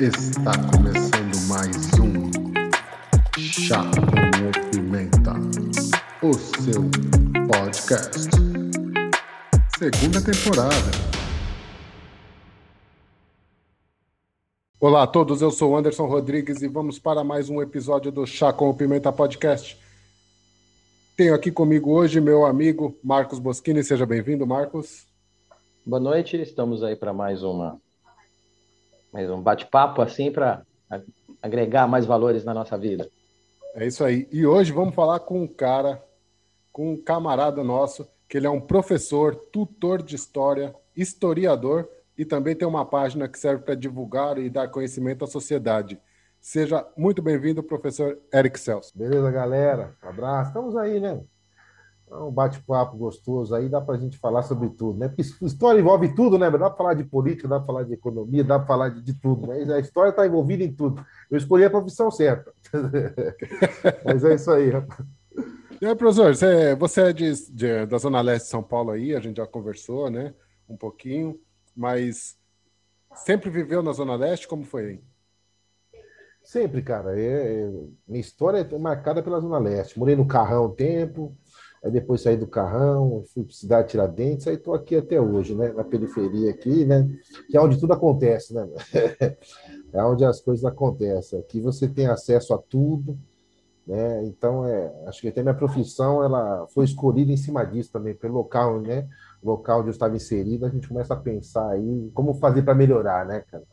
Está começando mais um Chá com Pimenta, o seu podcast. Segunda temporada. Olá a todos, eu sou Anderson Rodrigues e vamos para mais um episódio do Chá com Pimenta podcast. Tenho aqui comigo hoje meu amigo Marcos Boschini. Seja bem-vindo, Marcos. Boa noite, estamos aí para mais uma mais um bate-papo assim para agregar mais valores na nossa vida. É isso aí. E hoje vamos falar com um cara, com um camarada nosso, que ele é um professor, tutor de história, historiador e também tem uma página que serve para divulgar e dar conhecimento à sociedade. Seja muito bem-vindo, professor Eric Celso. Beleza, galera? Um abraço. Estamos aí, né? É um bate-papo gostoso aí, dá para a gente falar sobre tudo, né? Porque história envolve tudo, né? Dá para falar de política, dá para falar de economia, dá para falar de, de, tudo, né? A história está envolvida em tudo. Eu escolhi a profissão certa. Mas é isso aí, rapaz. E aí, professor, você, você é de, de, da Zona Leste de São Paulo aí, a gente já conversou, né? Um pouquinho, mas sempre viveu na Zona Leste? Como foi aí? Sempre, cara. É, é, minha história é marcada pela Zona Leste. Morei no Carrão um tempo, Aí depois saí do Carrão, fui para Cidade Tiradentes, aí estou aqui até hoje, né? Na periferia aqui, né? Que é onde tudo acontece, né? é onde as coisas acontecem. Aqui você tem acesso a tudo, né? Então, é, acho que até minha profissão ela foi escolhida em cima disso também, pelo local, né? Local onde eu estava inserido, a gente começa a pensar aí como fazer para melhorar, né, cara?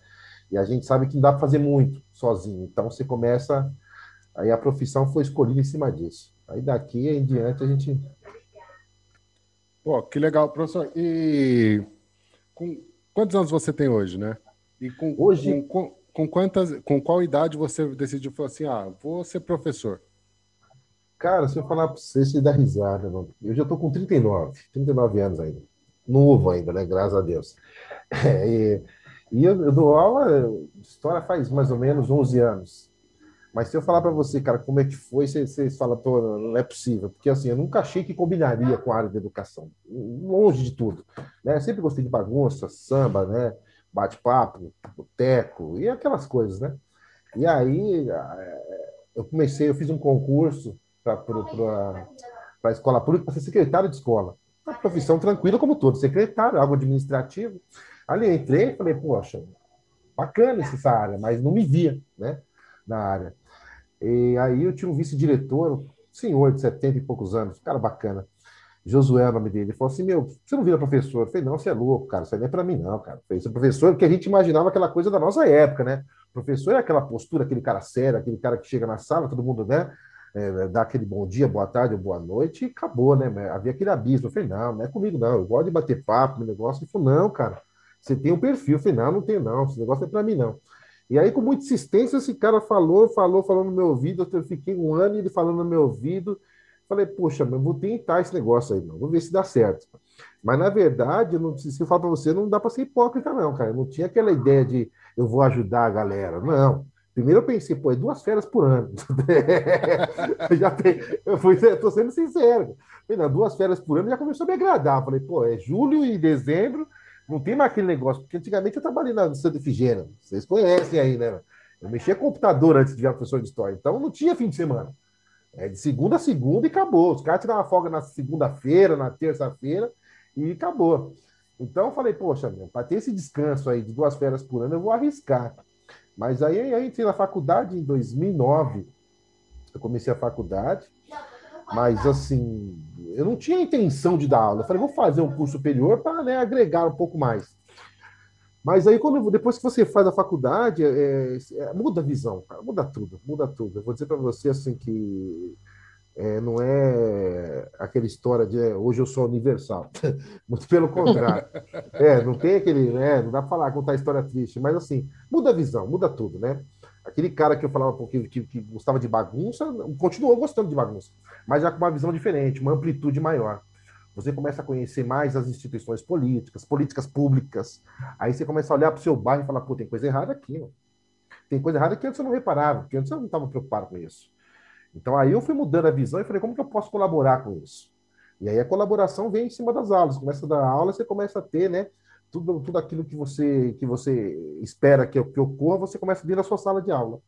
E a gente sabe que não dá para fazer muito sozinho. Então, você começa. Aí a profissão foi escolhida em cima disso. Aí daqui em diante a gente. Pô, que legal, professor. E com quantos anos você tem hoje, né? E com, hoje... com, com, quantas, com qual idade você decidiu falar assim, ah, vou ser professor? Cara, se eu falar para você, você dá risada. Não. Eu já estou com 39, 39 anos ainda. Novo ainda, né? Graças a Deus. É, e, e eu, eu, dou aula, história faz mais ou menos 11 anos. Mas se eu falar para você, cara, como é que foi, você, você fala, pô, não é possível. Porque assim, eu nunca achei que combinaria com a área de educação. Longe de tudo. Né? Eu sempre gostei de bagunça, samba, né? Bate-papo, boteco e aquelas coisas, né? E aí eh, eu comecei, eu fiz um concurso para a escola pública para ser secretário de escola. Uma profissão tranquila como todo, secretário, algo administrativo. Ali entrei e falei, poxa, bacana essa área, mas não me via, né? Na área. E aí eu tinha um vice-diretor, senhor de 70 e poucos anos, cara bacana. Josué é o nome dele. Ele falou assim: Meu, você não vira professor? Eu falei: Não, você é louco, cara. Isso aí não é para mim, não, cara. Fez professor porque a gente imaginava aquela coisa da nossa época, né? professor é aquela postura, aquele cara sério, aquele cara que chega na sala, todo mundo, né? É, dá aquele bom dia, boa tarde boa noite e acabou, né? Havia aquele abismo. Eu falei: Não, não é comigo, não. Eu gosto de bater papo no negócio. Ele falou: Não, cara, você tem um perfil. Eu falei: Não, não tenho, não. Esse negócio é para mim, não. E aí, com muita insistência, esse cara falou, falou, falou no meu ouvido. Eu fiquei um ano ele falando no meu ouvido. Falei, poxa, vou tentar esse negócio aí, não. vou ver se dá certo. Mas, na verdade, não, se eu falar para você, não dá para ser hipócrita, não, cara. Eu não tinha aquela ideia de eu vou ajudar a galera. Não. Primeiro eu pensei, pô, é duas férias por ano. já tem, eu fui, tô sendo sincero. Falei, não, duas férias por ano já começou a me agradar. Falei, pô, é julho e dezembro, não tem mais aquele negócio, porque antigamente eu trabalhei na Santa Efigênia, vocês conhecem aí, né? Eu mexia computador antes de virar professor de história, então não tinha fim de semana. É de segunda a segunda e acabou. Os caras tiravam folga na segunda-feira, na terça-feira e acabou. Então eu falei, poxa, para ter esse descanso aí de duas férias por ano, eu vou arriscar. Mas aí, aí entrei na faculdade em 2009. Eu comecei a faculdade. Mas, assim, eu não tinha intenção de dar aula. Eu falei, vou fazer um curso superior para né, agregar um pouco mais. Mas aí, quando, depois que você faz a faculdade, é, é, muda a visão, cara, muda tudo, muda tudo. Eu vou dizer para você, assim, que é, não é aquela história de é, hoje eu sou universal. Muito pelo contrário. É, não tem aquele, né, não dá para falar, contar história triste, mas, assim, muda a visão, muda tudo, né? Aquele cara que eu falava que, que, que gostava de bagunça, continuou gostando de bagunça, mas já com uma visão diferente, uma amplitude maior. Você começa a conhecer mais as instituições políticas, políticas públicas. Aí você começa a olhar para o seu bairro e falar, pô, tem coisa errada aqui, mano. Tem coisa errada que antes eu não reparava, porque antes eu não estava preocupado com isso. Então aí eu fui mudando a visão e falei, como que eu posso colaborar com isso? E aí a colaboração vem em cima das aulas. Começa a dar aula, você começa a ter, né? Tudo, tudo aquilo que você, que você espera que, que ocorra, você começa a vir na sua sala de aula.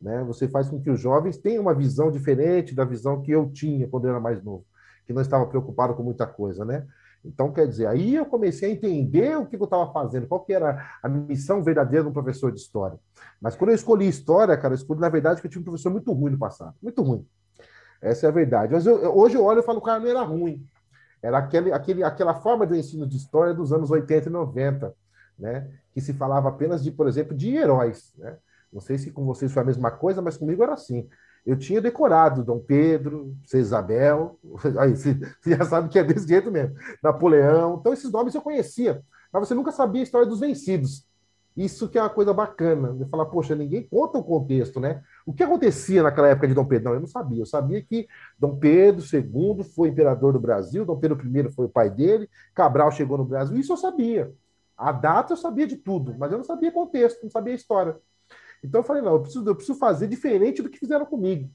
Né? Você faz com que os jovens tenham uma visão diferente da visão que eu tinha quando eu era mais novo, que não estava preocupado com muita coisa, né? Então, quer dizer, aí eu comecei a entender o que eu estava fazendo, qual que era a missão verdadeira do professor de história. Mas quando eu escolhi história, cara, eu escolhi, na verdade, que eu tinha um professor muito ruim no passado. Muito ruim. Essa é a verdade. Mas eu, hoje eu olho e falo, cara, não era ruim. Era aquele, aquele, aquela forma de ensino de história dos anos 80 e 90, né? Que se falava apenas de, por exemplo, de heróis, né? Não sei se com vocês foi a mesma coisa, mas comigo era assim. Eu tinha decorado Dom Pedro, Isabel, aí você já sabe que é desse jeito mesmo, Napoleão. Então, esses nomes eu conhecia, mas você nunca sabia a história dos vencidos. Isso que é uma coisa bacana, de falar, poxa, ninguém conta o contexto, né? O que acontecia naquela época de Dom Pedro? Não, eu não sabia. Eu sabia que Dom Pedro II foi imperador do Brasil, Dom Pedro I foi o pai dele, Cabral chegou no Brasil, isso eu sabia. A data eu sabia de tudo, mas eu não sabia contexto, não sabia história. Então eu falei, não, eu preciso, eu preciso fazer diferente do que fizeram comigo.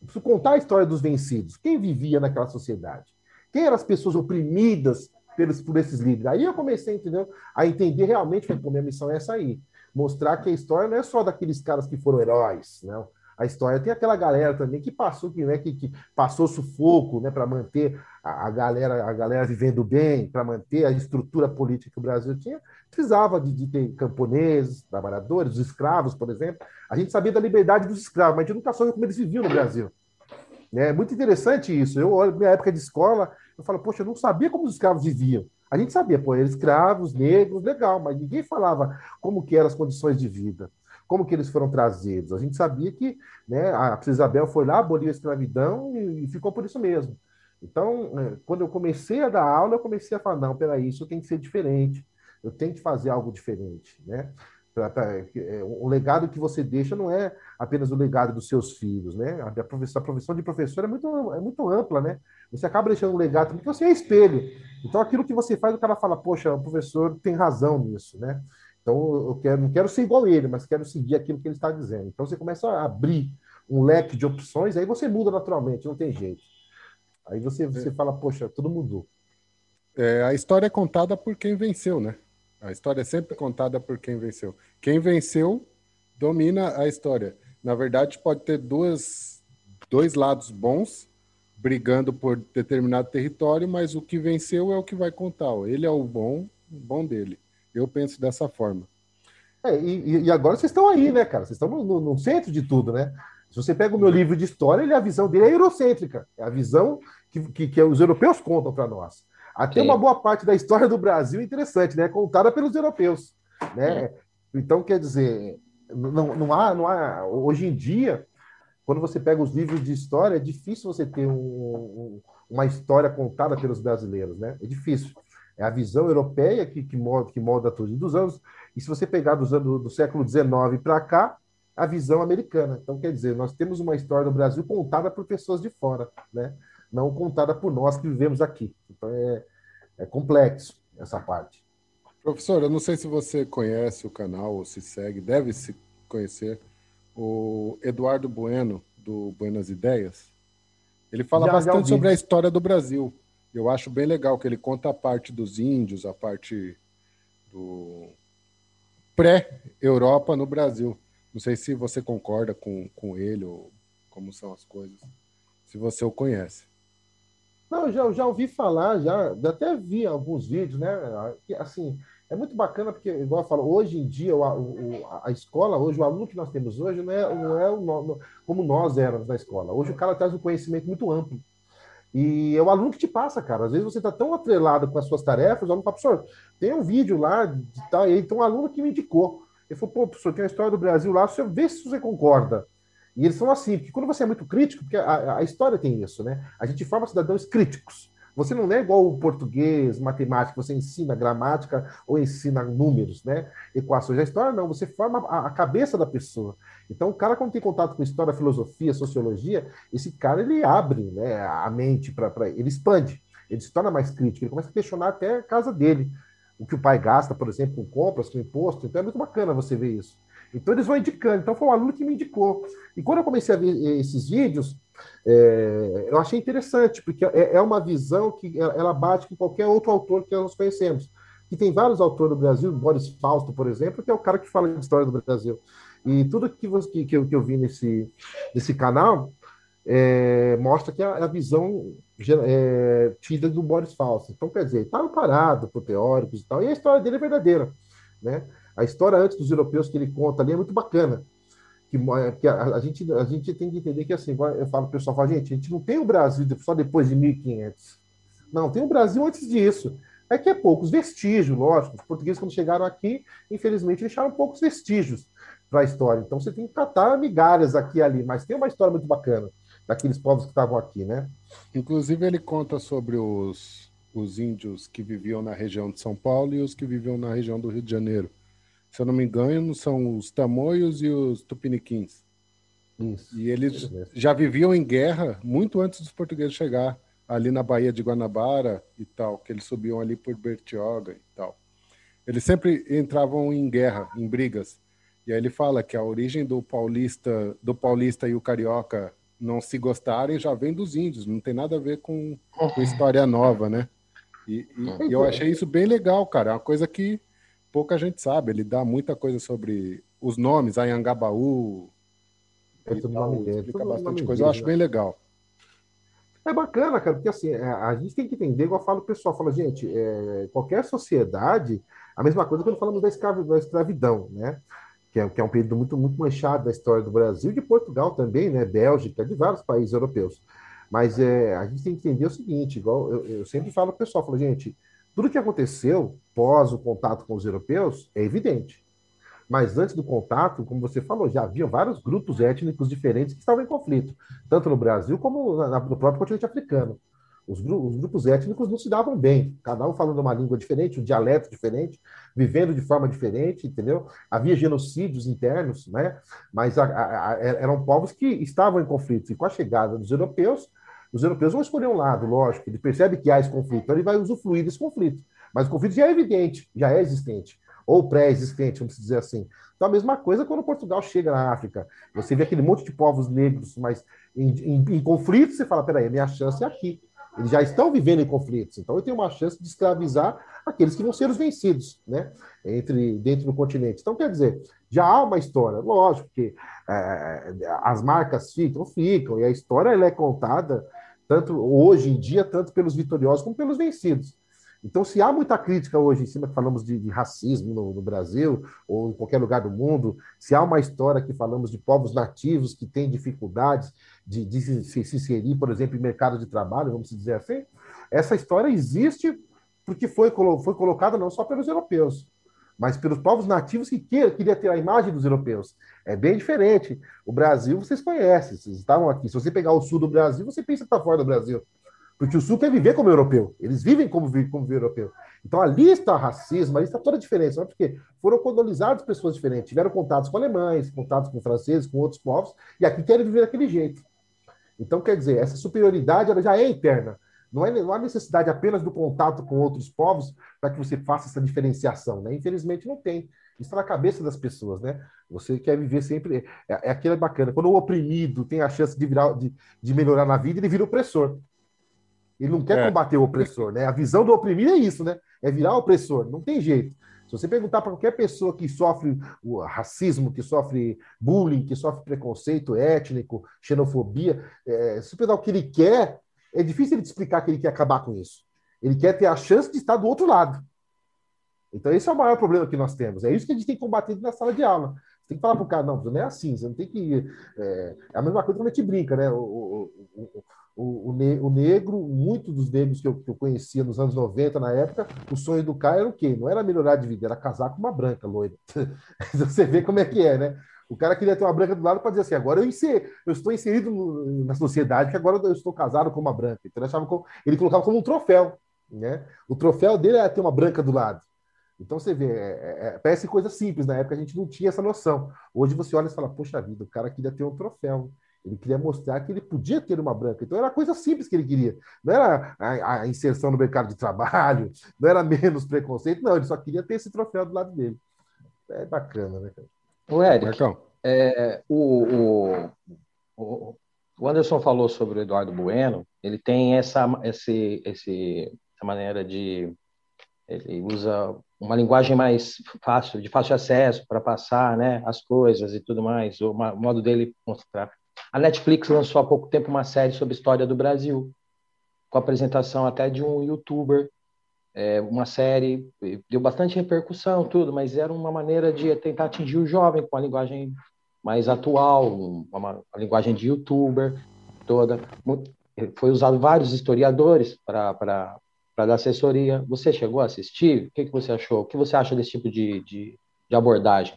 Eu preciso contar a história dos vencidos. Quem vivia naquela sociedade? Quem eram as pessoas oprimidas pelos, por esses líderes? Aí eu comecei entendeu, a entender realmente, pô, minha missão é essa aí. Mostrar que a história não é só daqueles caras que foram heróis, não a história. Tem aquela galera também que passou, que, né, que, que passou sufoco né, para manter a, a, galera, a galera vivendo bem, para manter a estrutura política que o Brasil tinha. Precisava de, de, ter camponeses, trabalhadores, os escravos, por exemplo. A gente sabia da liberdade dos escravos, mas a gente nunca soube como eles viviam no Brasil. É muito interessante isso. Eu minha época de escola, eu falo, poxa, eu não sabia como os escravos viviam. A gente sabia, pô, eles escravos, negros, legal, mas ninguém falava como que eram as condições de vida como que eles foram trazidos? A gente sabia que né, a Princesa Isabel foi lá, aboliu a escravidão e, e, ficou por isso mesmo. Então, é, quando eu comecei a dar aula, eu comecei a falar, não, peraí, isso tem que ser diferente, eu tenho que fazer algo diferente, né? É, o legado que você deixa não é apenas o legado dos seus filhos, né? A profissão, a profissão de professor é muito, é muito ampla, né? Você acaba deixando um legado porque você é espelho. Então, aquilo que você faz, o cara fala, poxa, o professor tem razão nisso, né? Então, eu quero, não quero ser igual a ele, mas quero seguir aquilo que ele está dizendo. Então, você começa a abrir um leque de opções, aí você muda naturalmente, não tem jeito. Aí você, você fala, poxa, tudo mudou. É, a história é contada por quem venceu, né? A história é sempre contada por quem venceu. Quem venceu domina a história. Na verdade, pode ter duas, dois lados bons brigando por determinado território, mas o que venceu é o que vai contar. Ele é o bom, o bom dele. Eu penso dessa forma. É, e, e, agora vocês estão aí, né, cara? Vocês estão no, no, no, centro de tudo, né? Se você pega o meu livro de história, ele, a visão dele é eurocêntrica. É a visão que, que, que os europeus contam para nós. Até Sim. uma boa parte da história do Brasil é interessante, né? Contada pelos europeus. Né? Então, quer dizer, não, não, há, não há. Hoje em dia, quando você pega os livros de história, é difícil você ter um, um, uma história contada pelos brasileiros, né? É difícil. É a visão europeia que, que, molda, que molda tudo. dos anos, e se você pegar dos anos do século XIX para cá, a visão americana. Então, quer dizer, nós temos uma história do Brasil contada por pessoas de fora, né? não contada por nós que vivemos aqui. Então, é, é complexo essa parte. Professor, eu não sei se você conhece o canal ou se segue, deve se conhecer, o Eduardo Bueno, do Buenas Ideias. Ele fala já, bastante já sobre a história do Brasil. Eu acho bem legal que ele conta a parte dos índios, a parte do pré-Europa no Brasil. Não sei se você concorda com, com ele ou como são as coisas, se você o conhece. Não, eu já, já ouvi falar, já até vi alguns vídeos, né? Assim, é muito bacana porque, igual eu falo, hoje em dia, o, o, a escola, hoje, o aluno que nós temos hoje não é, não é o, como nós éramos na escola. Hoje o cara traz um conhecimento muito amplo. E é o aluno que te passa, cara. Às vezes você está tão atrelado com as suas tarefas, o aluno fala, professor, tem um vídeo lá de tal, e então um aluno que me indicou. Ele falou, pô, professor, tem a história do Brasil lá, você vê se você concorda. E eles são assim, porque quando você é muito crítico, porque a, a história tem isso, né? A gente forma cidadãos críticos. Você não é igual o português, matemática, você ensina gramática ou ensina números, né? Equações. A história não, você forma a, cabeça da pessoa. Então, o cara, quando tem contato com história, filosofia, sociologia, esse cara ele abre né, a mente para. Ele expande, ele se torna mais crítico, ele começa a questionar até a casa dele. O que o pai gasta, por exemplo, com compras, com imposto. Então, é muito bacana você ver isso. Então, eles vão indicando. Então, foi um aluno que me indicou. E quando eu comecei a ver esses vídeos, é, eu achei interessante, porque é, é uma visão que ela bate com qualquer outro autor que nós conhecemos. que tem vários autores do Brasil, Boris Fausto, por exemplo, que é o cara que fala de história do Brasil. E tudo que, que, eu, que eu vi nesse, nesse canal é, mostra que a, a visão é, tida do Boris Fausto. Então, quer dizer, estava parado por teóricos e tal, e a história dele é verdadeira. Né? A história antes dos europeus que ele conta ali é muito bacana. Que, que a, a, gente, a gente tem que entender que, assim, eu falo, o pessoal fala, gente, a gente não tem o Brasil só depois de 1500. Não, tem o Brasil antes disso. É que é poucos vestígios, lógico. Os portugueses, quando chegaram aqui, infelizmente, deixaram poucos vestígios para a história. Então, você tem que catar migalhas aqui e ali, mas tem uma história muito bacana daqueles povos que estavam aqui, né? Inclusive, ele conta sobre os, os índios que viviam na região de São Paulo e os que viviam na região do Rio de Janeiro. Se eu não me engano, são os tamoios e os tupiniquins. Isso, e eles já viviam em guerra muito antes dos portugueses chegar ali na Baía de Guanabara e tal, que eles subiam ali por Bertioga e tal. Eles sempre entravam em guerra, em brigas. E aí ele fala que a origem do paulista, do paulista e o carioca não se gostarem já vem dos índios, não tem nada a ver com, com história nova, né? E, e, e, eu achei isso bem legal, cara. É uma coisa que pouca gente sabe. Ele dá muita coisa sobre os nomes, Anhangabaú. Ele tal, explica bastante coisa. Eu acho bem legal. É bacana, cara, porque assim, é, a gente tem que entender, igual eu falo o pessoal, fala, gente, é, qualquer sociedade, a mesma coisa quando falamos da, escravi, da escravidão, né? que é, que é um período muito, muito manchado da história do Brasil e de Portugal também, né? Bélgica, de vários países europeus. Mas é, a gente tem que entender o seguinte, igual eu, eu sempre falo o pessoal, falo, gente, tudo que aconteceu pós o contato com os europeus é evidente. Mas antes do contato, como você falou, já havia vários grupos étnicos diferentes que estavam em conflito, tanto no Brasil como no próprio continente africano. Os, os, grupos étnicos não se davam bem, cada um falando uma língua diferente, um dialeto diferente, vivendo de forma diferente, entendeu? Havia genocídios internos, né? Mas a, a, a, eram povos que estavam em conflito. E com a chegada dos europeus, os europeus vão escolher um lado, lógico. Ele percebe que há esse conflito, então ele vai usufruir desse conflito. Mas o conflito já é evidente, já é existente, ou pré-existente, vamos dizer assim. Então a mesma coisa quando Portugal chega na África. Você vê aquele monte de povos negros, mas em, em, em conflito, você fala, peraí, a minha chance é aqui. Eles já estão vivendo em conflitos, então eu tenho uma chance de escravizar aqueles que vão ser os vencidos, né? Entre dentro do continente. Então, quer dizer, já há uma história, lógico que é, as marcas ficam, ficam, e a história ela é contada tanto hoje em dia, tanto pelos vitoriosos como pelos vencidos. Então, se há muita crítica hoje em cima que falamos de, de racismo no, no, Brasil ou em qualquer lugar do mundo, se há uma história que falamos de povos nativos que têm dificuldades de, de se, se, inserir, por exemplo, em mercado de trabalho, vamos dizer assim, essa história existe porque foi, foi colocada não só pelos europeus, mas pelos povos nativos que queriam queria ter a imagem dos europeus. É bem diferente. O Brasil, vocês conhecem, vocês estavam aqui. Se você pegar o sul do Brasil, você pensa que está fora do Brasil. Porque o Sul quer viver como europeu. Eles vivem como, como europeu. Então ali está racismo, ali está toda a diferença. Porque foram colonizados pessoas diferentes, tiveram contatos com alemães, contatos com franceses, com outros povos, e aqui querem viver daquele jeito. Então, quer dizer, essa superioridade ela já é interna. Não, é, não há necessidade apenas do contato com outros povos para que você faça essa diferenciação. Né? Infelizmente, não tem. Isso está na cabeça das pessoas, né? Você quer viver sempre. É, é aquilo é bacana. Quando o oprimido tem a chance de, virar, de, de melhorar na vida, ele vira opressor. Ele não quer é. combater o opressor, né? A visão do oprimido é isso, né? É virar opressor. Não tem jeito. Se você perguntar para qualquer pessoa que sofre racismo, que sofre bullying, que sofre preconceito étnico, xenofobia, é, se você perguntar o que ele quer, é difícil ele te explicar que ele quer acabar com isso. Ele quer ter a chance de estar do outro lado. Então, esse é o maior problema que nós temos. É isso que a gente tem que combater na sala de aula. Você tem que falar para o cara, não, não é assim, você não tem que. É, é a mesma coisa quando a gente brinca, né? O, o, o, o, ne o, negro, muitos dos negros que eu, que eu, conhecia nos anos 90, na época, o sonho do cara era o quê? Não era melhorar de vida, era casar com uma branca loira. Você vê como é que é, né? O cara queria ter uma branca do lado para dizer assim, agora eu, inser, eu estou inserido no, na sociedade, que agora eu estou casado com uma branca. Então, ele, achava como, ele colocava como um troféu. Né? O troféu dele era ter uma branca do lado. Então você vê, é, é, é parece coisa simples, na época a gente não tinha essa noção. Hoje você olha e fala, poxa vida, o cara queria ter um troféu. Ele queria mostrar que ele podia ter uma branca. Então era coisa simples que ele queria. Não era a, a, inserção no mercado de trabalho, não era menos preconceito, não. Ele só queria ter esse troféu do lado dele. É bacana, né, cara? O Eric, é, o, o, o, Anderson falou sobre o Eduardo Bueno. Ele tem essa, esse, esse, essa maneira de ele usa uma linguagem mais fácil, de fácil acesso para passar, né, as coisas e tudo mais, o, modo dele mostrar. A Netflix lançou há pouco tempo uma série sobre história do Brasil, com a apresentação até de um youtuber, é, uma série, deu bastante repercussão, tudo, mas era uma maneira de tentar atingir o jovem com a linguagem mais atual, uma, uma linguagem de youtuber toda. Foi usado vários historiadores para dar assessoria. Você chegou a assistir? O que, que você achou? O que você acha desse tipo de, de, de abordagem?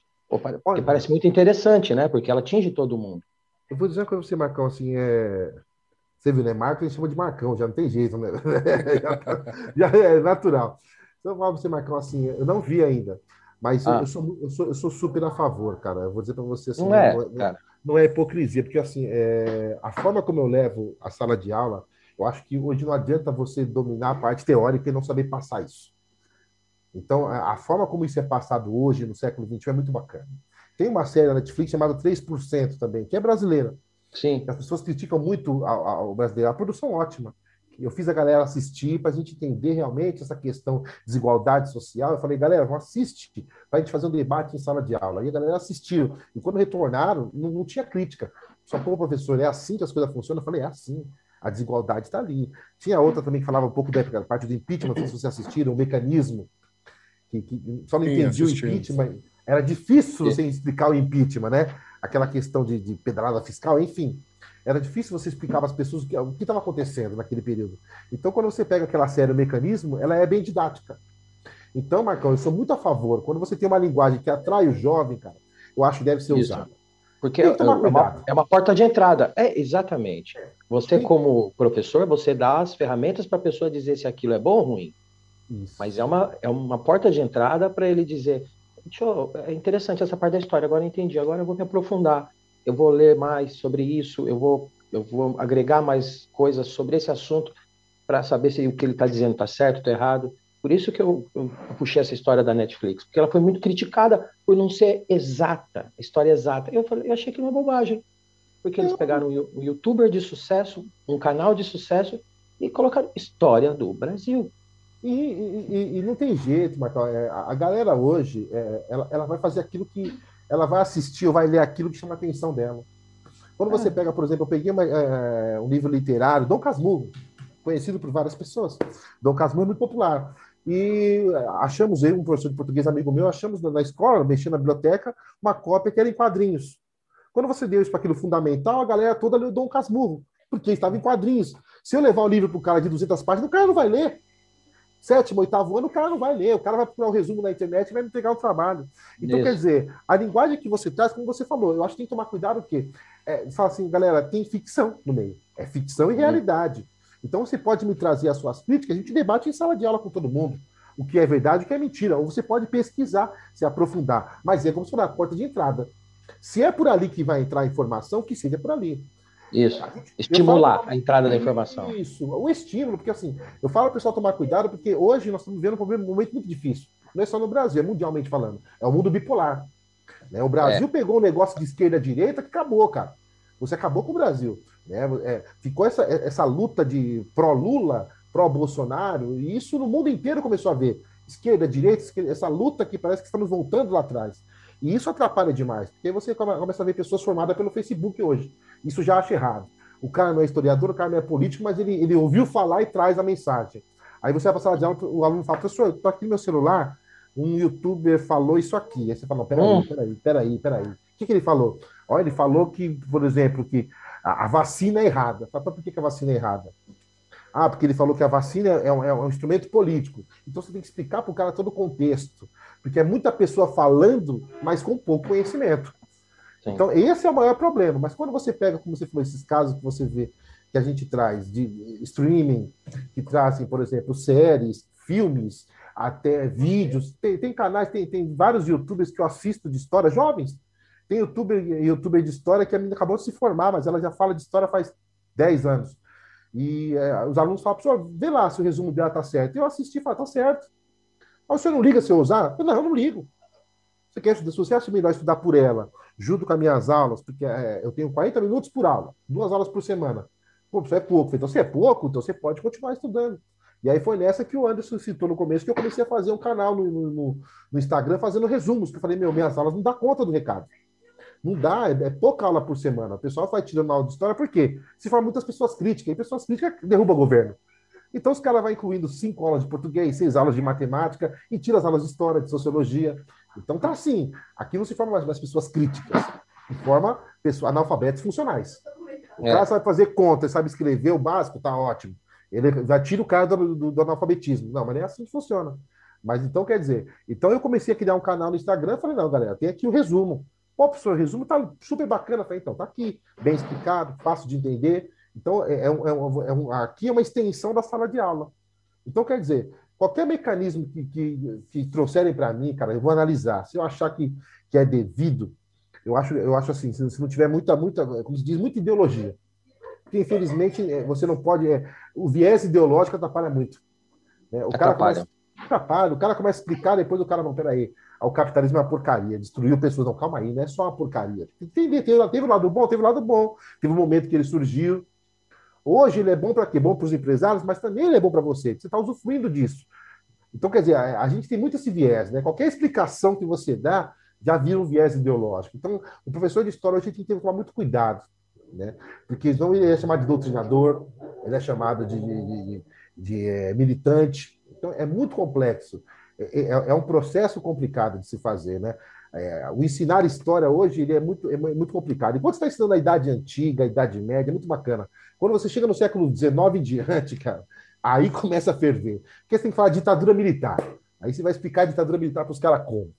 Porque parece muito interessante, né? Porque ela atinge todo mundo. Eu vou dizer uma coisa pra você, Marcão, assim, é... Você viu, né? Marco a gente chama de Marcão, já não tem jeito, né? já, tá, já, é natural. Então, pra você, Marcão, assim, eu não vi ainda, mas ah. eu, eu, sou, eu, sou, eu sou super a favor, cara. Eu vou dizer para você assim, não, é, não, é, não, é hipocrisia, porque assim, é, a forma como eu levo a sala de aula, eu acho que hoje não adianta você dominar a parte teórica e não saber passar isso. Então, a, a forma como isso é passado hoje, no século XXI, é muito bacana. Tem uma série na Netflix chamada 3% também, que é brasileira. Sim. As pessoas criticam muito o brasileiro. A produção é ótima. Eu fiz a galera assistir para a gente entender realmente essa questão de desigualdade social. Eu falei, galera, vamos assistir para a gente fazer um debate em sala de aula. E a galera assistiu. E quando retornaram, não, não tinha crítica. Só, pô, professor, é assim que as coisas funcionam? Eu falei, é assim. A desigualdade está ali. Tinha outra também que falava um pouco da parte do impeachment, se vocês assistiram, o mecanismo. Que, que só não entendi o impeachment, era difícil você explicar o impeachment, né? Aquela questão de, de pedrada fiscal, enfim. Era difícil você explicar para as pessoas o que estava acontecendo naquele período. Então, quando você pega aquela série, o mecanismo, ela é bem didática. Então, Marcão, eu sou muito a favor. Quando você tem uma linguagem que atrai o jovem, cara, eu acho que deve ser Isso. usada. Porque é uma, é uma, porta de entrada. É, exatamente. Você, Sim. como professor, você dá as ferramentas para a pessoa dizer se aquilo é bom ou ruim. Isso. Mas é uma, é uma porta de entrada para ele dizer: eu, é interessante essa parte da história, agora eu entendi, agora eu vou me aprofundar, eu vou ler mais sobre isso, eu vou, eu vou agregar mais coisas sobre esse assunto para saber se o que ele está dizendo está certo, está errado. Por isso que eu, eu, puxei essa história da Netflix, porque ela foi muito criticada por não ser exata, a história exata. Eu, falei, eu achei que uma bobagem, porque eles pegaram um youtuber de sucesso, um canal de sucesso, e colocaram história do Brasil. E, e, e, não tem jeito, Marcão. É, a galera hoje, é, ela, ela vai fazer aquilo que. Ela vai assistir ou vai ler aquilo que chama a atenção dela. Quando você é. pega, por exemplo, eu peguei uma, um livro literário, Dom Casmurro, conhecido por várias pessoas. Dom Casmurro é muito popular. E achamos, eu, um professor de português amigo meu, achamos na escola, mexendo na biblioteca, uma cópia que era em quadrinhos. Quando você deu isso para aquilo fundamental, a galera toda leu Dom Casmurro, porque estava em quadrinhos. Se eu levar o livro para o cara de 200 páginas, o cara não vai ler sétimo, oitavo ano, o cara não vai ler, o cara vai procurar o resumo na internet e vai me entregar o trabalho. Então, Isso. quer dizer, a linguagem que você traz, como você falou, eu acho que tem que tomar cuidado, porque é, fala assim, galera, tem ficção no meio. É ficção e uhum. realidade. Então, você pode me trazer as suas críticas, a gente debate em sala de aula com todo mundo. O que é verdade o que é mentira. Ou você pode pesquisar, se aprofundar. Mas é como se fosse a porta de entrada. Se é por ali que vai entrar a informação, que seja por ali. Isso. Estimular falo, a entrada da informação. Isso, o estímulo, porque assim, eu falo ao pessoal tomar cuidado, porque hoje nós estamos vivendo um momento muito difícil. Não é só no Brasil, é mundialmente falando. É o mundo bipolar. Né? O Brasil é. pegou um negócio de esquerda-direita que acabou, cara. Você acabou com o Brasil. Né? É, ficou essa, essa luta de pró-Lula, pró-Bolsonaro, e isso no mundo inteiro começou a ver. Esquerda, direita, esquerda, essa luta que parece que estamos voltando lá atrás. E isso atrapalha demais, porque você começa a ver pessoas formadas pelo Facebook hoje. Isso já acha errado. O cara não é historiador, o cara não é político, mas ele, ele ouviu falar e traz a mensagem. Aí você vai passar de aula, o aluno fala, professor, eu tô aqui no meu celular, um youtuber falou isso aqui. Aí você fala, peraí, hum. peraí, peraí, peraí. O que, que ele falou? Olha, ele falou que, por exemplo, que a, a vacina é errada. Fala, por que, que a vacina é errada? Ah, porque ele falou que a vacina é um, é um instrumento político. Então você tem que explicar para o cara todo o contexto. Porque é muita pessoa falando, mas com pouco conhecimento. Sim. Então, esse é o maior problema. Mas quando você pega, como você falou, esses casos que você vê que a gente traz de streaming, que trazem, por exemplo, séries, filmes, até vídeos. Tem, tem canais, tem, tem vários youtubers que eu assisto de história, jovens. Tem youtuber, youtuber de história que a menina acabou de se formar, mas ela já fala de história faz 10 anos. E é, os alunos falam, professor, vê lá se o resumo dela tá certo. Eu assisti e falo, tá certo. Mas você não liga se eu usar? Eu, não, eu não ligo. Você quer estudar, se você acha melhor estudar por ela, junto com as minhas aulas, porque é, eu tenho 40 minutos por aula, duas aulas por semana. Pô, isso é pouco. Então, se é pouco, então você pode continuar estudando. E aí foi nessa que o Anderson citou no começo que eu comecei a fazer um canal no, no, no Instagram fazendo resumos, que eu falei, meu, minhas aulas não dá conta do recado. Não dá, é, é pouca aula por semana. O pessoal vai tirando aula de história, por quê? Se for muitas pessoas críticas, e pessoas críticas derruba governo. Então os caras vão incluindo cinco aulas de português, seis aulas de matemática e tira as aulas de história, de sociologia. Então tá assim. Aqui não se forma mais, mais pessoas críticas, se forma pessoas analfabetos funcionais. O é. cara sabe fazer conta, sabe escrever o básico, tá ótimo. Ele já tira o cara do, do, do analfabetismo. Não, mas nem é assim que funciona. Mas então quer dizer, então eu comecei a criar um canal no Instagram, falei, não, galera, tem aqui o resumo. Pô, professor, o resumo tá super bacana. Falei, então, tá aqui, bem explicado, fácil de entender. Então, é, é, um, é, um, é um, aqui é uma extensão da sala de aula. Então, quer dizer, qualquer mecanismo que, que, que trouxerem para mim, cara, eu vou analisar. Se eu achar que, que é devido, eu acho, eu acho assim, se, se não tiver muita, muita, como se diz, muita ideologia. Porque, infelizmente, é, você não pode. É, o viés ideológico atrapalha muito. Né? O cara começa, atrapalha, o cara começa a explicar, depois o cara, não, peraí, o capitalismo é uma porcaria, destruiu pessoas. Não, calma aí, não é só uma porcaria. Teve, teve, teve o lado bom, teve o lado bom. Teve um momento que ele surgiu, Hoje ele é bom para quê? Bom para os empresários, mas também ele é bom para você. Você está usufruindo disso. Então, quer dizer, a, a, gente tem muito esse viés, né? Qualquer explicação que você dá já vira um viés ideológico. Então, o professor de história hoje tem que tomar muito cuidado, né? Porque senão ele é chamado de doutrinador, ele é chamado de, de, de, de é, militante. Então, é muito complexo. É, é, é, um processo complicado de se fazer, né? É, o ensinar história hoje ele é, muito, é muito complicado. Enquanto você está ensinando a Idade Antiga, a Idade Média, é muito bacana. Quando você chega no século XIX em diante, cara, aí começa a ferver. Porque você tem que falar ditadura militar. Aí você vai explicar a ditadura militar para os caras como.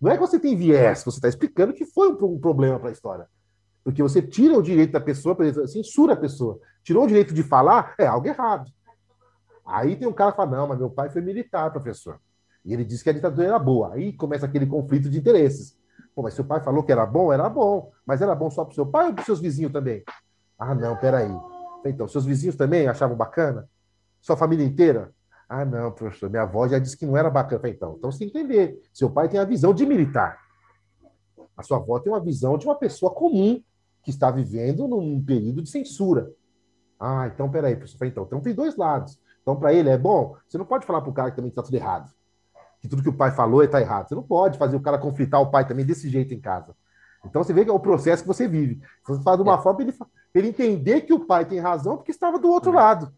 Não é que você tem viés, você está explicando que foi um problema para a história. Porque você tira o direito da pessoa, censura a pessoa. Tirou o direito de falar, é algo errado. Aí tem um cara que fala: não, mas meu pai foi militar, professor. E ele disse que a ditadura era boa. Aí começa aquele conflito de interesses. Pô, mas seu pai falou que era bom, era bom. Mas era bom só para o seu pai ou para seus vizinhos também? Ah, não, peraí. Então, seus vizinhos também achavam bacana? Sua família inteira? Ah, não, professor, minha avó já disse que não era bacana. Então, então você tem que entender. Seu pai tem a visão de militar. A sua avó tem uma visão de uma pessoa comum que está vivendo num período de censura. Ah, então peraí, professor. Então, então tem dois lados. Então, para ele é bom. Você não pode falar para o cara que também está tudo errado. Que tudo que o pai falou está errado. Você não pode fazer o cara conflitar o pai também desse jeito em casa. Então você vê que é o processo que você vive. Você faz de uma é. forma ele, ele entender que o pai tem razão porque estava do outro lado.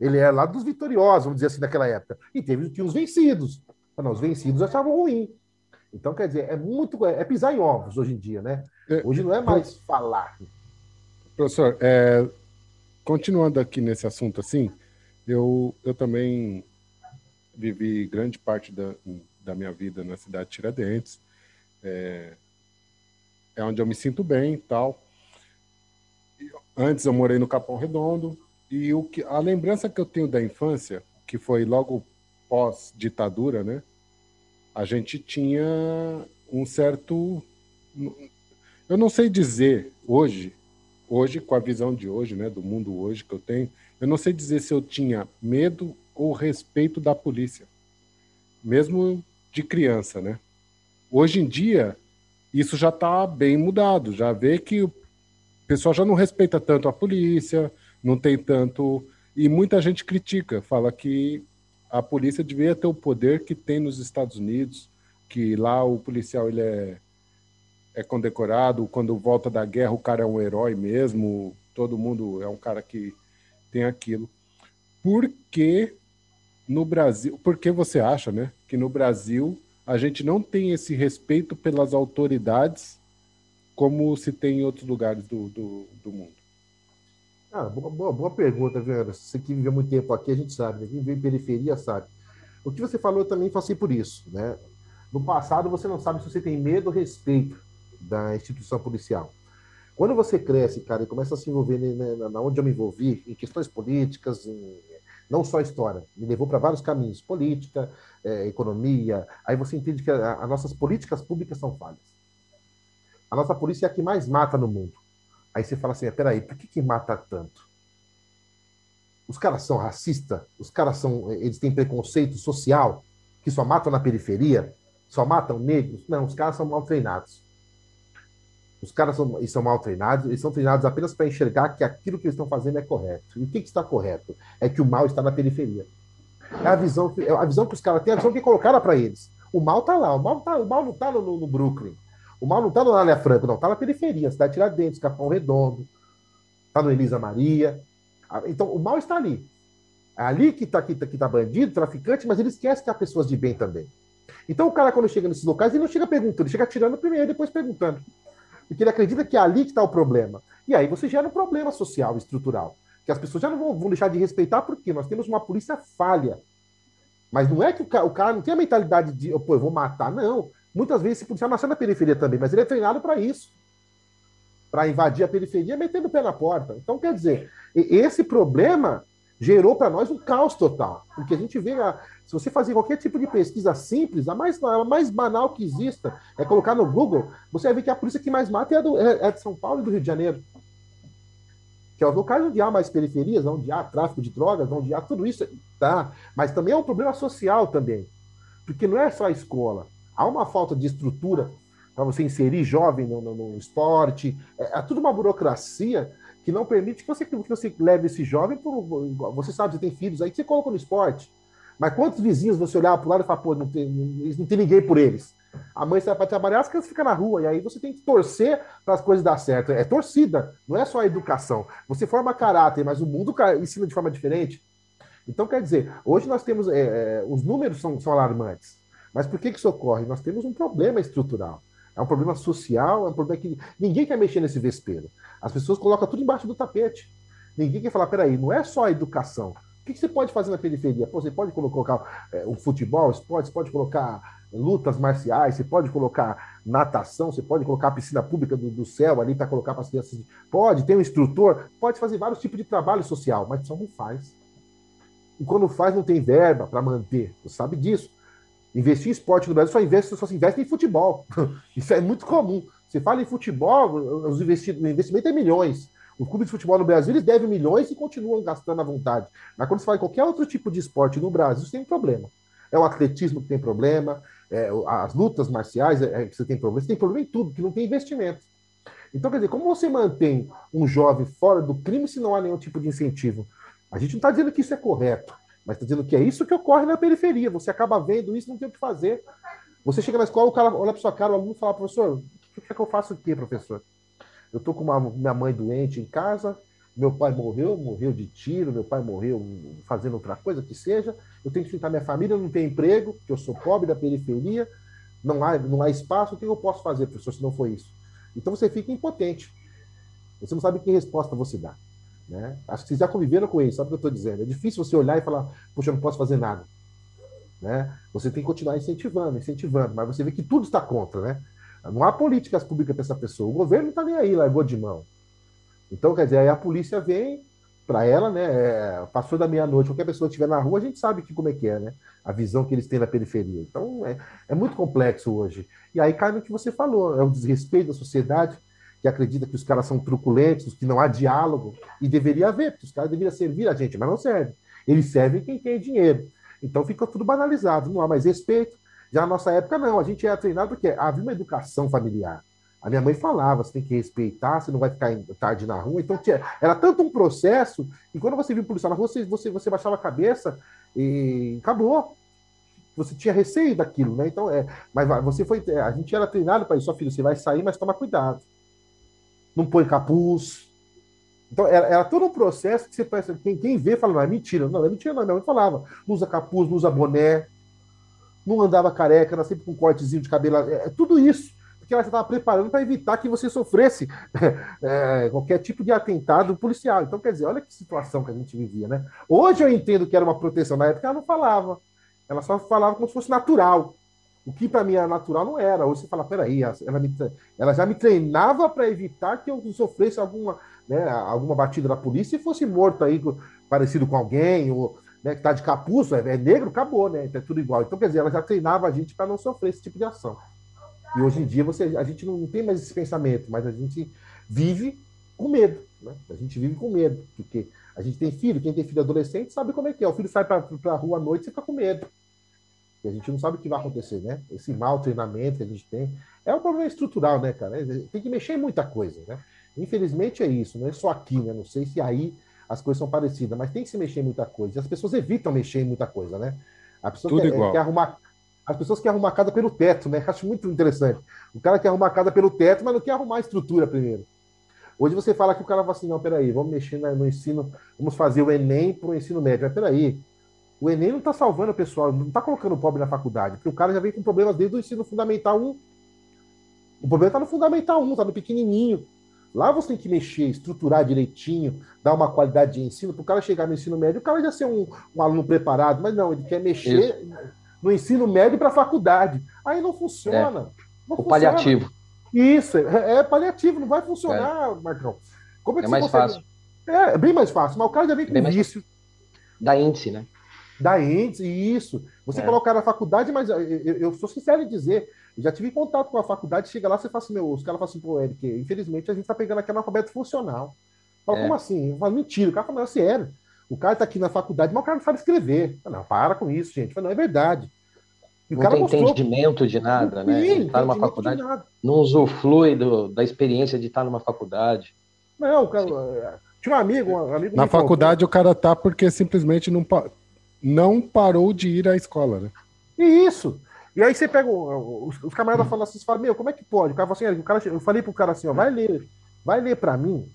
Ele era lá dos vitoriosos, vamos dizer assim, naquela época. E teve que os vencidos. Não, os vencidos achavam ruim. Então, quer dizer, é muito. É pisar em ovos hoje em dia, né? É, hoje não é mais falar. Professor, é, continuando aqui nesse assunto assim, eu, eu também vivi grande parte da, da minha vida na cidade de Tiradentes. É, é onde eu me sinto bem e tal. Antes eu morei no Capão Redondo e o que a lembrança que eu tenho da infância, que foi logo pós ditadura, né? A gente tinha um certo eu não sei dizer hoje, hoje com a visão de hoje, né, do mundo hoje que eu tenho, eu não sei dizer se eu tinha medo ou respeito da polícia, mesmo de criança, né? Hoje em dia isso já está bem mudado. Já vê que o pessoal já não respeita tanto a polícia, não tem tanto. E muita gente critica, fala que a polícia devia ter o poder que tem nos Estados Unidos, que lá o policial ele é, é condecorado, quando volta da guerra o cara é um herói mesmo, todo mundo é um cara que tem aquilo. Por que no Brasil, por que você acha, né, que no Brasil a gente não tem esse respeito pelas autoridades como se tem em outros lugares do, do, do mundo? Ah, boa, boa, boa pergunta, Vera. Você que viveu muito tempo aqui, a gente sabe. Né? Quem vive em periferia sabe. O que você falou eu também passei por isso. Né? No passado, você não sabe se você tem medo ou respeito da instituição policial. Quando você cresce, cara, e começa a se envolver né, na onde eu me envolvi, em questões políticas, em não só história, me levou para vários caminhos, política, é, economia. Aí você entende que as nossas políticas públicas são falhas. A nossa polícia é a que mais mata no mundo. Aí você fala assim, é, peraí, por que, que mata tanto? Os caras são racistas? Os caras são, eles têm preconceito social? Que só matam na periferia? Só matam negros? Não, os caras são mal treinados. Os caras são, são mal treinados, eles são treinados apenas para enxergar que aquilo que eles estão fazendo é correto. E o que, que está correto? É que o mal está na periferia. É a visão, é a visão que os caras têm, a visão que colocaram para eles. O mal está lá, o mal, tá, o mal não está no, no, Brooklyn. O mal não está no Alia Franco, não, está na periferia, cidade Tiradentes, Capão Redondo, está no Elisa Maria. Então, o mal está ali. É ali que está que tá, que tá bandido, traficante, mas ele esquece que há pessoas de bem também. Então, o cara, quando chega nesses locais, ele não chega perguntando, ele chega tirando primeiro e depois perguntando. Porque ele acredita que é ali que está o problema. E aí você gera um problema social, estrutural. Que as pessoas já não vão, vão deixar de respeitar, porque nós temos uma polícia falha. Mas não é que o cara, o cara não tem a mentalidade de, pô, eu vou matar, não. Muitas vezes esse policial nasceu na periferia também, mas ele é treinado para isso para invadir a periferia metendo o pé na porta. Então, quer dizer, esse problema gerou para nós um caos total. Porque a gente vê, se você fazer qualquer tipo de pesquisa simples, a mais, a mais banal que exista é colocar no Google, você vai ver que a polícia que mais mata é, a do, é, é de São Paulo e do Rio de Janeiro. Que é os locais onde há mais periferias, onde há tráfico de drogas, onde há tudo isso, tá? Mas também é um problema social também. Porque não é só a escola. Há uma falta de estrutura para você inserir jovem no, no, no esporte. É, é, tudo uma burocracia que não permite que você, que você leve esse jovem, pro, você sabe, você tem filhos aí que você coloca no esporte. Mas quantos vizinhos você olhar para o lado e falar, pô, não tem, não tem ninguém por eles? A mãe sai para trabalhar, as crianças ficam na rua, e aí você tem que torcer para as coisas dar certo. É torcida, não é só a educação. Você forma caráter, mas o mundo ensina de forma diferente. Então, quer dizer, hoje nós temos. É, é, os números são, são alarmantes. Mas por que, que isso ocorre? Nós temos um problema estrutural. É um problema social, é um problema que ninguém quer mexer nesse vespeiro. As pessoas colocam tudo embaixo do tapete. Ninguém quer falar, peraí, não é só a educação. O que, você pode fazer na periferia? Pô, você pode colocar é, o futebol, esporte, você pode colocar lutas marciais, você pode colocar natação, você pode colocar a piscina pública do, do céu ali para colocar para as crianças. Pode, tem um instrutor, pode fazer vários tipos de trabalho social, mas só não faz. E quando faz, não tem verba para manter. Você sabe disso. Investir em esporte no Brasil só, investe, só se investe em futebol. Isso é muito comum. Você fala em futebol, os investimentos, o investimento é milhões. Os clubes de futebol no Brasil eles devem milhões e continuam gastando à vontade. Mas quando você fala em qualquer outro tipo de esporte no Brasil, você tem um problema. É o atletismo que tem problema, é, as lutas marciais é, é, que você tem problema. Você tem problema em tudo, que não tem investimento. Então, quer dizer, como você mantém um jovem fora do crime se não há nenhum tipo de incentivo? A gente não está dizendo que isso é correto. Mas está dizendo que é isso que ocorre na periferia. Você acaba vendo isso, não tem o que fazer. Você chega na escola, o cara olha para sua cara, o aluno fala, professor, o que é que eu faço aqui, professor? Eu estou com uma, minha mãe doente em casa, meu pai morreu, morreu de tiro, meu pai morreu fazendo outra coisa que seja, eu tenho que sustentar minha família, não tenho emprego, porque eu sou pobre da periferia, não há, não há espaço, o que eu posso fazer, professor, se não for isso? Então você fica impotente. Você não sabe que resposta você dá. Né? Acho que vocês já conviveram com isso, sabe o que eu estou dizendo? É difícil você olhar e falar, poxa, eu não posso fazer nada. Né? Você tem que continuar incentivando, incentivando, mas você vê que tudo está contra, né? Não há políticas públicas para essa pessoa. O governo está nem aí, largou de mão. Então, quer dizer, aí a polícia vem para ela, né? É, passou da meia-noite, qualquer pessoa que estiver na rua, a gente sabe que como é que é, né? A visão que eles têm na periferia. Então, é, é muito complexo hoje. E aí cai no que você falou, é o desrespeito da sociedade que acredita que os caras são truculentos, que não há diálogo, e deveria haver, porque os caras deveriam servir a gente, mas não servem. Eles servem quem tem dinheiro. Então fica tudo banalizado, não há mais respeito. Já na nossa época, não, a gente era treinado porque havia uma educação familiar. A minha mãe falava, você tem que respeitar, você não vai ficar tarde na rua. Então tinha, era tanto um processo, e quando você viu um policial na rua, você, você, você baixava a cabeça e acabou. Você tinha receio daquilo, né? Então, é, mas você foi. A gente era treinado para isso, só filho, você vai sair, mas toma cuidado não põe capuz. Então, era, era, todo um processo que você pensa, quem, quem vê fala, não, é mentira. Não, é mentira, não. Minha mãe falava, não usa capuz, não usa boné, não andava careca, era sempre com um cortezinho de cabelo. É, é tudo isso. Porque ela estava preparando para evitar que você sofresse é, qualquer tipo de atentado policial. Então, quer dizer, olha que situação que a gente vivia, né? Hoje eu entendo que era uma proteção. Na época ela não falava. Ela só falava como se fosse natural. O que para mim era natural não era. Hoje você fala, peraí, ela, me, ela já me treinava para evitar que eu sofresse alguma, né, alguma batida da polícia e fosse morto aí, parecido com alguém, ou né, que tá de capuz, é, é negro, acabou, né? É tudo igual. Então, quer dizer, ela já treinava a gente para não sofrer esse tipo de ação. E hoje em dia você, a gente não tem mais esse pensamento, mas a gente vive com medo. Né? A gente vive com medo, porque a gente tem filho, quem tem filho adolescente sabe como é que é. O filho sai para a rua à noite e fica com medo. E a gente não sabe o que vai acontecer, né? Esse mau treinamento que a gente tem. É É um problema estrutural, né, cara? Tem que mexer em muita coisa, né? Infelizmente é isso, não é só aqui, né? Não sei se aí as coisas são parecidas, mas tem que se mexer em muita coisa. E as pessoas evitam mexer em muita coisa, né? A pessoa Tudo quer, igual. quer arrumar. As pessoas querem arrumar a casa pelo teto, né? Acho muito interessante. O cara quer arrumar a casa pelo teto, mas não quer arrumar a estrutura primeiro. Hoje você fala que o cara fala assim, não, peraí, vamos mexer no ensino, vamos fazer o Enem para o ensino médio. Mas peraí, o Enem não está salvando o pessoal, não está colocando o pobre na faculdade, porque o cara já vem com problemas desde o ensino fundamental 1. O problema está no fundamental 1, está no pequenininho. Lá você tem que mexer, estruturar direitinho, dar uma qualidade de ensino, para o cara chegar no ensino médio, o cara já ser um, um aluno preparado, mas não, ele quer mexer Isso. no ensino médio para a faculdade. Aí não funciona. É. Não o funciona. paliativo. Isso, é, é, paliativo, não vai funcionar, é. Marcão. Como é, que é mais consegue... fácil. É, é, bem mais fácil, mas o cara já vem com é vício. Da índice, né? Da índice, isso. Você é. colocar na faculdade, mas eu, eu, eu, sou sincero em dizer, já tive contato com a faculdade, chega lá, você fala assim, meu, os caras falam assim, pô, Eric, infelizmente a gente tá pegando aqui analfabeto funcional. Fala, é. como assim? Eu falo, mentira, o cara fala, sério. O cara tá aqui na faculdade, mas o cara não sabe escrever. Falo, não, para com isso, gente. Falo, não, é verdade. E não tem mostrou... entendimento de nada, né? Sim, tá numa faculdade, não usufrui do, da experiência de estar numa faculdade. Não, cara, tinha um amigo, um amigo Na faculdade contou. o cara tá porque simplesmente não, não parou de ir à escola, né? E isso. E aí você pega os, os camaradas falando assim, fala, meu, como é que pode? O cara assim, o cara, eu falei pro cara assim, ó, vai ler, vai ler para mim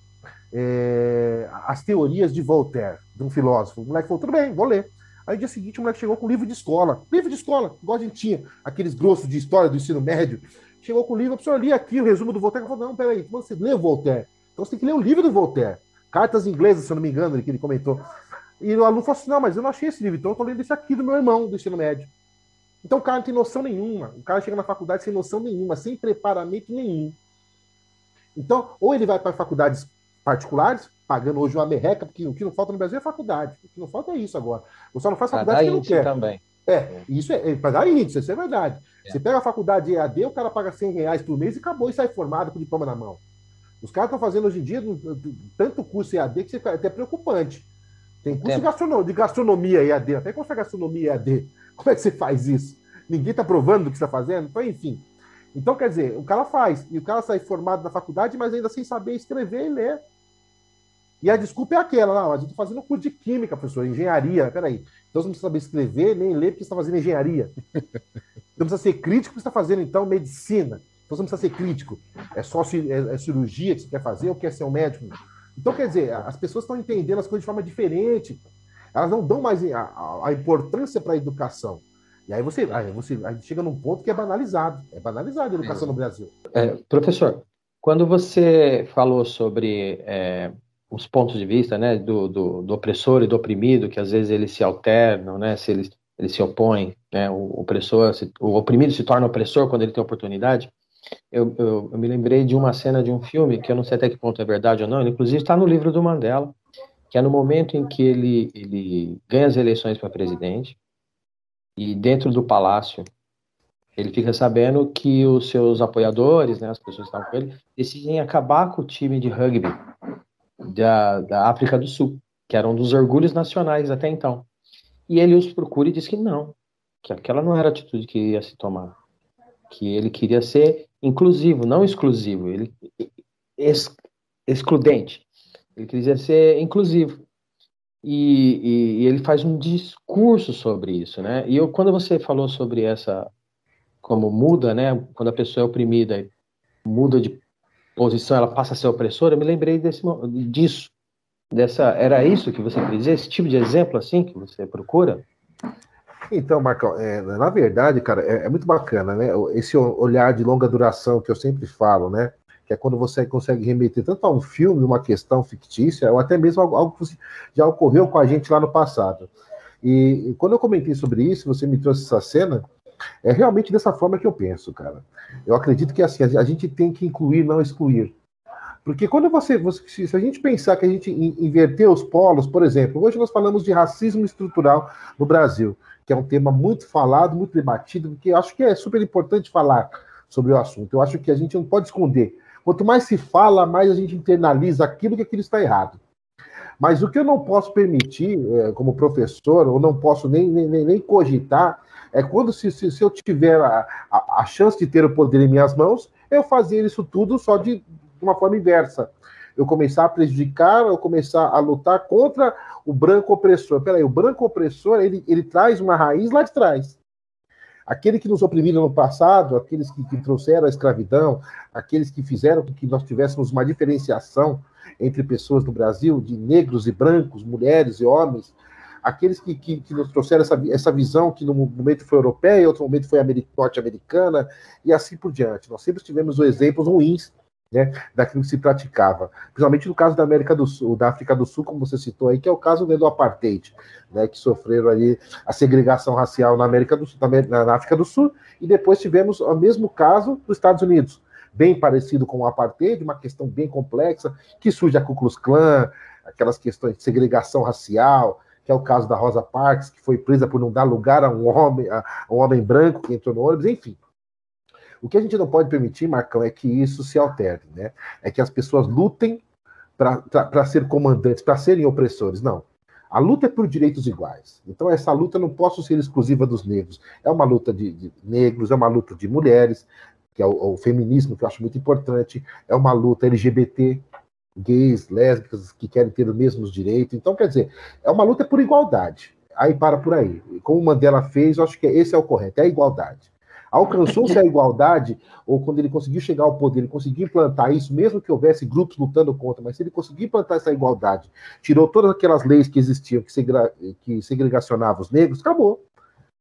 é, as teorias de Voltaire, de um filósofo. O moleque falou, tudo bem, vou ler. Aí, no dia seguinte, o moleque chegou com livro de escola. Livro de escola, igual a gente tinha, aqueles grossos de história do ensino médio. Chegou com o livro, a pessoa lia aqui o resumo do Voltaire. Falou, não, peraí, você lê o Voltaire. Então você tem que ler o livro do Voltaire. Cartas inglesas, se eu não me engano, que ele comentou. E o aluno falou assim, não, mas eu não achei esse livro, então eu tô lendo esse aqui do meu irmão, do ensino médio. Então o cara não tem noção nenhuma. O cara chega na faculdade sem noção nenhuma, sem preparamento nenhum. Então, ou ele vai para faculdades particulares, pagando hoje uma merreca, porque o que não falta no Brasil é faculdade. O que não falta é isso agora. Você só não faz faculdade que não quer. também. É, isso é, é para dar índice, isso é verdade. É. Você pega a faculdade EAD, o cara paga 100 reais por mês e acabou e sai formado com o diploma na mão. Os caras estão fazendo hoje em dia tanto curso EAD que é até preocupante. Tem curso de gastronomia, de gastronomia EAD, até curso de gastronomia EAD. Como é que você faz isso? Ninguém está provando o que está fazendo? Então, enfim. Então, quer dizer, o cara faz, e o cara sai formado na faculdade, mas ainda sem saber escrever e ler. E a desculpa é aquela, não, mas eu estou fazendo curso de química, professor, engenharia. Peraí. Então você não precisa saber escrever nem ler porque você está fazendo engenharia. Você não precisa ser crítico porque você está fazendo, então, medicina. Então você não precisa ser crítico. É só é, é cirurgia que você quer fazer ou quer ser um médico. Então, quer dizer, as pessoas estão entendendo as coisas de forma diferente. Elas não dão mais a, a, importância para a educação. E aí você, aí você aí chega num ponto que é banalizado. É banalizado a educação no Brasil. É, professor, quando você falou sobre é, os pontos de vista, né, do, do, do, opressor e do oprimido, que às vezes eles se alternam, né, se eles, eles se opõem, né, o opressor, se, o oprimido se torna opressor quando ele tem oportunidade. Eu, eu, eu, me lembrei de uma cena de um filme que eu não sei até que ponto é verdade ou não. Ele inclusive está no livro do Mandela, que é no momento em que ele, ele ganha as eleições para presidente e dentro do palácio ele fica sabendo que os seus apoiadores, né, as pessoas que estavam com ele, decidem acabar com o time de rugby da, da África do Sul, que era um dos orgulhos nacionais até então. E ele os procura e diz que não, que aquela não era a atitude que ia se tomar, que ele queria ser inclusivo, não exclusivo, ele ex, excludente. Ele queria ser inclusivo. E, e, e, ele faz um discurso sobre isso, né? E eu, quando você falou sobre essa, como muda, né? Quando a pessoa é oprimida, muda de posição, ela passa a ser opressora, eu me lembrei desse, disso. Dessa, era isso que você queria dizer? Esse tipo de exemplo assim que você procura? Então, Marcão, é, na verdade, cara, é, é, muito bacana, né? Esse olhar de longa duração que eu sempre falo, né? Que é quando você consegue remeter tanto a um filme, uma questão fictícia, ou até mesmo algo, que já ocorreu com a gente lá no passado. E, quando eu comentei sobre isso, você me trouxe essa cena, é realmente dessa forma que eu penso, cara. Eu acredito que assim, a gente tem que incluir, não excluir. Porque quando você, você, se a gente pensar que a gente inverter os polos, por exemplo, hoje nós falamos de racismo estrutural no Brasil, que é um tema muito falado, muito debatido, eu acho que é super importante falar sobre o assunto. Eu acho que a gente não pode esconder. Quanto mais se fala, mais a gente internaliza aquilo que aquilo está errado. Mas o que eu não posso permitir, é, como professor, ou não posso nem, nem, nem cogitar, é quando se, se, se eu tiver a, a, a, chance de ter o poder em minhas mãos, eu fazia isso tudo só de, de uma forma inversa. Eu começar a prejudicar, eu começar a lutar contra o branco opressor. Peraí, o branco opressor, ele, ele traz uma raiz lá de trás. Aquele que nos oprimiram no passado, aqueles que, que trouxeram a escravidão, aqueles que fizeram com que nós tivéssemos uma diferenciação entre pessoas no Brasil, de negros e brancos, mulheres e homens, aqueles que, que, que nos trouxeram essa, essa visão que no momento foi europeia, outro momento foi norte-americana, e assim por diante. Nós sempre tivemos exemplos ruins né, daquilo que se praticava, principalmente no caso da América do Sul, da África do Sul, como você citou aí, que é o caso né, do apartheid, né, que sofreram ali a segregação racial na América do Sul, na, África do Sul, e depois tivemos o mesmo caso nos Estados Unidos, bem parecido com o apartheid, uma questão bem complexa, que surge a Ku Klux Klan, aquelas questões de segregação racial, que é o caso da Rosa Parks, que foi presa por não dar lugar a um homem, a um homem branco que entrou no ônibus, enfim. O que a gente não pode permitir, Marcão, é que isso se altere, né? É que as pessoas lutem para ser comandantes, para serem opressores. Não. A luta é por direitos iguais. Então, essa luta não pode ser exclusiva dos negros. É uma luta de, de negros, é uma luta de mulheres, que é o, o, feminismo, que eu acho muito importante, é uma luta LGBT, gays, lésbicas, que querem ter os mesmos direitos. Então, quer dizer, é uma luta por igualdade. Aí para por aí. Como Mandela fez, eu acho que esse é o correto, é a igualdade. Alcançou-se a igualdade, ou quando ele conseguiu chegar ao poder, ele conseguiu implantar isso, mesmo que houvesse grupos lutando contra, mas se ele conseguiu implantar essa igualdade, tirou todas aquelas leis que existiam, que, segre, que segregacionavam os negros, acabou.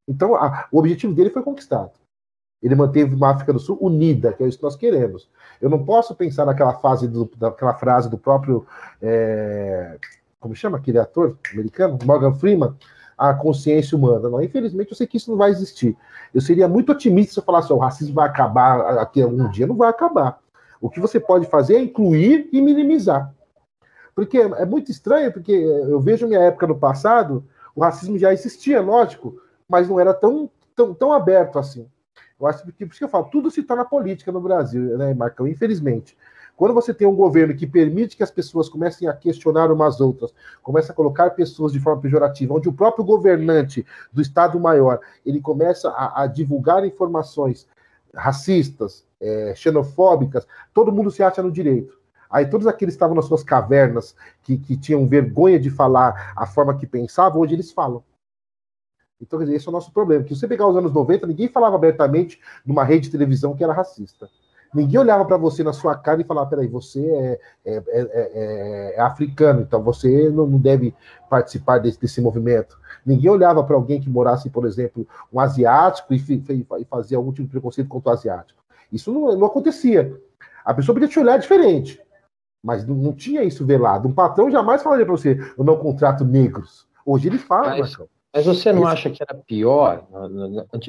Então, a, o objetivo dele foi conquistado. Ele manteve uma África do Sul unida, que é isso que nós queremos. Eu não posso pensar naquela fase do, daquela frase do próprio é, como chama aquele ator americano, Morgan Freeman, a consciência humana. Não, infelizmente, eu sei que isso não vai existir. Eu seria muito otimista se eu falasse, o racismo vai acabar aqui algum dia. Não vai acabar. O que você pode fazer é incluir e minimizar. Porque é muito estranho, porque eu vejo minha época no passado, o racismo já existia, lógico, mas não era tão, tão, tão aberto assim. Eu acho que, por isso que eu falo, tudo se torna política no Brasil, né, Marcão? Infelizmente. Quando você tem um governo que permite que as pessoas comecem a questionar umas outras, começa a colocar pessoas de forma pejorativa, onde o próprio governante do Estado Maior ele começa a, a divulgar informações racistas, é, xenofóbicas, todo mundo se acha no direito. Aí todos aqueles que estavam nas suas cavernas, que, que tinham vergonha de falar a forma que pensavam, hoje eles falam. Então, quer dizer, esse é o nosso problema. Que você pegar os anos 90, ninguém falava abertamente numa rede de televisão que era racista. Ninguém olhava para você na sua cara e falava: peraí, você é, é, é, é africano, então você não, não deve participar desse, desse movimento. Ninguém olhava para alguém que morasse, por exemplo, um asiático e, e, e, fazia algum tipo de preconceito contra o asiático. Isso não, não acontecia. A pessoa podia te olhar diferente, mas não, não tinha isso velado. Um patrão jamais falaria para você: eu não contrato negros. Hoje ele fala, mas, mas você não acha que era pior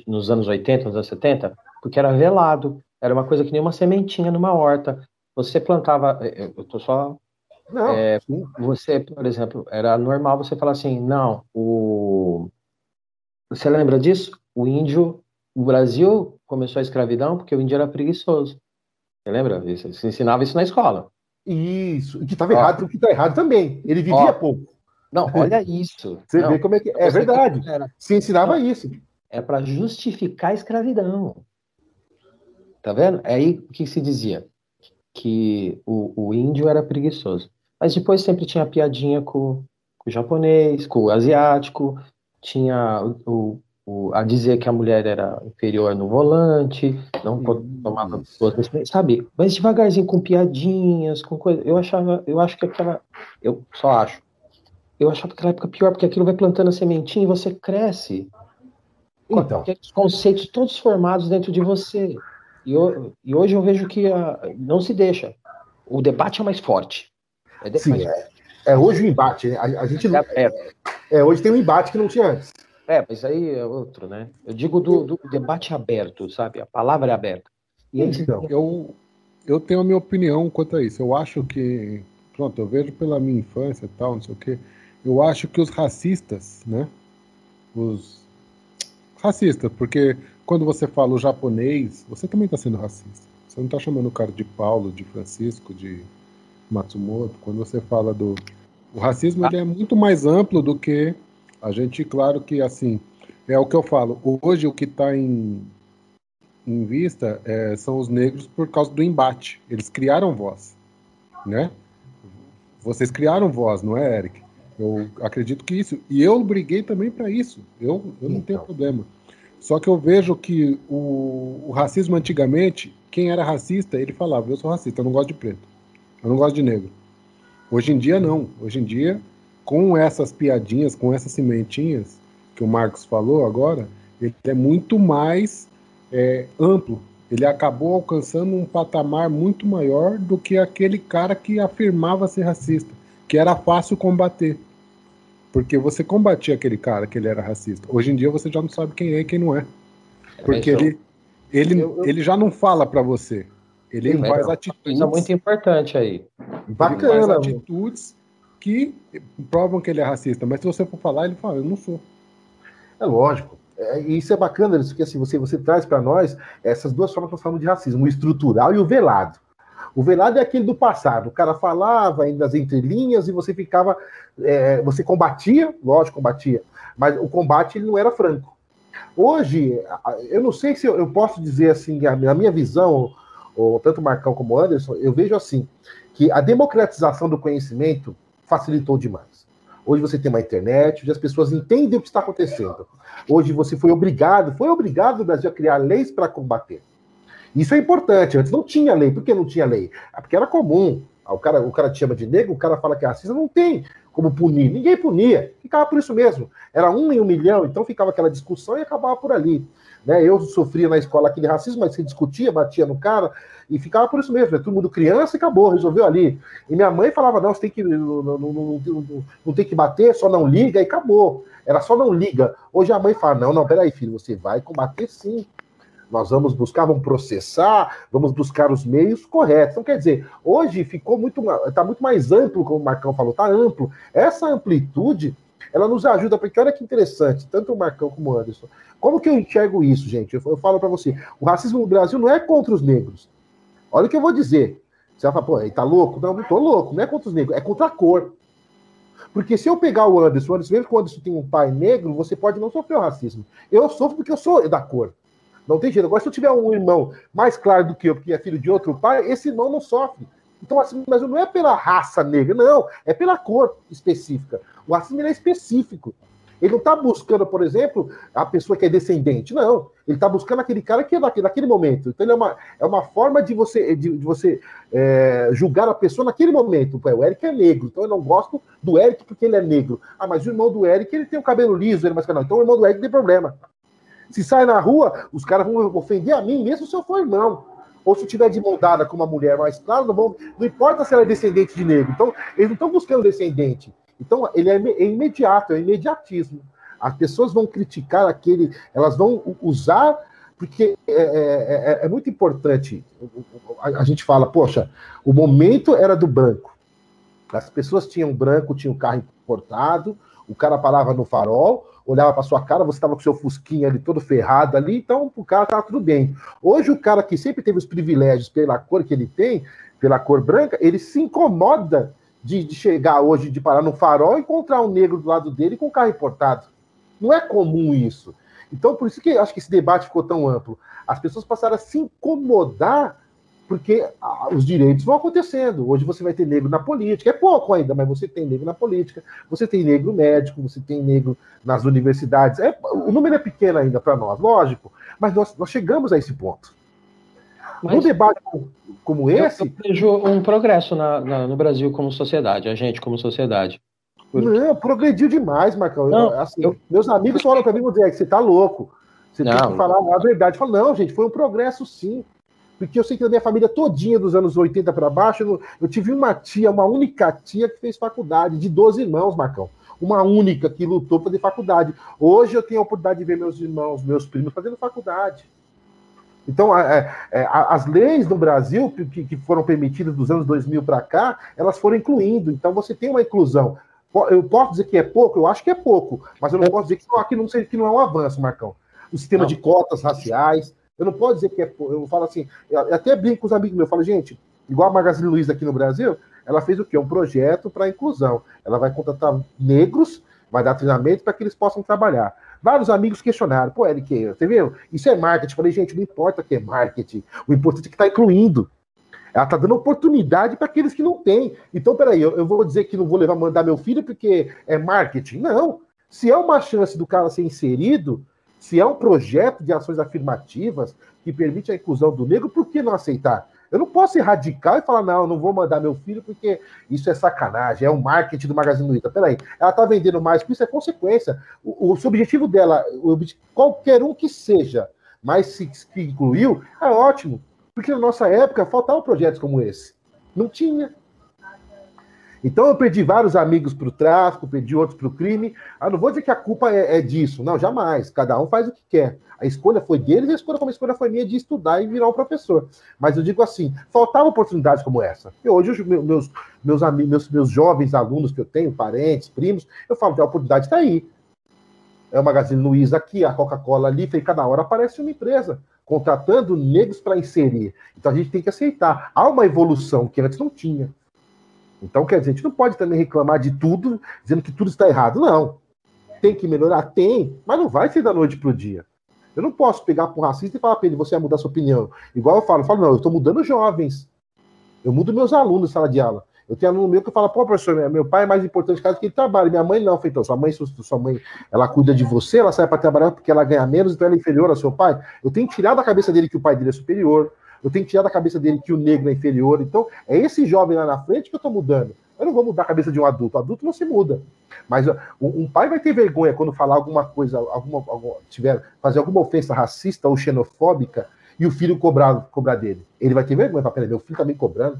nos anos 80, nos anos 70? Porque era velado. Era uma coisa que nem uma sementinha numa horta. Você plantava. É, é, eu tô só. Não, é, você, por exemplo, era normal você falar assim: não, o. Você lembra disso? O índio. O Brasil começou a escravidão porque o índio era preguiçoso. Você lembra? Você ensinava isso na escola. Isso, que estava errado, o que está errado também. Ele vivia ó, pouco. Não, olha isso. Você não, vê como é que. É verdade. Se ensinava isso. É para justificar a escravidão. Tá vendo? É aí o que se dizia? Que o, o índio era preguiçoso. Mas depois sempre tinha piadinha com, com o japonês, com o asiático, tinha o, o, a dizer que a mulher era inferior no volante, não tomava sabe? Mas devagarzinho com piadinhas, com coisa. Eu achava, eu acho que aquela, eu só acho eu achava aquela época pior, porque aquilo vai plantando a sementinha e você cresce. Então. Com aqueles conceitos todos formados dentro de você. E, eu, e hoje eu vejo que a, não se deixa. O debate é mais forte. É de, Sim, mais... É, é, hoje o embate. Né? A, a gente é, é, é, hoje tem um embate que não tinha antes. É, mas aí é outro, né? Eu digo do, do debate aberto, sabe? A palavra é aberta. E então, eu, eu tenho a minha opinião quanto a isso. Eu acho que, pronto, eu vejo pela minha infância e tal, não sei o quê eu acho que os racistas, né? Os racistas, porque quando você fala o japonês, você também está sendo racista. Você não está chamando o cara de Paulo, de Francisco, de Matsumoto. Quando você fala do. O racismo ah. ele é muito mais amplo do que a gente, claro que assim, é o que eu falo. Hoje o que está em, em vista é, são os negros por causa do embate. Eles criaram voz, né? Vocês criaram voz, não é, Eric? Eu acredito que isso. E eu briguei também para isso. Eu, eu não tenho então. problema. Só que eu vejo que o, o, racismo antigamente, quem era racista, ele falava: Eu sou racista, eu não gosto de preto. Eu não gosto de negro. Hoje em dia, não. Hoje em dia, com essas piadinhas, com essas cimentinhas que o Marcos falou agora, ele é muito mais é, amplo. Ele acabou alcançando um patamar muito maior do que aquele cara que afirmava ser racista, que era fácil combater. Porque você combatia aquele cara que ele era racista. Hoje em dia você já não sabe quem é e quem não é. Porque então, ele, ele, eu, eu... ele já não fala para você. Ele Sim, faz atitudes. Isso é muito importante aí. Bacana. Ele faz atitudes que provam que ele é racista. Mas se você for falar, ele fala, eu não sou. É lógico. É, isso é bacana, porque assim, você, você traz para nós essas duas formas que nós falamos de racismo, o estrutural e o velado. O velado é aquele do passado. O cara falava ainda nas entrelinhas e você ficava. É, você combatia, lógico, combatia, mas o combate ele não era franco. Hoje, eu não sei se eu, posso dizer assim, na minha visão, ou tanto Marcão como Anderson, eu vejo assim, que a democratização do conhecimento facilitou demais. Hoje você tem uma internet, onde as pessoas entendem o que está acontecendo. Hoje você foi obrigado, foi obrigado o Brasil a criar leis para combater. Isso é importante. Antes não tinha lei. Por que não tinha lei? É porque era comum. Ah, o cara, o cara te chama de negro, o cara fala que é racista, não tem como punir. Ninguém punia. Ficava por isso mesmo. Era um em um milhão, então ficava aquela discussão e acabava por ali. Né? Eu sofria na escola aquele racismo, mas se discutia, batia no cara, e ficava por isso mesmo. Né? Todo mundo criança e acabou, resolveu ali. E minha mãe falava: não, você tem que, não, não, não, não tem que bater, só não liga, e acabou. Era só não liga. Hoje a mãe fala: não, não, peraí, filho, você vai combater sim. Nós vamos buscar, vamos processar, vamos buscar os meios corretos. Então, quer dizer, hoje ficou muito, está muito mais amplo, como o Marcão falou, está amplo. Essa amplitude, ela nos ajuda, porque olha que interessante, tanto o Marcão como o Anderson. Como que eu enxergo isso, gente? Eu, eu falo para você, o racismo no Brasil não é contra os negros. Olha o que eu vou dizer. Você vai falar, pô, ele tá louco? Não, não tô louco, não é contra os negros, é contra a cor. Porque se eu pegar o Anderson, o Anderson, mesmo que o Anderson tem um pai negro, você pode não sofrer o racismo. Eu sofro porque eu sou da cor. Não tem jeito. Agora, se eu tiver um irmão mais claro do que eu, porque é filho de outro pai, esse irmão não sofre. Então, assim, mas não é pela raça negra, não, é pela cor específica. O racismo é específico. Ele não está buscando, por exemplo, a pessoa que é descendente, não. Ele está buscando aquele cara que é daquele, daquele momento. Então, é uma, é uma forma de você, de, de você é, julgar a pessoa naquele momento. O Eric é negro, então eu não gosto do Eric porque ele é negro. Ah, mas o irmão do Eric ele tem o cabelo liso, ele mais não. Então o irmão do Eric tem problema. Se sai na rua, os caras vão ofender a mim, mesmo se eu for irmão. Ou se eu tiver de mão dada com uma mulher mais clara, não, vão, não importa se ela é descendente de negro. Então, eles não estão buscando descendente. Então, ele é, é imediato, é imediatismo. As pessoas vão criticar aquele, elas vão usar, porque é, é, é, é muito importante. A, gente fala, poxa, o momento era do branco. As pessoas tinham branco, tinham carro importado, o cara parava no farol, olhava para sua cara, você estava com seu fusquinha ali todo ferrado ali, então o cara estava tudo bem. Hoje o cara que sempre teve os privilégios pela cor que ele tem, pela cor branca, ele se incomoda de, de chegar hoje, de parar no farol e encontrar um negro do lado dele com o carro importado. Não é comum isso. Então, por isso que eu acho que esse debate ficou tão amplo. As pessoas passaram a se incomodar porque ah, os direitos vão acontecendo. Hoje você vai ter negro na política, é pouco ainda, mas você tem negro na política, você tem negro médico, você tem negro nas universidades. É, o número é pequeno ainda para nós, lógico, mas nós, nós chegamos a esse ponto. Mas, um debate como esse. Eu vejo um progresso na, na, no Brasil como sociedade, a gente como sociedade. Não, progrediu demais, Marcão. Não, assim, eu... Meus amigos falam para mim, que você tá louco. Você não, tem que falar a verdade. Falo, não, gente, foi um progresso sim. Porque eu sei que na minha família todinha dos anos 80 para baixo, eu, eu, tive uma tia, uma única tia que fez faculdade, de 12 irmãos, Marcão. Uma única que lutou para fazer faculdade. Hoje eu tenho a oportunidade de ver meus irmãos, meus primos fazendo faculdade. Então, é, é, as leis no Brasil que, que, foram permitidas dos anos 2000 para cá, elas foram incluindo. Então, você tem uma inclusão. Eu posso dizer que é pouco? Eu acho que é pouco, mas eu não posso dizer que não, que não, que não é um avanço, Marcão. O sistema não. de cotas raciais, eu não posso dizer que é pouco. Eu falo assim, eu até brinco com os amigos meus, eu falo, gente, igual a Magazine Luiza aqui no Brasil, ela fez o quê? Um projeto para inclusão. Ela vai contratar negros, vai dar treinamento para que eles possam trabalhar. Vários amigos questionaram. Pô, Eric, você viu? Isso é marketing. Eu falei, gente, não importa que é marketing. O importante é que está incluindo. Ela está dando oportunidade para aqueles que não têm. Então, peraí, eu, eu vou dizer que não vou levar mandar meu filho porque é marketing. Não. Se é uma chance do cara ser inserido, se é um projeto de ações afirmativas que permite a inclusão do negro, por que não aceitar? Eu não posso ser radical e falar, não, não vou mandar meu filho porque isso é sacanagem, é o marketing do Magazine Luiza. Peraí, ela está vendendo mais, por isso é consequência. O, o objetivo dela, o, qualquer um que seja, mas se que incluiu, é ótimo. Porque na nossa época faltavam projetos como esse. Não tinha. Então eu perdi vários amigos para o tráfico, perdi outros para o crime. Ah, não vou dizer que a culpa é, é, disso. Não, jamais. Cada um faz o que quer. A escolha foi deles e a escolha como a escolha foi minha de estudar e virar um professor. Mas eu digo assim, faltavam oportunidades como essa. E hoje os meus, meus, meus, meus jovens alunos que eu tenho, parentes, primos, eu falo que a oportunidade está aí. É o Magazine Luiza aqui, a Coca-Cola ali, e cada hora aparece uma empresa contratando negros para inserir. Então a gente tem que aceitar. Há uma evolução que antes não tinha. Então, quer dizer, a gente não pode também reclamar de tudo, dizendo que tudo está errado. Não. Tem que melhorar? Tem, mas não vai ser da noite para o dia. Eu não posso pegar para um racista e falar para ele, você vai mudar sua opinião. Igual eu falo, eu falo, não, eu estou mudando jovens. Eu mudo meus alunos sala de aula. Eu tenho aluno meu que fala, pô, professor, meu pai é mais importante que ele trabalha. Minha mãe não. Então, sua mãe, sua mãe, ela cuida de você, ela sai para trabalhar porque ela ganha menos, então ela é inferior ao seu pai. Eu tenho que tirar da cabeça dele que o pai dele é superior. Eu tenho que tirar da cabeça dele que o negro é inferior. Então, é esse jovem lá na frente que eu estou mudando. Eu não vou mudar a cabeça de um adulto. O adulto não se muda. Mas um pai vai ter vergonha quando falar alguma coisa, alguma, alguma, tiver, fazer alguma ofensa racista ou xenofóbica e o filho cobrar, cobrar dele. Ele vai ter vergonha. Peraí, meu filho tá me cobrando.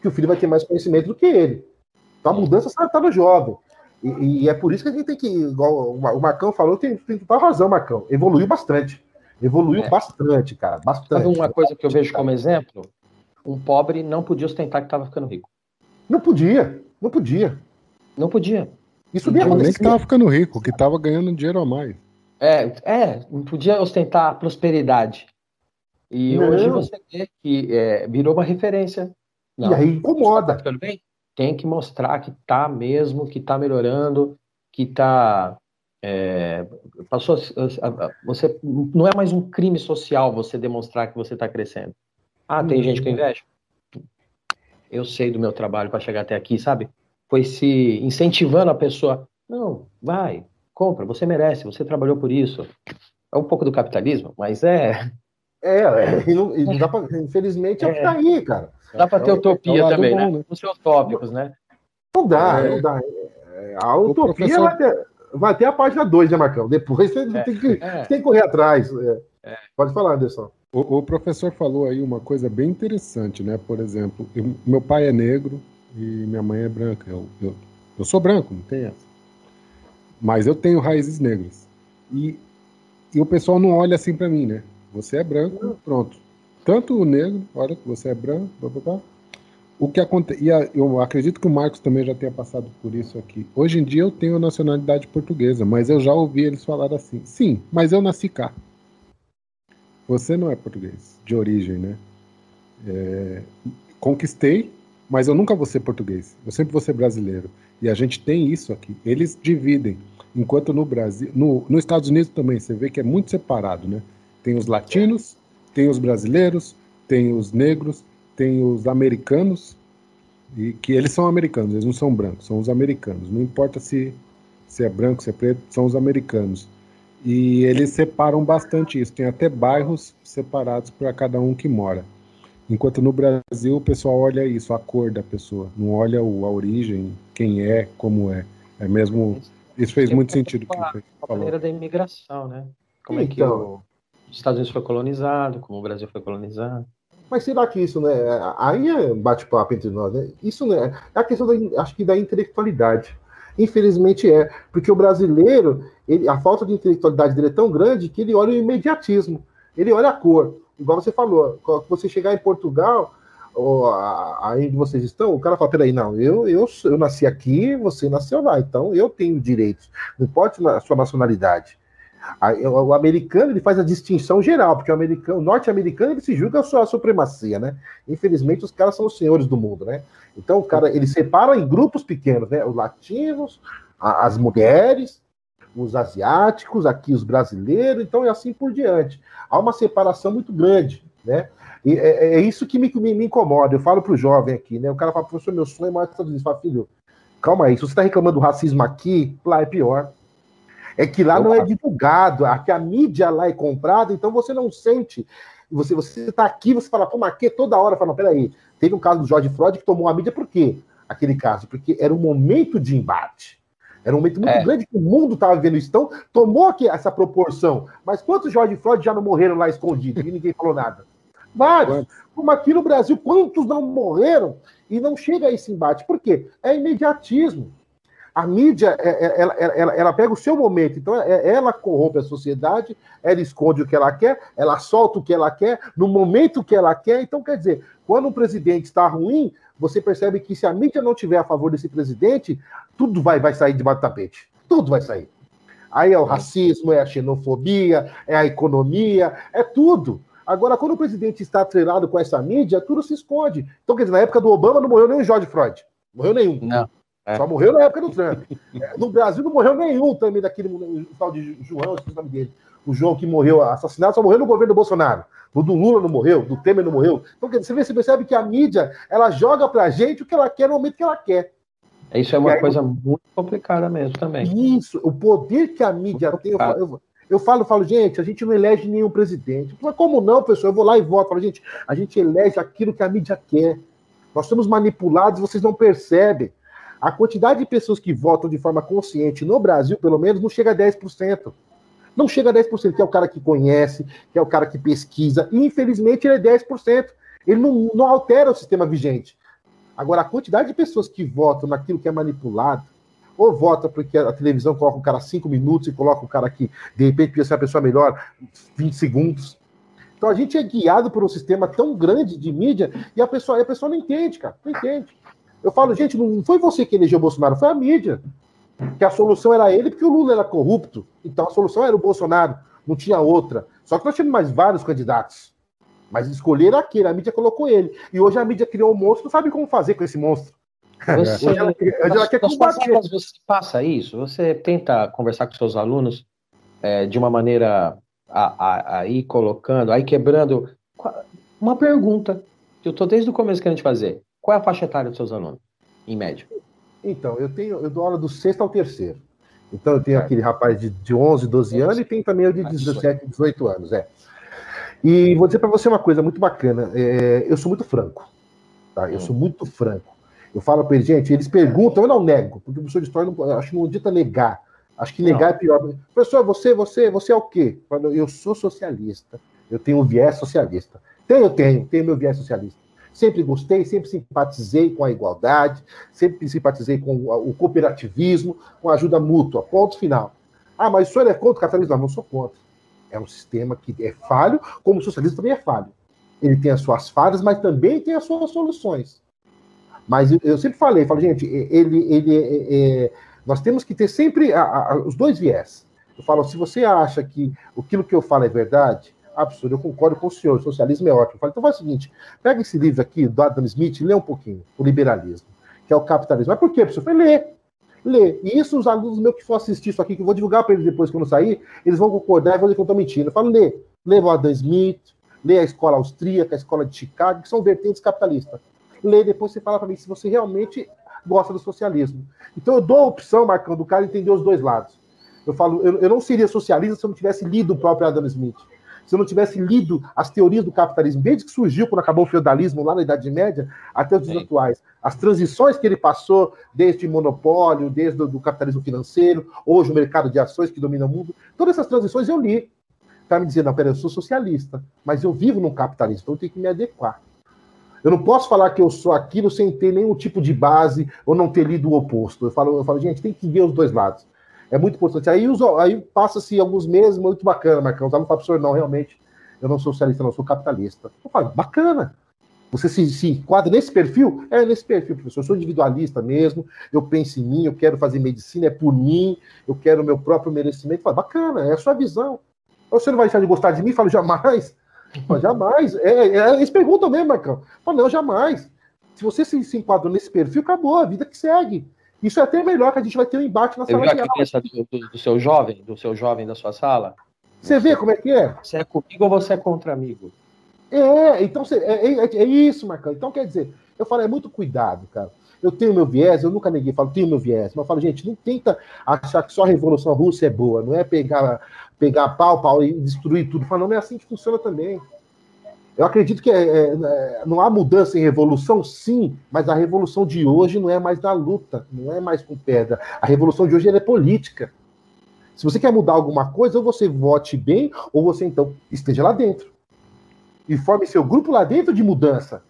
Que o filho vai ter mais conhecimento do que ele. Então a mudança está no jovem. E, e, é por isso que a gente tem que, igual o Marcão falou, tem, tem total razão, Marcão. Evoluiu bastante. Evoluiu é. bastante, cara. Bastante. Sabe uma coisa que eu vejo como exemplo? Um pobre não podia ostentar que estava ficando rico. Não podia. Não podia. Não podia. Isso nem Nem que tava ficando rico, que tava ganhando dinheiro a mais. É, é, não podia ostentar prosperidade. E não. hoje você vê que é, virou uma referência. Não, e aí incomoda. Tá bem? Tem que mostrar que tá mesmo, que tá melhorando, que tá. É, passou, você não é mais um crime social você demonstrar que você está crescendo. Ah, tem hum. gente com inveja? eu sei do meu trabalho para chegar até aqui, sabe? Foi se incentivando a pessoa. Não, vai, compra, você merece, você trabalhou por isso. É um pouco do capitalismo, mas é. É, é e não, e não dá pra, infelizmente é, é o que tá aí, cara. Dá para ter é, utopia é também, né? né? Os seus tópicos, né? Não dá, é. não dá. É, a utopia professor... vai, ter, vai ter a página 2, né, Marcão? Depois você tem, que, tem que correr atrás. Pode falar, Anderson. O, o, professor falou aí uma coisa bem interessante, né? Por exemplo, eu, meu pai é negro e minha mãe é branca. Eu, eu, eu sou branco, não tem essa. Mas eu tenho raízes negras. E, e o pessoal não olha assim para mim, né? Você é branco, pronto. Tanto o negro, olha que você é branco, blá, blá, blá. O que acontece, e eu acredito que o Marcos também já tenha passado por isso aqui. Hoje em dia eu tenho nacionalidade portuguesa, mas eu já ouvi eles falar assim: sim, mas eu nasci cá. Você não é português, de origem, né? É, conquistei, mas eu nunca vou ser português. Eu sempre vou ser brasileiro. E a gente tem isso aqui. Eles dividem. Enquanto no Brasil, no, nos Estados Unidos também, você vê que é muito separado, né? Tem os latinos, tem os brasileiros, tem os negros, tem os americanos, e que eles são americanos, eles não são brancos, são os americanos. Não importa se, se é branco, se é preto, são os americanos. E eles separam bastante isso. Tem até bairros separados para cada um que mora. Enquanto no Brasil o pessoal olha isso, a cor da pessoa, não olha o, a origem, quem é, como é. É mesmo. Isso fez muito sentido. Com a, a maneira da imigração, né? Como então, é que o, os Estados Unidos foi colonizado, como o Brasil foi colonizado. Mas será que isso, né? Aí é bate-papo entre nós, né? Isso né, é a questão da, acho que da intelectualidade. Infelizmente é, porque o brasileiro, ele, a falta de intelectualidade dele é tão grande que ele olha o imediatismo, ele olha a cor. Igual você falou, quando você chegar em Portugal, ou aí onde vocês estão, o cara fala: peraí, não, eu, eu, eu nasci aqui, você nasceu lá, então eu tenho direitos, não importa a sua nacionalidade. O americano ele faz a distinção geral, porque o americano, norte-americano ele se julga a sua supremacia, né? Infelizmente os caras são os senhores do mundo, né? Então o cara ele separa em grupos pequenos, né? Os latinos, as mulheres, os asiáticos, aqui os brasileiros, então é assim por diante. Há uma separação muito grande, né? E é, é isso que me, me, me, incomoda. Eu falo para o jovem aqui, né? O cara fala, professor, meu sonho é mais Estados Unidos. Fala, filho, calma aí, se você está reclamando do racismo aqui, lá é pior. É que lá não é divulgado, aqui a mídia lá é comprada, então você não sente. Você você está aqui, você fala, pô, mas aqui toda hora, fala, não, peraí. Teve um caso do George Floyd que tomou a mídia por quê? Aquele caso, porque era um momento de embate. Era um momento muito é. grande que o mundo estava vivendo isso. Então, tomou aqui essa proporção. Mas quantos George Floyd já não morreram lá escondidos e ninguém falou nada? Vários. Como aqui no Brasil, quantos não morreram e não chega a esse embate? Por quê? É imediatismo. A mídia, é, é, ela, ela, ela, pega o seu momento, então ela corrompe a sociedade, ela esconde o que ela quer, ela solta o que ela quer, no momento que ela quer. Então, quer dizer, quando um presidente está ruim, você percebe que se a mídia não tiver a favor desse presidente, tudo vai, vai sair debaixo do tapete. Tudo vai sair. Aí é o racismo, é a xenofobia, é a economia, é tudo. Agora, quando o presidente está atrelado com essa mídia, tudo se esconde. Então, quer dizer, na época do Obama não morreu nenhum George Floyd. Morreu nenhum. Não. É. Só morreu na época do Trump. É, no Brasil não morreu nenhum também daquele tal de João, esse nome dele. O João que morreu assassinado só morreu no governo do Bolsonaro. O do Lula não morreu, do Temer não morreu. Então, quer dizer, você percebe que a mídia ela joga pra gente o que ela quer no momento que ela quer. Isso é uma aí, coisa muito complicada mesmo também. Isso, o poder que a mídia tem. Eu, eu, eu falo, falo, gente, a gente não elege nenhum presidente. Mas como não, pessoal? Eu vou lá e voto. Falo, gente, a gente elege aquilo que a mídia quer. Nós somos manipulados, vocês não percebem. A quantidade de pessoas que votam de forma consciente no Brasil, pelo menos, não chega a 10%. Não chega a 10%, que é o cara que conhece, que é o cara que pesquisa. E, infelizmente, ele é 10%. Ele não, não altera o sistema vigente. Agora, a quantidade de pessoas que votam naquilo que é manipulado, ou vota porque a televisão coloca o cara cinco minutos e coloca o cara que, de repente, podia ser a pessoa melhor 20 segundos. Então a gente é guiado por um sistema tão grande de mídia e a pessoa, a pessoa não entende, cara. Não entende. Eu falo, gente, não foi você que elegeu o Bolsonaro, foi a mídia. Que a solução era ele, porque o Lula era corrupto. Então a solução era o Bolsonaro, não tinha outra. Só que nós tínhamos mais vários candidatos. Mas escolheram aquele, a mídia colocou ele. E hoje a mídia criou um monstro, não sabe como fazer com esse monstro. Você, ela, ela quer combater. Você passa isso? Você tenta conversar com seus alunos é, de uma maneira aí colocando, aí quebrando. Uma pergunta que eu estou desde o começo querendo te fazer. Qual é a faixa etária dos seus alunos, em média? Então, eu tenho, eu dou aula do sexto ao terceiro. Então, eu tenho é. aquele rapaz de, de 11, 12 anos e tem também o de 17, 18 anos. É. E vou dizer para você uma coisa muito bacana. É, eu sou muito franco. Tá? Eu hum. sou muito franco. Eu falo para eles, gente, eles perguntam, eu não nego, porque o professor de história não, acho que não adianta negar. Acho que negar não. é pior. Professor, você, você, você é o quê? Eu sou socialista. Eu tenho um viés socialista. Tenho, tenho, tenho meu viés socialista. Sempre gostei, sempre simpatizei com a igualdade, sempre simpatizei com o cooperativismo, com a ajuda mútua. Ponto final. Ah, mas o senhor é contra o capitalismo? Não, não sou contra. É um sistema que é falho, como o socialismo também é falho. Ele tem as suas falhas, mas também tem as suas soluções. Mas eu, sempre falei, falo, gente, ele, ele, é, é, nós temos que ter sempre a, a, os dois viés. Eu falo, se você acha que aquilo que eu falo é verdade, absurdo, eu concordo com o senhor, o socialismo é ótimo. Falo, então faz o seguinte, pega esse livro aqui do Adam Smith e lê um pouquinho, o liberalismo, que é o capitalismo. Mas por quê, professor? Eu falei, lê, lê. E isso os alunos meus que for assistir isso aqui, que eu vou divulgar para eles depois quando sair, eles vão concordar e vão dizer que eu estou mentindo. Eu falo, lê, lê o Adam Smith, lê a escola austríaca, a escola de Chicago, que são vertentes capitalistas lê depois você fala para mim se você realmente gosta do socialismo. Então eu dou a opção, Marcão, do cara entender os dois lados. Eu falo, eu, eu não seria socialista se eu não tivesse lido o próprio Adam Smith. Se eu não tivesse lido as teorias do capitalismo, desde que surgiu, quando acabou o feudalismo lá na Idade Média, até os dias atuais. As transições que ele passou, desde monopólio, desde o capitalismo financeiro, hoje o mercado de ações que domina o mundo, todas essas transições eu li. Tá me dizendo, não, peraí, eu sou socialista, mas eu vivo num capitalismo, então eu tenho que me adequar. Eu não posso falar que eu sou aquilo sem ter nenhum tipo de base ou não ter lido o oposto. Eu falo, eu falo gente, tem que ver os dois lados. É muito importante. Aí, aí passa-se alguns meses, muito bacana, Marcão. Eu falo para o não, realmente, eu não sou socialista, não, sou capitalista. Eu falo, bacana. Você se, se enquadra nesse perfil? É nesse perfil, professor. Eu sou individualista mesmo, eu penso em mim, eu quero fazer medicina, é por mim, eu quero o meu próprio merecimento. Falo, bacana, é a sua visão. Você não vai deixar de gostar de mim? Falo, jamais. Mas jamais. É, é, eles perguntam mesmo, Marcão. Fala, não, jamais. Se você se, se nesse perfil, acabou, a vida que segue. Isso é até melhor que a gente vai ter um embate na sala de aula. Você viu do, do seu jovem, do seu jovem da sua sala? Você vê como é que é? Você é comigo ou você é contra amigo? É, então é, é, é, isso, Marcão. Então quer dizer, eu falo, é muito cuidado, cara. Eu tenho meu viés, eu nunca neguei, falo, tenho meu viés, mas eu falo, gente, não tenta achar que só a Revolução Russa é boa, não é pegar, pegar pau, pau e destruir tudo. Falo, não é assim que funciona também. Eu acredito que é, é, é, não há mudança em revolução, sim, mas a revolução de hoje não é mais da luta, não é mais com pedra. A revolução de hoje é política. Se você quer mudar alguma coisa, ou você vote bem, ou você então esteja lá dentro. E forme seu grupo lá dentro de mudança.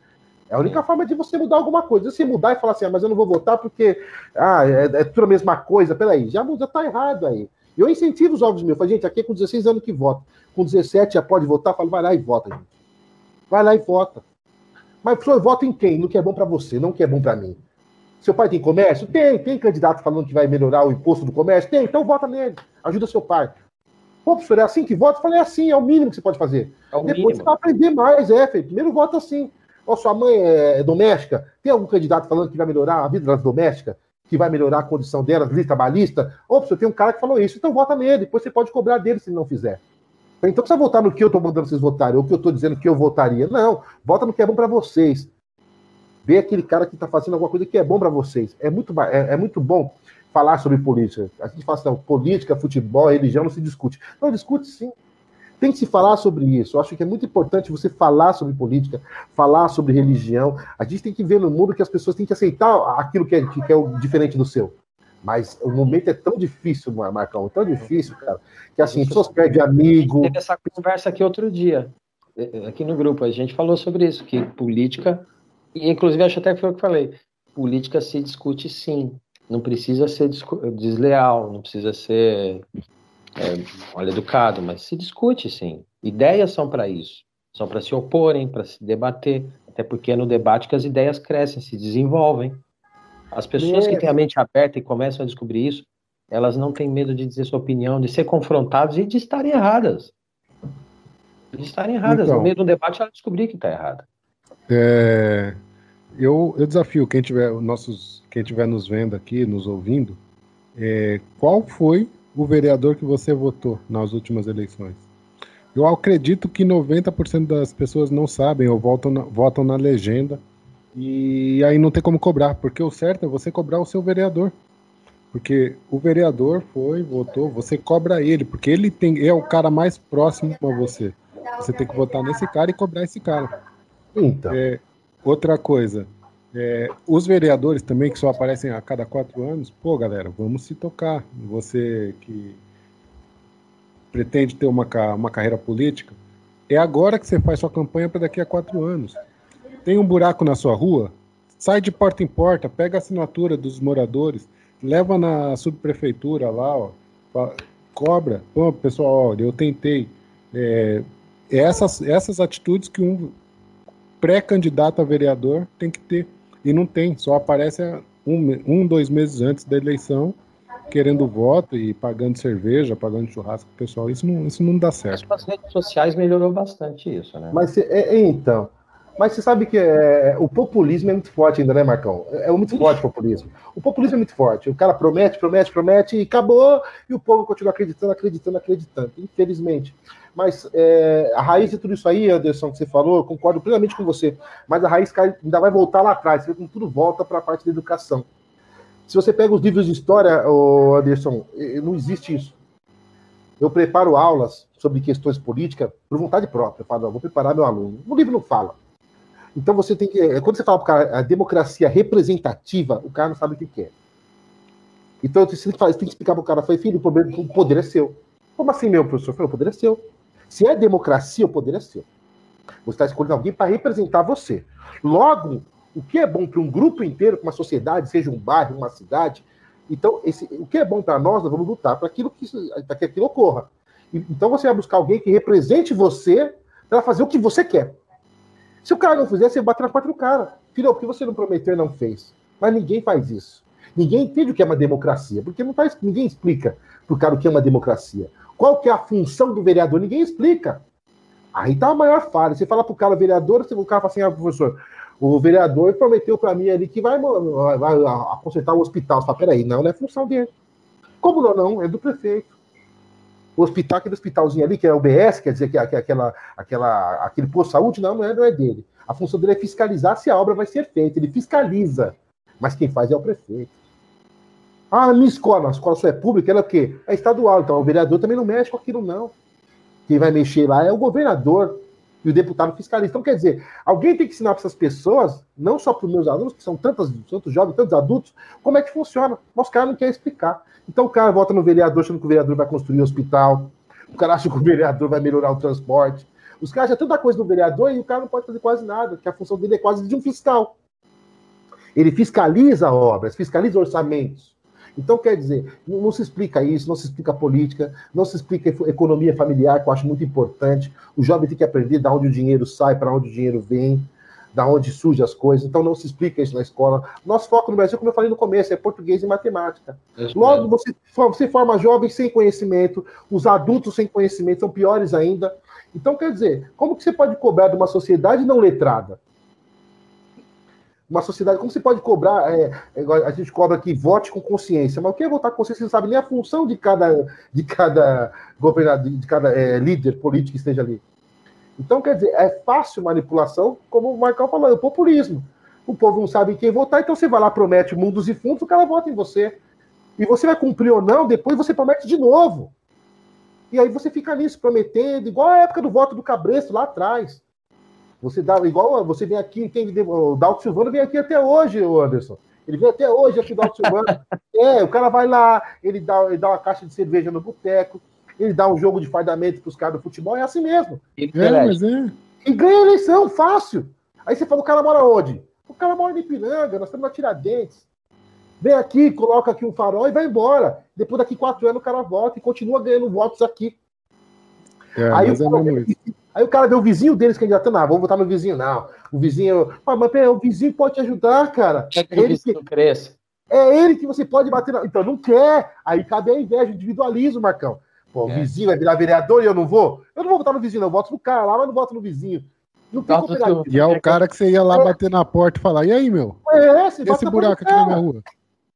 É a única forma de você mudar alguma coisa. Se mudar e falar assim, ah, mas eu não vou votar porque ah, é, é tudo a mesma coisa, peraí, já muda, tá errado aí. Eu incentivo os jovens meus, falo, gente, aqui é com 16 anos que vota. Com 17 já pode votar, falo, vai lá e vota, gente. Vai lá e vota. Mas, professor, vota em quem? No que é bom para você, não que é bom para mim. Seu pai tem comércio? Tem. Tem candidato falando que vai melhorar o imposto do comércio? Tem. Então vota nele. Ajuda seu pai. Pô, professor, é assim que vota? Eu falei, é assim, é o mínimo que você pode fazer. É Depois mínimo. você vai aprender mais, é, Felipe. Primeiro vota assim. Ó, sua mãe é, é doméstica? Tem algum candidato falando que vai melhorar a vida das domésticas? Que vai melhorar a condição delas, lista trabalhista? Ô, professor, tem um cara que falou isso, então vota nele. Depois você pode cobrar dele se não fizer. Então precisa votar no que eu estou mandando vocês votarem, ou que eu estou dizendo que eu votaria. Não, vota no que é bom para vocês. Vê aquele cara que está fazendo alguma coisa que é bom para vocês. É muito, é, é, muito bom falar sobre política. A gente fala assim, não, política, futebol, religião não se discute. Não, discute sim. Tem que se falar sobre isso. Eu acho que é muito importante você falar sobre política, falar sobre religião. A gente tem que ver no mundo que as pessoas têm que aceitar aquilo que é, que é o diferente do seu. Mas o momento é tão difícil, Marcão, tão difícil, cara, que assim, pessoas perdem amigo. Teve essa conversa aqui outro dia, eh, eh, aqui no grupo, a gente falou sobre isso, que política, e inclusive acho até que foi o que falei, política se discute sim, não precisa ser desleal, não precisa ser, é, olha, educado, mas se discute sim. Ideias são para isso, são para se oporem, para se debater, até porque é no debate que as ideias crescem, se desenvolvem. As pessoas que têm a mente aberta e começam a descobrir isso, elas não têm medo de dizer sua opinião, de ser confrontadas e de estarem erradas. De estarem erradas. Então, no meio de um debate, ela descobrir que está errada. É, eu, eu desafio quem tiver, nossos, quem tiver nos vendo aqui, nos ouvindo, é, qual foi o vereador que você votou nas últimas eleições? Eu acredito que 90% das pessoas não sabem ou votam na, votam na legenda e aí não tem como cobrar, porque o certo é você cobrar o seu vereador. Porque o vereador foi, votou, você cobra ele, porque ele tem, é o cara mais próximo a você. Você tem que votar nesse cara e cobrar esse cara. Então. É, outra coisa, é, os vereadores também, que só aparecem a cada quatro anos, pô, galera, vamos se tocar. Você que pretende ter uma, uma carreira política, é agora que você faz sua campanha para daqui a quatro anos. Tem um buraco na sua rua? Sai de porta em porta, pega a assinatura dos moradores, leva na subprefeitura lá, ó, cobra. Pô, pessoal, olha, eu tentei. É, essas, essas atitudes que um pré-candidato a vereador tem que ter. E não tem, só aparece um, um, dois meses antes da eleição, querendo voto e pagando cerveja, pagando churrasco pessoal. Isso não, isso não dá certo. As redes sociais melhorou bastante isso, né? Mas é, é então, mas você sabe que é, o populismo é muito forte ainda, né, Marcão? É, é muito forte o populismo. O populismo é muito forte. O cara promete, promete, promete e acabou, e o povo continua acreditando, acreditando, acreditando. Infelizmente. Mas é, a raiz de tudo isso aí, Anderson, que você falou, concordo plenamente com você. Mas a raiz ainda vai voltar lá atrás. Você vê como tudo volta para a parte da educação. Se você pega os livros de história, Anderson, não existe isso. Eu preparo aulas sobre questões políticas por vontade própria. Eu falo, vou preparar meu aluno. O livro não fala. Então você tem que. É, quando você fala para o cara a democracia representativa, o cara não sabe o que quer. É. Então você tem que, falar, você tem que explicar para o cara, foi filho, o poder é seu. Como assim, meu professor? Falei, o poder é seu. Se é democracia, o poder é seu. Você está escolhendo alguém para representar você. Logo, o que é bom para um grupo inteiro, para uma sociedade, seja um bairro, uma cidade, então, esse, o que é bom para nós, nós vamos lutar para aquilo que, que aquilo ocorra. Então você vai buscar alguém que represente você para fazer o que você quer. Se o cara não fizer, você bate na do cara. Filho, porque você não prometeu e não fez? Mas ninguém faz isso. Ninguém entende o que é uma democracia, porque não faz, ninguém explica para o cara o que é uma democracia. Qual que é a função do vereador? Ninguém explica. Aí tá a maior falha. Você fala pro cara, vereador, o cara fala assim, ah, professor, o vereador prometeu para mim ali que vai, vai, vai consertar o hospital. Você fala, peraí, não, não é função dele. Como não, não? É do prefeito. O hospital, aquele hospitalzinho ali, que é o BS, quer dizer, que, é, que é aquela, aquela, aquele posto de saúde, não, não é, não é dele. A função dele é fiscalizar se a obra vai ser feita. Ele fiscaliza. Mas quem faz é o prefeito. Ah, minha escola, a escola só é pública, ela é o quê? É estadual. Então o vereador também não mexe com aquilo, não. Quem vai mexer lá é o governador e o deputado fiscalista. Então, quer dizer, alguém tem que ensinar para essas pessoas, não só para os meus alunos, que são tantos, tantos jovens, tantos adultos, como é que funciona. Mas os caras não querem explicar. Então o cara vota no vereador achando que o vereador vai construir um hospital, o cara acha que o vereador vai melhorar o transporte. Os caras acham tanta coisa no vereador e o cara não pode fazer quase nada, que a função dele é quase de um fiscal. Ele fiscaliza obras, fiscaliza orçamentos. Então, quer dizer, não, se explica isso, não se explica política, não se explica economia familiar, que eu acho muito importante. O jovem tem que aprender de onde o dinheiro sai, para onde o dinheiro vem, da onde surgem as coisas. Então, não se explica isso na escola. Nosso foco no Brasil, como eu falei no começo, é português e matemática. Logo, você, você forma jovens sem conhecimento, os adultos sem conhecimento são piores ainda. Então, quer dizer, como que você pode cobrar de uma sociedade não letrada? Uma sociedade, como você pode cobrar, é, é a gente cobra que vote com consciência, mas o que é votar com consciência? Você não sabe nem a função de cada, de cada governador, de cada é, líder político que esteja ali. Então, quer dizer, é fácil manipulação, como o Marcão falou, é o populismo. O povo não sabe quem votar, então você vai lá, promete mundos e fundos, o cara vota em você. E você vai cumprir ou não, depois você promete de novo. E aí você fica nisso, prometendo, igual a época do voto do Cabresto lá atrás. Você dá igual você vem aqui, tem o Dalton Silvano vem aqui até hoje, o Anderson. Ele vem até hoje aqui do Dalton Silvano. é, o cara vai lá, ele dá, ele dá uma caixa de cerveja no boteco, ele dá um jogo de fardamento para os caras do futebol, é assim mesmo. Ele é, mas é. E ganha eleição, fácil. Aí você fala, o cara mora onde? O cara mora em Ipiranga, nós estamos na Tiradentes. Vem aqui, coloca aqui um farol e vai embora. Depois daqui quatro anos o cara volta e continua ganhando votos aqui. É, aí, o cara, é aí o cara vê o vizinho deles candidatando, ah, vamos votar no vizinho, não. O vizinho, ah, mas pera, o vizinho pode te ajudar, cara. Quer que é o vizinho que, cresça. É ele que você pode bater na... Então, não quer. Aí cabe a inveja, o individualismo, Marcão. Pô, o é. vizinho vai virar vereador e eu não vou? Eu não vou votar no vizinho, não. Eu voto no cara lá, mas não voto no vizinho. Não tem E é o cara que você ia lá é. bater na porta e falar: e aí, meu? É, esse, esse buraco aqui na minha rua?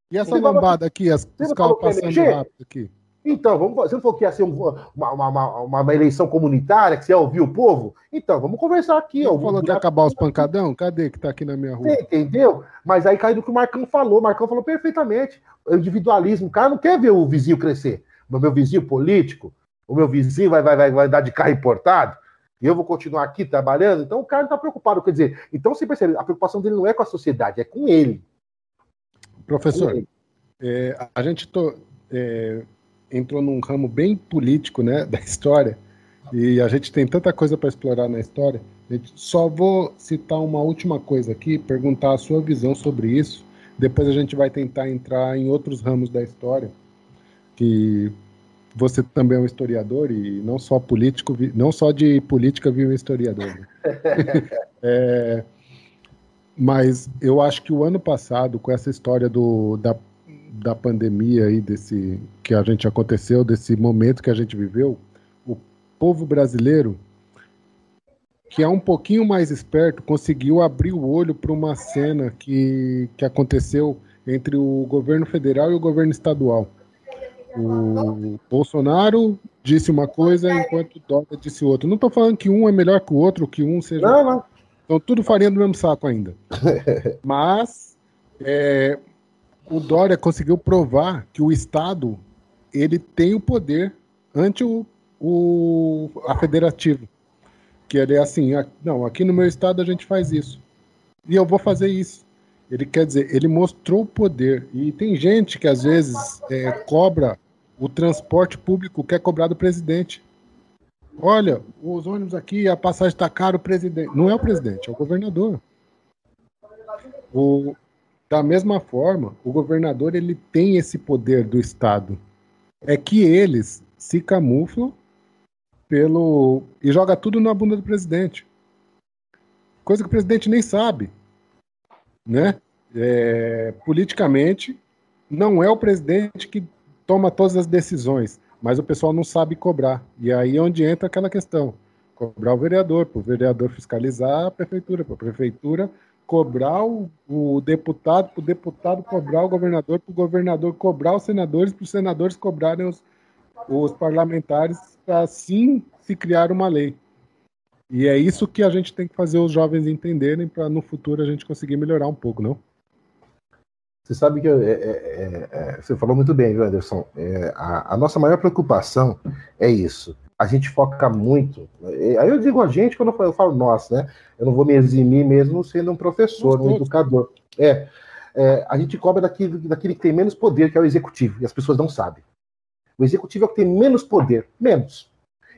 E essa lombada aqui, as, os carros passando rápido aqui? Então, vamos, você não falou que ia ser uma, uma, uma, uma, eleição comunitária, que você ia ouvir o povo? Então, vamos conversar aqui. Você falou de acabar os pancadão? Cadê que tá aqui na minha rua? Você entendeu? Mas aí caiu do que o Marcão falou. O Marcão falou perfeitamente. O individualismo. O cara não quer ver o vizinho crescer. O meu vizinho político, o meu vizinho vai, vai, vai, vai dar de carro importado, e eu vou continuar aqui trabalhando. Então o cara não está preocupado. Quer dizer, então você percebe, a preocupação dele não é com a sociedade, é com ele. Professor, com ele. É, a gente to, é, entrou num ramo bem político né, da história, e a gente tem tanta coisa para explorar na história. Só vou citar uma última coisa aqui, perguntar a sua visão sobre isso. Depois a gente vai tentar entrar em outros ramos da história, que você também é um historiador e não só político, não só de política vive um historiador. Né? é, mas eu acho que o ano passado, com essa história do, da, da pandemia aí, desse que a gente aconteceu, desse momento que a gente viveu, o povo brasileiro, que é um pouquinho mais esperto, conseguiu abrir o olho para uma cena que, que aconteceu entre o governo federal e o governo estadual. O Bolsonaro disse uma coisa enquanto o Dória disse outra. Não estou falando que um é melhor que o outro, que um seja. Não, não. Então tudo farinha do mesmo saco ainda. Mas é, o Dória conseguiu provar que o Estado ele tem o poder ante o, o a federativo. Que ele é assim, não, aqui no meu estado a gente faz isso. E eu vou fazer isso. Ele quer dizer, ele mostrou o poder. E tem gente que às vezes é, cobra o transporte público quer cobrar do presidente. Olha, os ônibus aqui, a passagem está cara, o presidente. Não é o presidente, é o governador. O, da mesma forma, o governador ele tem esse poder do Estado. É que eles se camuflam pelo e joga tudo na bunda do presidente. Coisa que o presidente nem sabe, né? É, politicamente, não é o presidente que toma todas as decisões, mas o pessoal não sabe cobrar. E aí é onde entra aquela questão. Cobrar o vereador, para o vereador fiscalizar a prefeitura, para a prefeitura cobrar o, o deputado, para o deputado cobrar o governador, para o governador cobrar os senadores, para os senadores cobrarem os, os parlamentares, para assim se criar uma lei. E é isso que a gente tem que fazer os jovens entenderem para no futuro a gente conseguir melhorar um pouco, não? Você sabe que é, é, é, é você falou muito bem, viu, Anderson? É, a, a, nossa maior preocupação é isso. A gente foca muito. Aí eu digo a gente quando eu falo, eu falo nós, né? Eu não vou me eximir mesmo sendo um professor, um educador. É, é, a gente cobra daquele, daquele que tem menos poder, que é o executivo, e as pessoas não sabem. O executivo é o que tem menos poder, menos.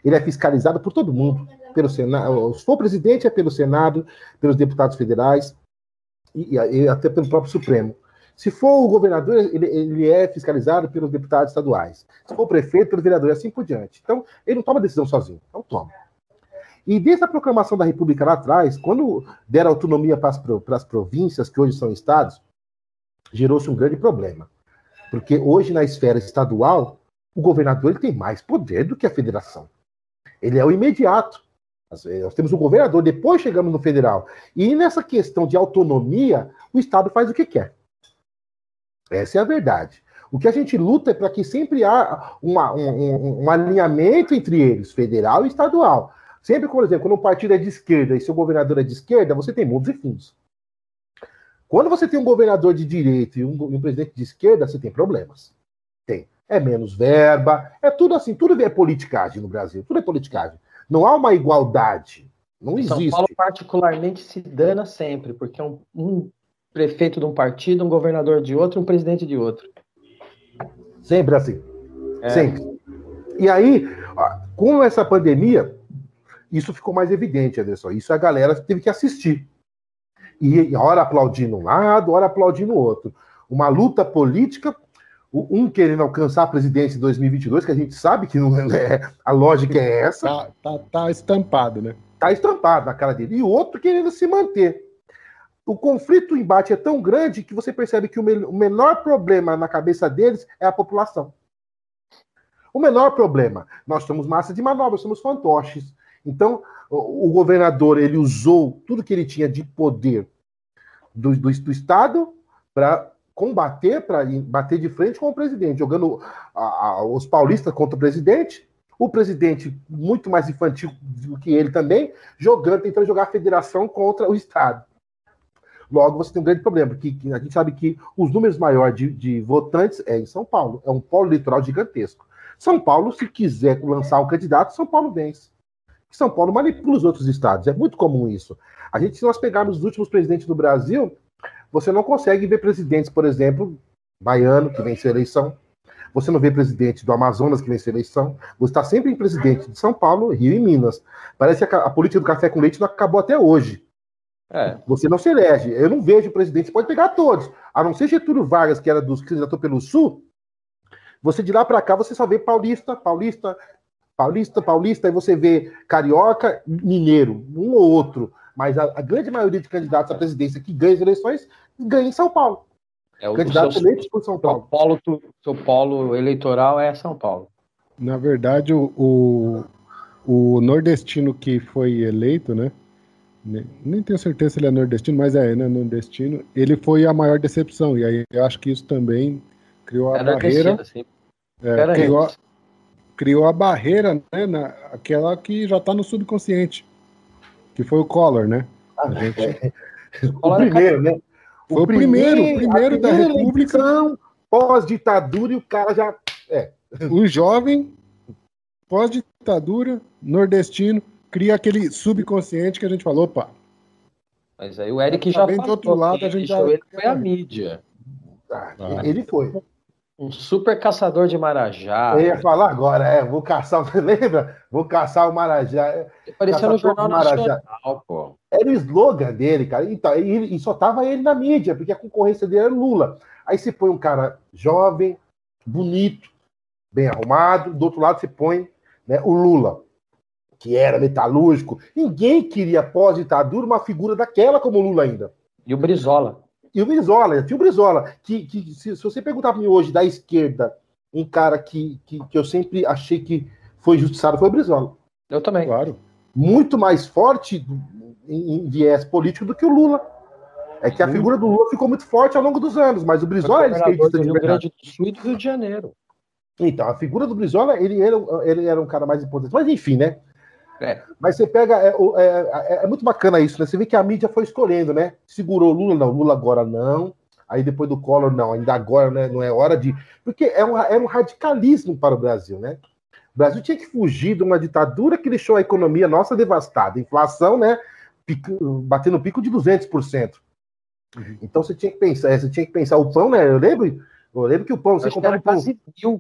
Ele é fiscalizado por todo mundo, pelo Senado. Se for presidente, é pelo Senado, pelos deputados federais e, e até pelo próprio Supremo. Se for o governador, ele, ele, é fiscalizado pelos deputados estaduais. Se for o prefeito, pelo vereador, e assim por diante. Então, ele não toma decisão sozinho, não toma. E desde a proclamação da República lá atrás, quando deram autonomia para as, para as províncias, que hoje são estados, gerou-se um grande problema. Porque hoje, na esfera estadual, o governador ele tem mais poder do que a federação. Ele é o imediato. Nós temos o governador, depois chegamos no federal. E nessa questão de autonomia, o Estado faz o que quer. Essa é a verdade. O que a gente luta é para que sempre há uma, um, um, alinhamento entre eles, federal e estadual. Sempre, por exemplo, quando um partido é de esquerda e seu governador é de esquerda, você tem mundos e fundos. Quando você tem um governador de direita e um, um presidente de esquerda, você tem problemas. Tem. É menos verba, é tudo assim, tudo é politicagem no Brasil, tudo é politicagem. Não há uma igualdade. Não existe. São Paulo, particularmente, se dana sempre, porque é um, um prefeito de um partido, um governador de outro, um presidente de outro. Sempre assim. É. Sempre. E aí, com essa pandemia, isso ficou mais evidente, Anderson. Isso a galera teve que assistir. E hora aplaudindo um lado, hora aplaudindo o outro. Uma luta política, um querendo alcançar a presidência em 2022, que a gente sabe que não é, a lógica é essa. Tá, tá, tá estampado, né? Tá estampado na cara dele. E o outro querendo se manter o conflito, o embate é tão grande que você percebe que o, me o menor problema na cabeça deles é a população. O menor problema, nós temos massa de manobra, somos fantoches. Então, o, o governador ele usou tudo que ele tinha de poder do, do, do Estado para combater, para bater de frente com o presidente, jogando a, a, os paulistas contra o presidente, o presidente, muito mais infantil do que ele também, jogando, tentando jogar a federação contra o Estado. Logo, você tem um grande problema, porque a gente sabe que os números maiores de, de votantes é em São Paulo. É um polo eleitoral gigantesco. São Paulo, se quiser lançar um candidato, São Paulo vence. São Paulo manipula os outros estados. É muito comum isso. A gente, se nós pegarmos os últimos presidentes do Brasil, você não consegue ver presidentes, por exemplo, baiano, que venceu a eleição. Você não vê presidente do Amazonas que venceu a eleição. Você está sempre em presidente de São Paulo, Rio e Minas. Parece que a, a política do café com leite não acabou até hoje. É. Você não se elege. Eu não vejo o presidente, você pode pegar todos. A não ser Getúlio Vargas, que era dos que candidatou pelo Sul, você de lá para cá você só vê paulista, paulista, paulista, paulista, aí você vê carioca, mineiro, um ou outro. Mas a, a grande maioria de candidatos à presidência que ganha as eleições ganha em São Paulo. É o Candidato eleito por São Paulo. Seu polo, seu polo eleitoral é São Paulo. Na verdade, o, o, o nordestino que foi eleito, né? Nem tenho certeza se ele é nordestino, mas é, né, nordestino. Ele foi a maior decepção, e aí eu acho que isso também criou a é barreira. É, criou, criou a barreira, né, na, aquela que já está no subconsciente, que foi o Collor, né? A gente... É. o primeiro, né? Foi o primeiro, o primeiro da República. Pós-ditadura e o cara já. É. O jovem, pós-ditadura, nordestino, cria aquele subconsciente que a gente falou, opa. Mas aí o Eric já falou, do outro lado a gente já... ele foi a mídia. Ah, ah. Ele foi. Um super caçador de marajá. Eu ia falar agora, é, vou caçar, lembra? Vou caçar o marajá. Apareceu no Jornal Marajá. Nacional, pô. Era o slogan dele, cara. Então, e, e só tava ele na mídia, porque a concorrência dele era Lula. Aí você põe um cara jovem, bonito, bem arrumado, do outro lado você põe né, o Lula que era metalúrgico. Ninguém queria, pós-ditadura, uma figura daquela como Lula ainda. E o Brizola. E o Brizola, tinha o Brizola. Que, que se, se, você perguntar para mim hoje, da esquerda, um cara que, que, que eu sempre achei que foi injustiçado foi o Brizola. Eu também. Claro. muito mais forte em, em viés político do que o Lula. É que a figura do Lula ficou muito forte ao longo dos anos, mas o Brizola é esquerdista de Rio Grande do Sul e do Rio de Janeiro. Então, a figura do Brizola, ele, ele, ele era um cara mais importante. Mas enfim, né? É. Mas você pega. É, é, é, é, muito bacana isso, né? Você vê que a mídia foi escolhendo, né? Segurou Lula, não, Lula agora não. Aí depois do Collor, não, ainda agora né, não é hora de. Porque é um, é um radicalismo para o Brasil, né? O Brasil tinha que fugir de uma ditadura que deixou a economia nossa devastada. Inflação, né? Pico, batendo pico de 200%. Uhum. Então você tinha que pensar, você tinha que pensar o pão, né? Eu lembro, eu lembro que o pão, você comprava pão. Mil.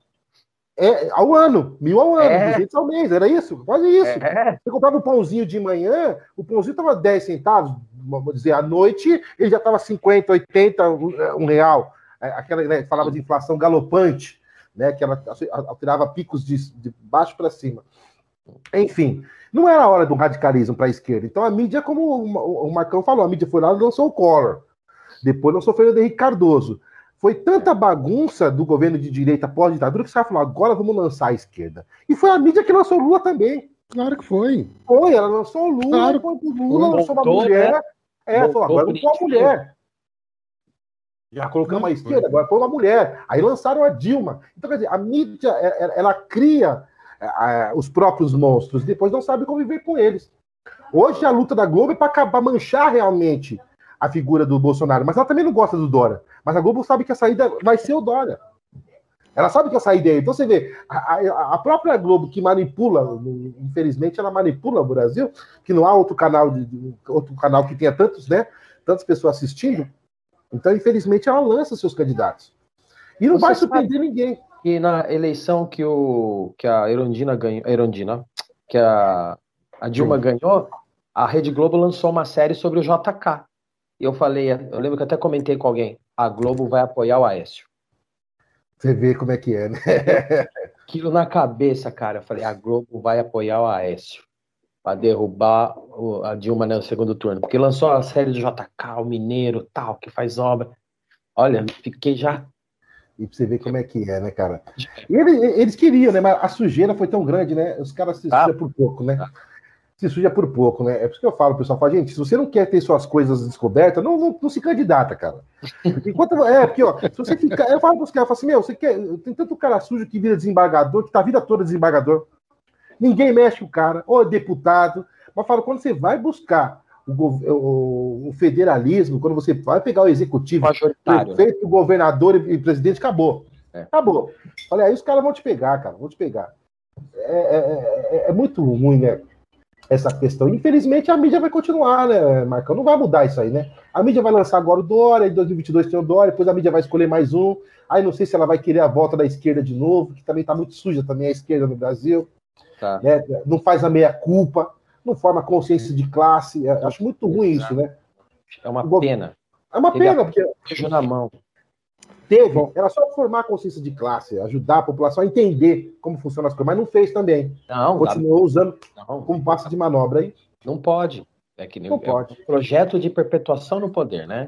É, ao ano, mil ao ano, é. 200 ao mês, era isso, quase isso. É. Você comprava um pãozinho de manhã, o pãozinho estava 10 centavos, vamos dizer, à noite ele já estava 50, 80, um real. É, aquela, né, falava de inflação galopante, né, que ela alterava picos de, de baixo para cima. Enfim, não era a hora do radicalismo para a esquerda. Então a mídia, como o Marcão falou, a mídia foi lá e lançou o Collor. Depois lançou o Fernando Henrique Cardoso. Foi tanta bagunça do governo de direita pós-ditadura que os caras falaram, agora vamos lançar a esquerda. E foi a mídia que lançou Lula também. Claro que foi. Foi, ela lançou o Lula, claro. o Lula lançou uma mulher. Né? É, falou, agora vamos pôr uma mulher. Já colocamos a esquerda, agora foi uma mulher. Aí lançaram a Dilma. Então, quer dizer, a mídia, ela, é, é, ela cria é, os próprios monstros, depois não sabe conviver com eles. Hoje a luta da Globo é para acabar manchar realmente a figura do Bolsonaro, mas ela também não gosta do Dória. Mas a Globo sabe que a saída vai ser o Dória. Ela sabe que a saída é. Então você vê, a, a, própria Globo que manipula, infelizmente, ela manipula o Brasil, que não há outro canal, de, outro canal que tenha tantos, né? Tantas pessoas assistindo. Então, infelizmente, ela lança seus candidatos. E não você vai surpreender ninguém. E na eleição que, o, que a Erondina ganhou, Erondina, que a, a Dilma Sim. ganhou, a Rede Globo lançou uma série sobre o JK. E eu falei, eu lembro que até comentei com alguém, a Globo vai apoiar o Aécio. Você vê como é que é, né? Aquilo na cabeça, cara. Eu falei, a Globo vai apoiar o Aécio para derrubar a Dilma no segundo turno. Porque lançou a série do JK, o Mineiro, tal, que faz obra. Olha, fiquei já. E pra você ver como é que é, né, cara? E eles, eles queriam, né? Mas a sujeira foi tão grande, né? Os caras se ah. por pouco, né? Ah se suja por pouco, né? É por isso que eu falo, o pessoal fala, gente, se você não quer ter suas coisas descobertas, não, não, não se candidata, cara. Enquanto, é, porque, ó, se você ficar. Eu falo para os caras, eu falo assim, meu, você quer. Tem tanto cara sujo que vira desembargador, que tá a vida toda desembargador. Ninguém mexe com o cara, ou é deputado. Mas falo, quando você vai buscar o, o, o federalismo, quando você vai pegar o executivo, né? prefeito, o governador e, e presidente, acabou. É. Acabou. Falei, aí os caras vão te pegar, cara, vão te pegar. É, é, é, é muito ruim, né? Essa questão. Infelizmente, a mídia vai continuar, né, Marcão? Não vai mudar isso aí, né? A mídia vai lançar agora o Dória, em 2022 tem o Dória, depois a mídia vai escolher mais um. Aí não sei se ela vai querer a volta da esquerda de novo, que também está muito suja também a esquerda no Brasil. Tá. Né? Não faz a meia-culpa, não forma consciência de classe. Acho muito ruim isso, né? É uma pena. É uma pena, porque. na mão. Teve, era só formar consciência de classe, ajudar a população a entender como funcionam as coisas, mas não fez também. Não, Continuou dá... usando não. como passo de manobra aí. Não pode. É que nem não é pode. Um projeto de perpetuação no poder, né?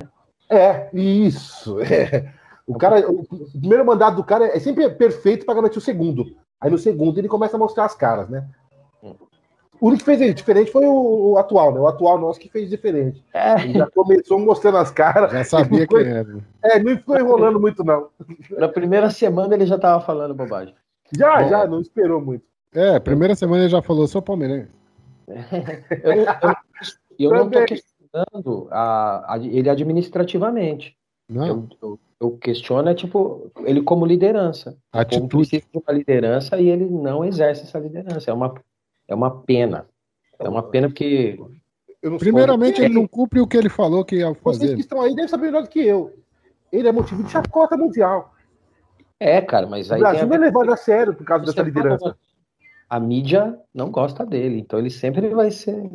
É, isso. É. O cara, o primeiro mandato do cara é sempre perfeito para garantir o segundo. Aí no segundo ele começa a mostrar as caras, né? O único que fez diferente foi o, o, atual, né? O atual nosso que fez diferente. É. Ele já começou mostrando as caras. Já sabia que era. É, não ficou enrolando muito, não. Na primeira semana ele já estava falando bobagem. Já, é. já, não esperou muito. É, primeira semana ele já falou, sou palmeirense. eu, eu, eu não estou questionando a, a, ele administrativamente. Não. Eu, eu, questiono é tipo ele como liderança. Atitude. Como precisa de uma liderança e ele não exerce essa liderança. É uma é uma pena. É uma pena porque. Primeiramente, ele não cumpre o que ele falou que ia fazer. Vocês que estão aí devem saber melhor do que eu. Ele é motivo de chacota mundial. É, cara, mas aí. O Brasil não é levado a sério por causa dessa liderança. A mídia não gosta dele, então ele sempre vai ser.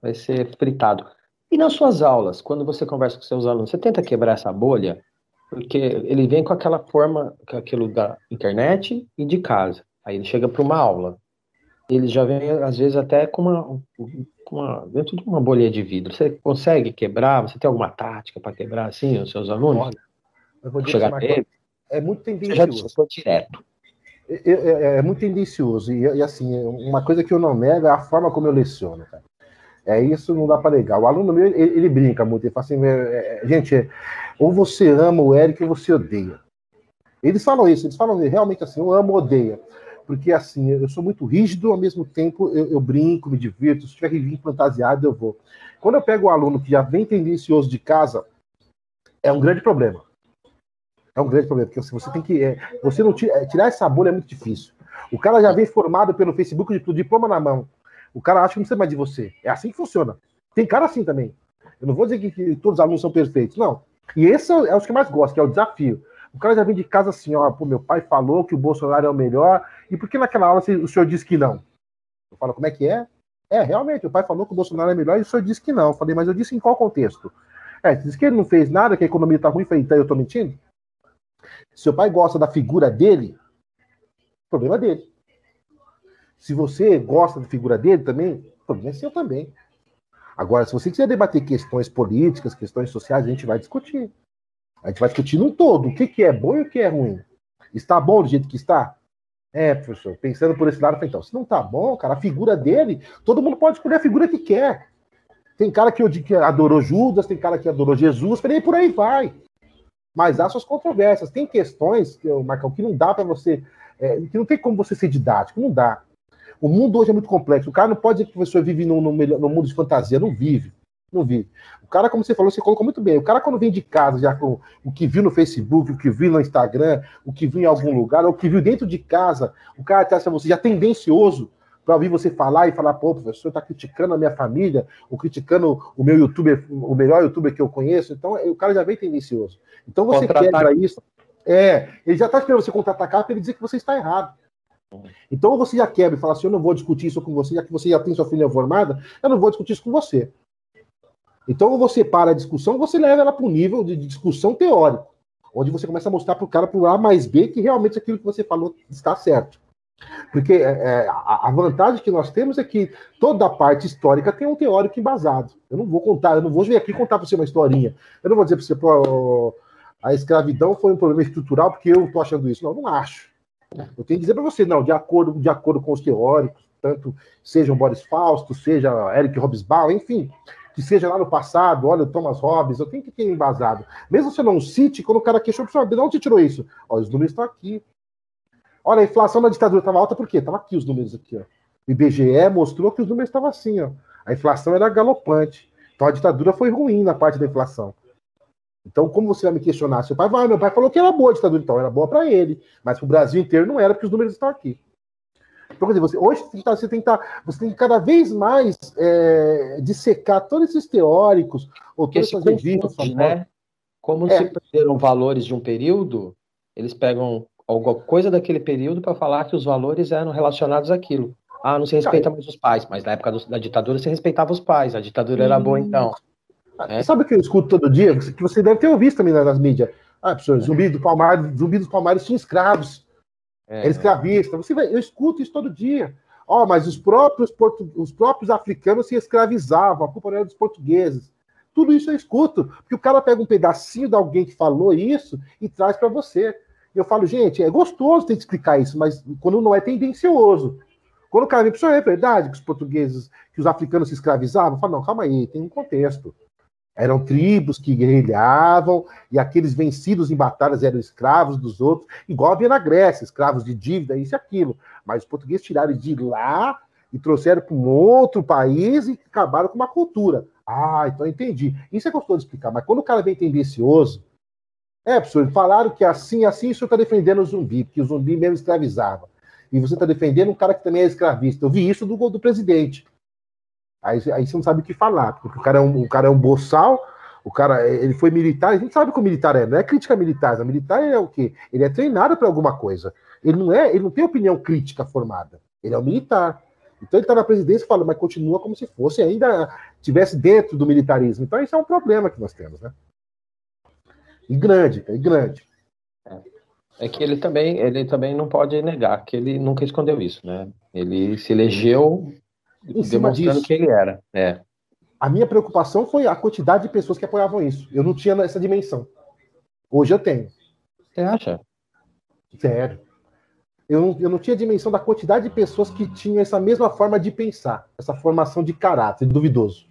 Vai ser fritado. E nas suas aulas, quando você conversa com seus alunos, você tenta quebrar essa bolha? Porque ele vem com aquela forma, com aquilo da internet e de casa. Aí ele chega para uma aula ele já vem, às vezes, até com uma, com uma, dentro de uma bolha de vidro. Você consegue quebrar? Você tem alguma tática para quebrar assim os seus alunos? Olha, eu vou chegar até É muito tendencioso. Você já direto. é, é, é muito tendencioso. E, e, assim, uma coisa que eu não nego é a forma como eu leciono, cara. É isso, não dá para negar. O aluno meu, ele, ele, brinca muito. Ele fala assim: é, é, gente, ou você ama o Eric ou você odeia. Eles falam isso, eles falam realmente assim: eu amo ou odeia. Porque assim, eu sou muito rígido, ao mesmo tempo eu, eu brinco, me divirto. Se tiver que vir fantasiado, eu vou. Quando eu pego o um aluno que já vem tendencioso de casa, é um grande problema. É um grande problema, porque assim, você tem que. É, você não tira, tirar essa bolha é muito difícil. O cara já vem formado pelo Facebook de diploma na mão. O cara acha que não precisa mais de você. É assim que funciona. Tem cara assim também. Eu não vou dizer que, que todos os alunos são perfeitos, não. E esse é, é os que mais gosto, que é o desafio. O cara já vem de casa assim, ó, pô, meu pai falou que o Bolsonaro é o melhor, e por que naquela aula o senhor disse que não? Eu falo, como é que é? É, realmente, o pai falou que o Bolsonaro é melhor e o senhor disse que não. Eu falei, mas eu disse em qual contexto? É, disse que ele não fez nada, que a economia tá ruim, falei, então eu tô mentindo? Seu pai gosta da figura dele, problema dele. Se você gosta da figura dele também, problema é seu também. Agora, se você quiser debater questões políticas, questões sociais, a gente vai discutir. A gente vai discutir num todo o que, que é bom e o que é ruim. Está bom do jeito que está? É, professor, pensando por esse lado, então, se não tá bom, cara, a figura dele, todo mundo pode escolher a figura que quer. Tem cara que, que adorou Judas, tem cara que adorou Jesus, e por aí vai. Mas há suas controvérsias. Tem questões, que, Marcão, que não dá para você. É, que não tem como você ser didático, não dá. O mundo hoje é muito complexo. O cara não pode dizer que o professor vive num, num, num mundo de fantasia. Não vive. Não vive. O cara, como você falou, você colocou muito bem. O cara, quando vem de casa, já com o que viu no Facebook, o que viu no Instagram, o que viu em algum lugar, ou o que viu dentro de casa, o cara acha você já tendencioso para ouvir você falar e falar, pô, professor, está criticando a minha família, ou criticando o meu youtuber, o melhor youtuber que eu conheço. Então, o cara já vem tendencioso. Então, você quebra isso. É, ele já está esperando você contra-atacar para ele dizer que você está errado. Então, você já quebra e fala assim: eu não vou discutir isso com você, já que você já tem sua filha formada, eu não vou discutir isso com você. Então, você para a discussão, você leva ela para o nível de discussão teórico, onde você começa a mostrar para o cara, para o A mais B, que realmente aquilo que você falou está certo. Porque é, é a, vantagem que nós temos é que toda a parte histórica tem um teórico embasado. Eu não vou contar, eu não vou vir aqui contar para você uma historinha. Eu não vou dizer para você, pô, a escravidão foi um problema estrutural porque eu estou achando isso. Não, não acho. Eu tenho que dizer para você, não, de acordo, de acordo com os teóricos, tanto sejam Boris Fausto, seja Eric Hobsbawm, enfim, que seja lá no passado, olha o Thomas Hobbes, eu tenho que ter embasado. Mesmo se você não cite, quando o cara questiona, de onde tirou isso? Olha, os números estão aqui. Olha, a inflação na ditadura estava alta por quê? Estava aqui os números aqui, ó. O IBGE mostrou que os números estavam assim, ó. A inflação era galopante. Então a ditadura foi ruim na parte da inflação. Então, como você vai me questionar? Seu pai vai, meu pai falou que era boa a ditadura, então era boa para ele, mas para o Brasil inteiro não era, porque os números estão aqui. Então, quer dizer, você, hoje você tem, que tá, você tem que cada vez mais é, dissecar todos esses teóricos, ou todas essas revistas. Né? Como é. se perderam valores de um período, eles pegam alguma coisa daquele período para falar que os valores eram relacionados àquilo. Ah, não se respeita mais os pais, mas na época da ditadura se respeitava os pais, a ditadura era boa então. É. Sabe o que eu escuto todo dia? Que você deve ter ouvido também nas mídias. Ah, professor, zumbi do Palmares, zumbi dos Palmares tinha escravos. É, era escravista. Você vai, eu escuto isso todo dia. Ó, oh, mas os próprios, portu, os próprios africanos se escravizavam, a culpa era dos portugueses. Tudo isso eu escuto, porque o cara pega um pedacinho de alguém que falou isso e traz para você. Eu falo, gente, é gostoso ter que explicar isso, mas quando não é tendencioso. Quando o cara vem, professor, é verdade que os portugueses, que os africanos se escravizavam? Eu falo, não, calma aí, tem um contexto. Eram tribos que guerrilhavam, e aqueles vencidos em batalhas eram escravos dos outros, igual havia na Grécia, escravos de dívida, isso e aquilo. Mas os portugueses tiraram de lá e trouxeram para um outro país e acabaram com uma cultura. Ah, então entendi. Isso é gostoso de explicar, mas quando o cara vem tendencioso, é, professor, falaram que assim, assim, o senhor está defendendo o zumbi, porque o zumbi mesmo escravizava. E você está defendendo um cara que também é escravista. Eu vi isso do, do presidente. Aí, aí você não sabe o que falar, porque o cara é um, o cara é um boçal, o cara ele foi militar, a gente sabe que o militar é, não é crítica militar, o militar é o quê? Ele é treinado para alguma coisa. Ele não é, ele não tem opinião crítica formada. Ele é um militar. Então ele está na presidência e fala, mas continua como se fosse ainda tivesse dentro do militarismo. Então isso é um problema que nós temos, né? E grande, e grande. É que ele também, ele também não pode negar que ele nunca escondeu isso, né? Ele se elegeu demonstrando disso. que ele era. É. A minha preocupação foi a quantidade de pessoas que apoiavam isso. Eu não tinha essa dimensão. Hoje eu tenho. Você acha? Sério. Eu não, eu não tinha dimensão da quantidade de pessoas que tinham essa mesma forma de pensar, essa formação de caráter duvidoso.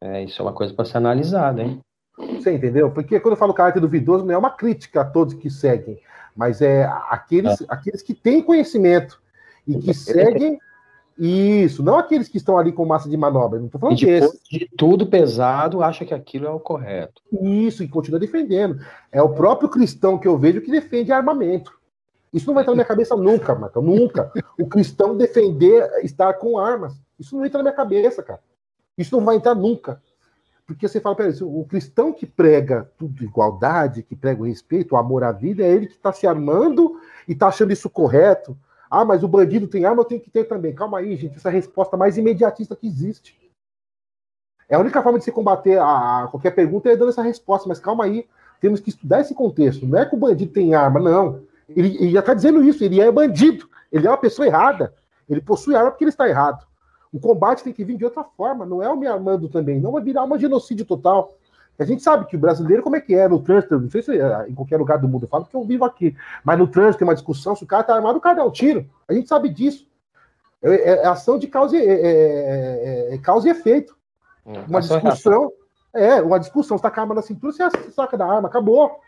É, isso é uma coisa para ser analisada, hein? Você entendeu? Porque quando eu falo caráter duvidoso, não é uma crítica a todos que seguem, mas é aqueles, é. aqueles que têm conhecimento e que seguem isso, não aqueles que estão ali com massa de manobra, não estou falando depois de tudo pesado, acha que aquilo é o correto. Isso, e continua defendendo. É o próprio cristão que eu vejo que defende armamento. Isso não vai entrar na minha cabeça nunca, Marcão, nunca. O cristão defender estar com armas. Isso não entra na minha cabeça, cara. Isso não vai entrar nunca. Porque você fala, peraí, o cristão que prega tudo igualdade, que prega o respeito, o amor à vida, é ele que está se armando e está achando isso correto. Ah, mas o bandido tem arma, eu tenho que ter também. Calma aí, gente. Essa é a resposta mais imediatista que existe. É a única forma de se combater a, qualquer pergunta é dando essa resposta. Mas calma aí, temos que estudar esse contexto. Não é que o bandido tem arma, não. Ele, ele já está dizendo isso, ele é bandido, ele é uma pessoa errada, ele possui arma porque ele está errado. O combate tem que vir de outra forma, não é o me armando também, não vai virar uma genocídio total. A gente sabe que o brasileiro, como é que é no trânsito, não sei se é em qualquer lugar do mundo, eu falo que eu vivo aqui, mas no trânsito tem uma discussão, se o cara está armado, o cara dá um tiro. A gente sabe disso. É, é, é ação de causa, é, é, é causa e efeito. Uma discussão, é, uma discussão, você tá com a arma na cintura, você saca da arma, acabou.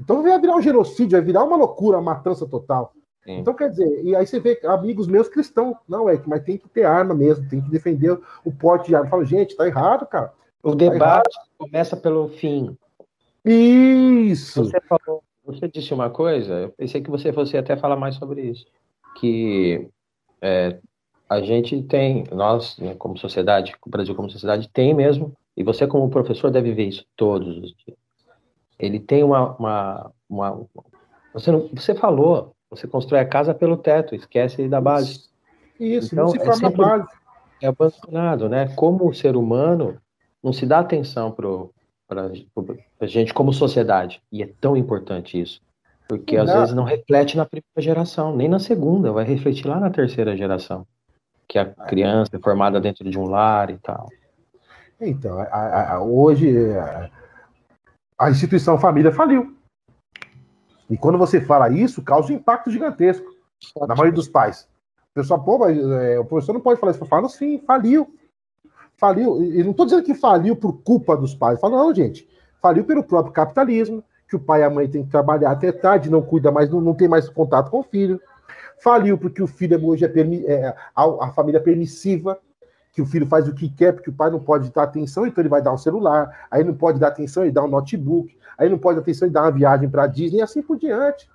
Então vai virar um genocídio, vai virar uma loucura, uma matança total. Sim. Então, quer dizer, e aí você vê amigos meus cristãos, não é, mas tem que ter arma mesmo, tem que defender o porte de arma. Eu falo, gente, tá errado, cara. O debate começa pelo fim. Isso! Você, falou, você disse uma coisa, eu pensei que você fosse até falar mais sobre isso. Que é, a gente tem, nós, né, como sociedade, o Brasil como sociedade, tem mesmo, e você como professor deve ver isso todos os dias ele tem uma, uma, uma você não, você falou, você constrói a casa pelo teto, esquece da base. Isso, então, não se forma é base. É abandonado, né? Como ser humano não se dá atenção para a gente como sociedade. E é tão importante isso. Porque às vezes não reflete na primeira geração, nem na segunda, vai refletir lá na terceira geração. Que a criança é formada dentro de um lar e tal. Então, a, a, hoje a instituição família faliu. E quando você fala isso, causa um impacto gigantesco na maioria dos pais. O pessoal, pô, mas é, o professor não pode falar isso. Eu falo, sim, faliu. Faliu. E não estou dizendo que faliu por culpa dos pais. Falo, não, gente. Faliu pelo próprio capitalismo, que o pai e a mãe têm que trabalhar até tarde, não cuida mais, não, não tem mais contato com o filho. Faliu porque o filho hoje é, é a, a família permissiva, que o filho faz o que quer, porque o pai não pode dar atenção, então ele vai dar um celular, aí não pode dar atenção, ele dá um notebook, aí não pode dar atenção, ele dá uma viagem para Disney e assim por diante.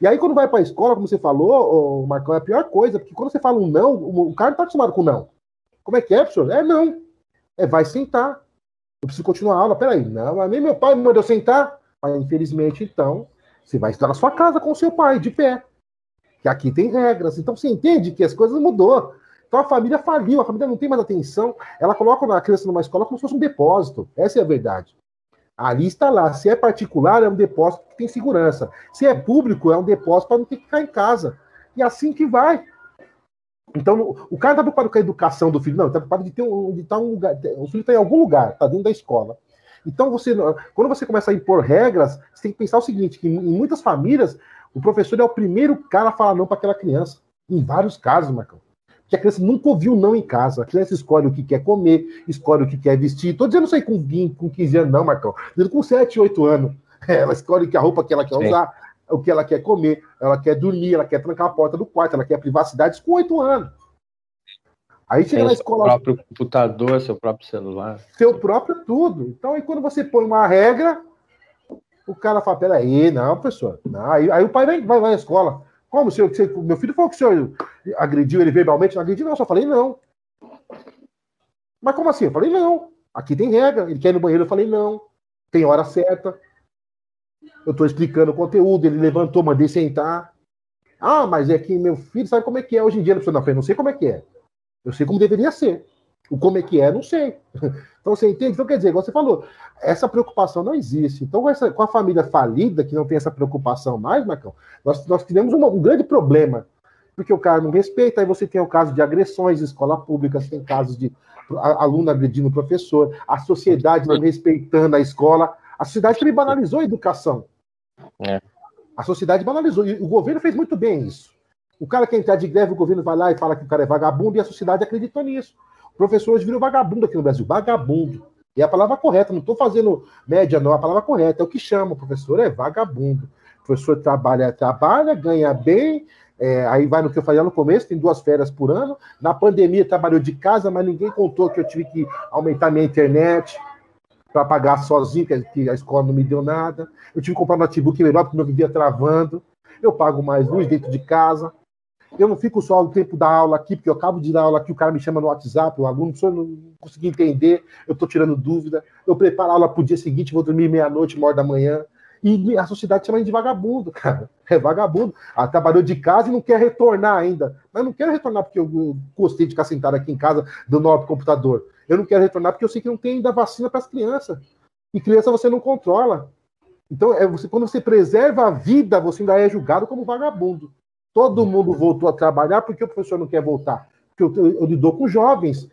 E aí, quando vai para a escola, como você falou, Marcão, é a pior coisa, porque quando você fala um não, o cara não está acostumado com não. Como é que é, professor? É não. É vai sentar. Eu preciso continuar a aula. Peraí, não, mas nem meu pai me mandou sentar. Infelizmente, então, você vai estar na sua casa com seu pai, de pé. Que aqui tem regras. Então, você entende que as coisas mudou. Então a família faliu, a família não tem mais atenção. Ela coloca a criança numa escola como se fosse um depósito. Essa é a verdade. Ali está lá. Se é particular, é um depósito que tem segurança. Se é público, é um depósito para não ter que ficar em casa. E assim que vai. Então, o cara está preocupado com a educação do filho. Não, está preocupado de ter um, de estar tá um lugar. O filho está em algum lugar, está dentro da escola. Então, você, quando você começa a impor regras, você tem que pensar o seguinte: que em muitas famílias, o professor é o primeiro cara a falar não para aquela criança. Em vários casos, Marcão que a criança nunca ouviu não em casa. A criança escolhe o que quer comer, escolhe o que quer vestir. Estou dizendo isso aí com 20, com 15 anos, não, Marcão. Dizendo com 7, 8 anos. Ela escolhe a roupa que ela quer usar, o que ela quer comer, ela quer dormir, ela quer trancar a porta do quarto, ela quer privacidade com 8 anos. Aí chega Tem na escola. Seu próprio computador, seu próprio celular. Seu próprio tudo. Então, aí quando você põe uma regra, o cara fala: peraí, não, professor. Não. Aí, aí o pai vai, vai, vai à escola. Como, senhor? Meu filho falou que o senhor agrediu ele verbalmente? Não agrediu, não. Eu só falei não. Mas como assim? Eu falei não. Aqui tem regra. Ele quer ir no banheiro? Eu falei não. Tem hora certa. Eu estou explicando o conteúdo. Ele levantou, mandei sentar. Ah, mas é que meu filho sabe como é que é hoje em dia. Não, não sei como é que é. Eu sei como deveria ser. O como é que é, não sei. Então você entende? Então quer dizer, você falou, essa preocupação não existe. Então, com, essa, com a família falida, que não tem essa preocupação mais, Marcão, nós, nós tivemos uma, um grande problema. Porque o cara não respeita, aí você tem o caso de agressões escola pública, você tem casos de aluno agredindo o professor, a sociedade não respeitando a escola. A sociedade também banalizou a educação. É. A sociedade banalizou. E o governo fez muito bem isso. O cara quer entrar de greve, o governo vai lá e fala que o cara é vagabundo e a sociedade acreditou nisso. O professor hoje virou vagabundo aqui no Brasil. Vagabundo. E é a palavra correta, não estou fazendo média, não. A palavra correta é o que chama. O professor é vagabundo. O professor trabalha, trabalha, ganha bem. É, aí vai no que eu falei lá no começo, tem duas férias por ano. Na pandemia trabalhou de casa, mas ninguém contou que eu tive que aumentar minha internet para pagar sozinho, que a escola não me deu nada. Eu tive que comprar um notebook melhor, porque não vivia travando. Eu pago mais luz dentro de casa. Eu não fico só o tempo da aula aqui, porque eu acabo de dar aula aqui, o cara me chama no WhatsApp, o aluno, não consegui entender, eu estou tirando dúvida. Eu preparo a aula para o dia seguinte, vou dormir meia-noite, uma hora da manhã. E a sociedade chama de vagabundo, cara. É vagabundo. Ah, trabalhou de casa e não quer retornar ainda. Mas não quero retornar porque eu gostei de ficar sentado aqui em casa do novo computador. Eu não quero retornar porque eu sei que não tem ainda vacina para as crianças. E criança você não controla. Então, é você, quando você preserva a vida, você ainda é julgado como vagabundo. Todo mundo voltou a trabalhar porque o professor não quer voltar. Porque eu, eu, lidou com jovens.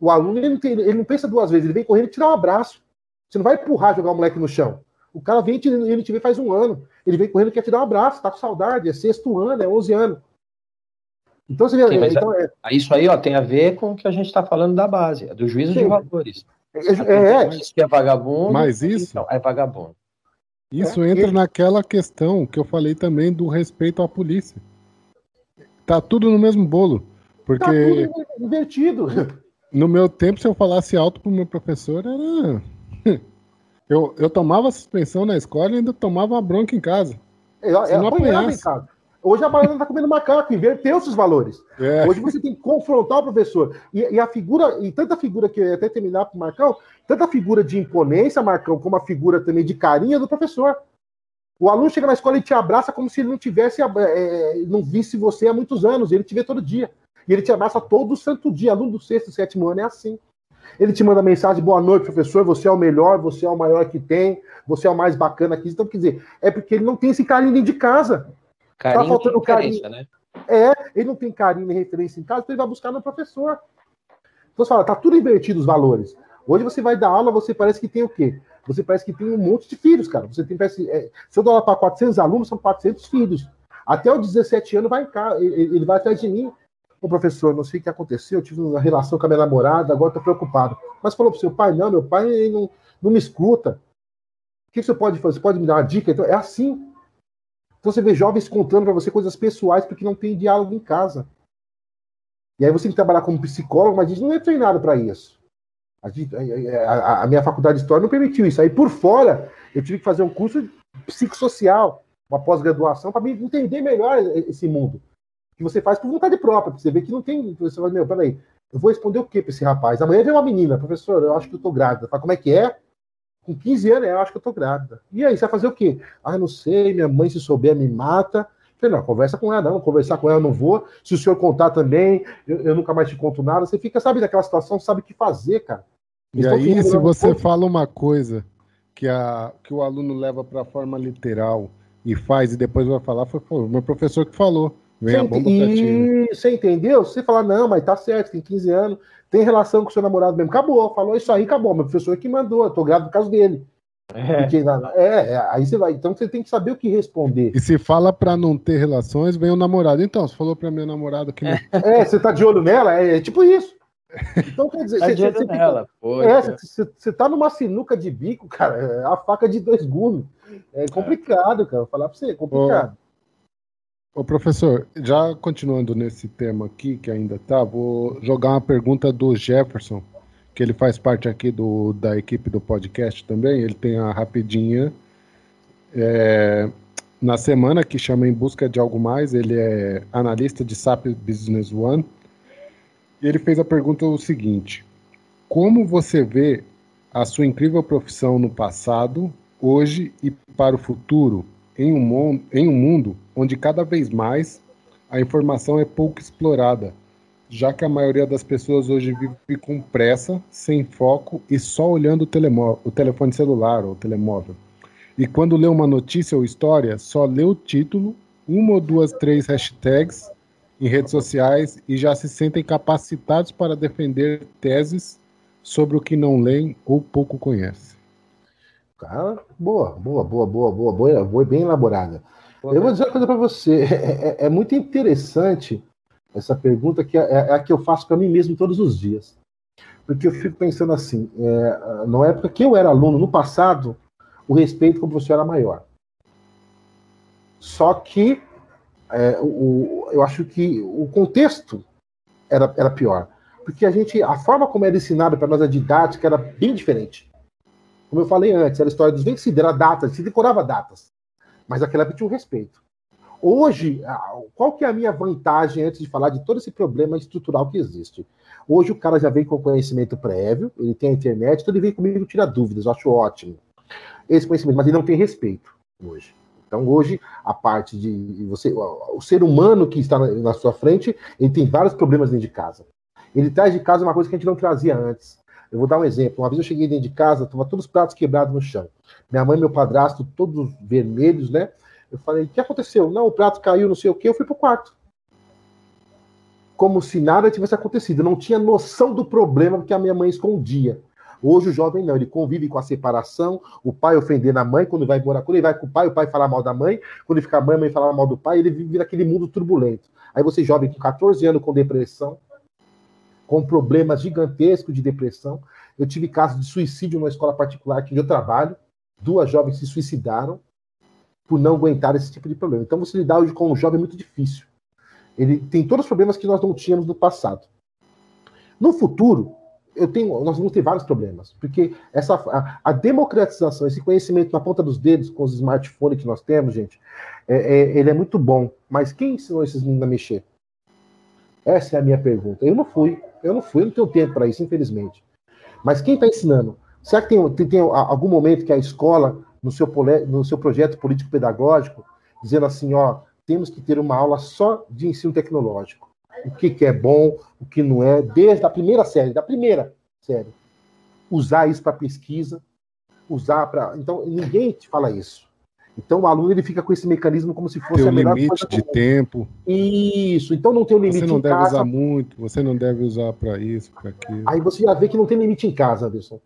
O aluno ele não, tem, ele não, pensa duas vezes, ele vem correndo e tirar um abraço. Você não vai empurrar, jogar o moleque no chão. O cara vem ele te vê faz um ano. Ele vem correndo e quer te dar um abraço, tá com saudade, é sexto ano, é 11 anos. Então, você vê, Sim, então, é, é... Isso aí ó, tem a ver com o que a gente está falando da base, do juízo Sim. de valores. É, é, é. que é vagabundo. Mas isso. Então, é vagabundo. Isso é, entra e... naquela questão que eu falei também do respeito à polícia. Tá tudo no mesmo bolo. Porque. Tá tudo invertido. No meu tempo, se eu falasse alto pro meu professor, era. Eu, eu tomava suspensão na escola e ainda tomava bronca em casa. É, é, não apanhava em casa. Hoje a baiana está comendo macaco, inverteu esses valores. É. Hoje você tem que confrontar o professor. E, e, a figura, e tanta figura que até terminar com o Marcão, tanta figura de imponência, Marcão, como a figura também de carinha do professor. O aluno chega na escola e te abraça como se ele não tivesse, é, não visse você há muitos anos, ele te vê todo dia. E ele te abraça todo santo dia. Aluno do sexto, sétimo ano é assim. Ele te manda mensagem, boa noite, professor, você é o melhor, você é o maior que tem, você é o mais bacana aqui. Então, quer dizer, é porque ele não tem esse carinho dentro de casa. Carinho tá faltando carinho. Né? É, ele não tem carinho e referência em casa, então ele vai buscar no professor. Então você fala, tá tudo invertido os valores. Hoje você vai dar aula, você parece que tem o quê? Você parece que tem um monte de filhos, cara. Você tem, parece, é, se eu dou aula para 400 alunos, são 400 filhos. Até os 17 anos vai casa, ele, ele vai atrás de mim. Ô professor, não sei o que aconteceu, eu tive uma relação com a minha namorada, agora estou preocupado. Mas falou para o seu pai, não, meu pai não, não me escuta. O que você pode fazer? Você pode me dar uma dica? Então, é assim. Então você vê jovens contando para você coisas pessoais porque não tem diálogo em casa. E aí você tem que trabalhar como psicólogo, mas a gente não é treinado para isso. A, a, a, minha faculdade de História não permitiu isso. Aí por fora, eu tive que fazer um curso psicossocial, uma pós-graduação, para entender melhor esse mundo. Que você faz por vontade própria, porque você vê que não tem. Você fala, meu, peraí, eu vou responder o que para esse rapaz? Amanhã vem uma menina, professor, eu acho que eu tô grávida. Fala, como é que é? Com 15 anos, eu acho que eu tô grávida. E aí, você vai fazer o quê? Ah, não sei, minha mãe, se souber, me mata. falei, não, conversa com ela, não, conversar com ela eu não vou. Se o senhor contar também, eu, eu nunca mais te conto nada. Você fica, sabe, daquela situação, sabe o que fazer, cara. E aí, se você fala uma coisa que, a, que o aluno leva para a forma literal e faz, e depois vai falar, foi o meu professor que falou. Vem você a bomba pra ti. Né? Você entendeu? Você falar, não, mas tá certo, tem 15 anos, tem relação com seu namorado mesmo. Acabou, falou isso aí, acabou. Meu professor que mandou, eu tô grávida por causa dele. É. Porque, é, é, aí você vai. Então você tem que saber o que responder. E se fala para não ter relações, vem o namorado. Então, você falou para meu namorado que. É, é, você tá de olho nela? É, é tipo isso. Então, quer dizer, tá você, você, nela, é, você, tá numa sinuca de bico, cara, é a faca de dois gumes. É complicado, cara. Vou falar para você, é complicado. Ô, ô, professor, já continuando nesse tema aqui, que ainda tá, vou jogar uma pergunta do Jefferson, que ele faz parte aqui do, da equipe do podcast também. Ele tem a rapidinha. É, na semana que chama Em Busca de Algo Mais, ele é analista de SAP Business One e ele fez a pergunta o seguinte: Como você vê a sua incrível profissão no passado, hoje e para o futuro, em um, em um mundo onde cada vez mais a informação é pouco explorada, já que a maioria das pessoas hoje vive com pressa, sem foco e só olhando o, o telefone celular ou telemóvel. E quando lê uma notícia ou história, só lê o título, uma ou duas, três hashtags em redes sociais e já se sentem capacitados para defender teses sobre o que não leem ou pouco conhecem. Cara, boa, boa, boa, boa, boa, boa, boa bem elaborada. Eu vou dizer uma coisa para você. É, é, é, muito interessante essa pergunta, que é, é a que eu faço para mim mesmo todos os dias. Porque eu fico pensando assim: é, na época que eu era aluno, no passado, o respeito com o professor era maior. Só que é, o, eu acho que o contexto era, era pior. Porque a gente, a forma como era ensinado para nós a didática era bem diferente. Como eu falei antes, era a história dos vencidos, era datas, se decorava datas. Mas aquela época tinha um respeito. Hoje, qual que é a minha vantagem antes de falar de todo esse problema estrutural que existe? Hoje o cara já vem com conhecimento prévio, ele tem a internet, então ele vem comigo tirar dúvidas, eu acho ótimo. Esse conhecimento, mas ele não tem respeito hoje. Então hoje a parte de você, o ser humano que está na sua frente, ele tem vários problemas dentro de casa. Ele traz de casa uma coisa que a gente não trazia antes. Eu vou dar um exemplo. Uma vez eu cheguei dentro de casa, tava todos os pratos quebrados no chão. Minha mãe e meu padrasto, todos vermelhos, né? Eu falei, o que aconteceu? Não, o prato caiu, não sei o quê. Eu fui pro quarto. Como se nada tivesse acontecido. Eu não tinha noção do problema que a minha mãe escondia. Hoje o jovem não, ele convive com a separação, o pai ofendendo a mãe, quando vai morar, quando ele vai com o pai, o pai fala mal da mãe, quando ele fica a mãe, a mãe fala mal do pai, ele vive naquele mundo turbulento. Aí você jovem com 14 anos com depressão, com problemas gigantescos de depressão. Eu tive casos de suicídio numa escola particular que eu trabalho, duas jovens se suicidaram por não aguentar esse tipo de problema. Então você lidar hoje com um jovem é muito difícil. Ele tem todos os problemas que nós não tínhamos no passado. No futuro, eu tenho, nós vamos ter vários problemas, porque essa a, a, democratização, esse conhecimento na ponta dos dedos com os smartphones que nós temos, gente, é, é, ele é muito bom. Mas quem ensinou esses meninos a mexer? Essa é a minha pergunta. Eu não fui, eu não fui, eu não tenho tempo para isso, infelizmente. Mas quem está ensinando? Será que tem, tem, tem, algum momento que a escola, no seu, no seu projeto político-pedagógico, dizendo assim, ó, temos que ter uma aula só de ensino tecnológico? O que, que é bom, o que não é, desde a primeira série, da primeira série. Usar isso para pesquisa, usar para. Então, ninguém te fala isso. Então o aluno ele fica com esse mecanismo como se fosse tem a melhor limite de tempo. Isso, então não tem um limite Você não deve casa. usar muito, você não deve usar para isso, para aquilo. Aí você já vê que não tem limite em casa, Anderson.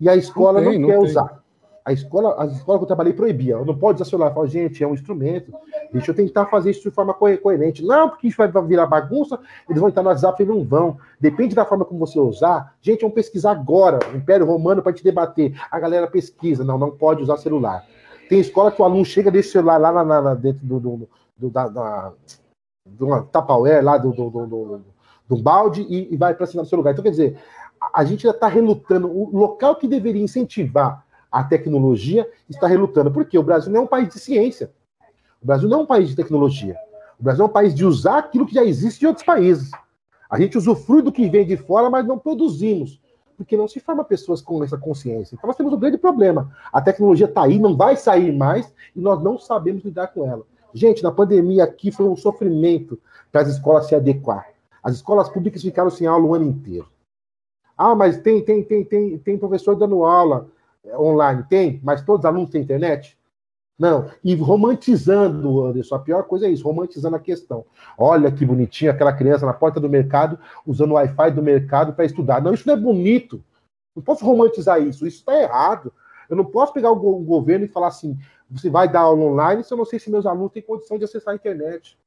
E a escola não, tem, não, não quer tem. usar. A escola, as escolas que eu trabalhei proibia. Não pode usar celular. Fala, gente, é um instrumento. Deixa eu tentar fazer isso de forma coerente. Não, porque isso vai virar bagunça, eles vão entrar no WhatsApp e não vão. Depende da forma como você usar. Gente, vamos pesquisar agora. O Império Romano para te debater. A galera pesquisa. Não, não pode usar celular. Tem escola que o aluno chega, o celular lá dentro do, do, do da, da, do uma Tupperware, lá do, do, do, do balde e, e vai para cima do seu lugar. Então, quer dizer, a, a gente já está relutando. O local que deveria incentivar a tecnologia está relutando. Porque o Brasil não é um país de ciência. O Brasil não é um país de tecnologia. O Brasil é um país de usar aquilo que já existe em outros países. A gente usufrui do que vem de fora, mas não produzimos porque não se forma pessoas com essa consciência. Então nós temos um grande problema. A tecnologia está aí, não vai sair mais, e nós não sabemos lidar com ela. Gente, na pandemia aqui foi um sofrimento para as escolas se adequar. As escolas públicas ficaram sem aula o ano inteiro. Ah, mas tem, tem, tem, tem, tem professor dando aula online. Tem, mas todos os alunos têm internet? Não, e romantizando, Anderson, a pior coisa é isso, romantizando a questão. Olha que bonitinho aquela criança na porta do mercado usando o Wi-Fi do mercado para estudar. Não, isso não é bonito. Não posso romantizar isso, isso está errado. Eu não posso pegar o, governo e falar assim: você vai dar aula online se eu não sei se meus alunos têm condição de acessar a internet.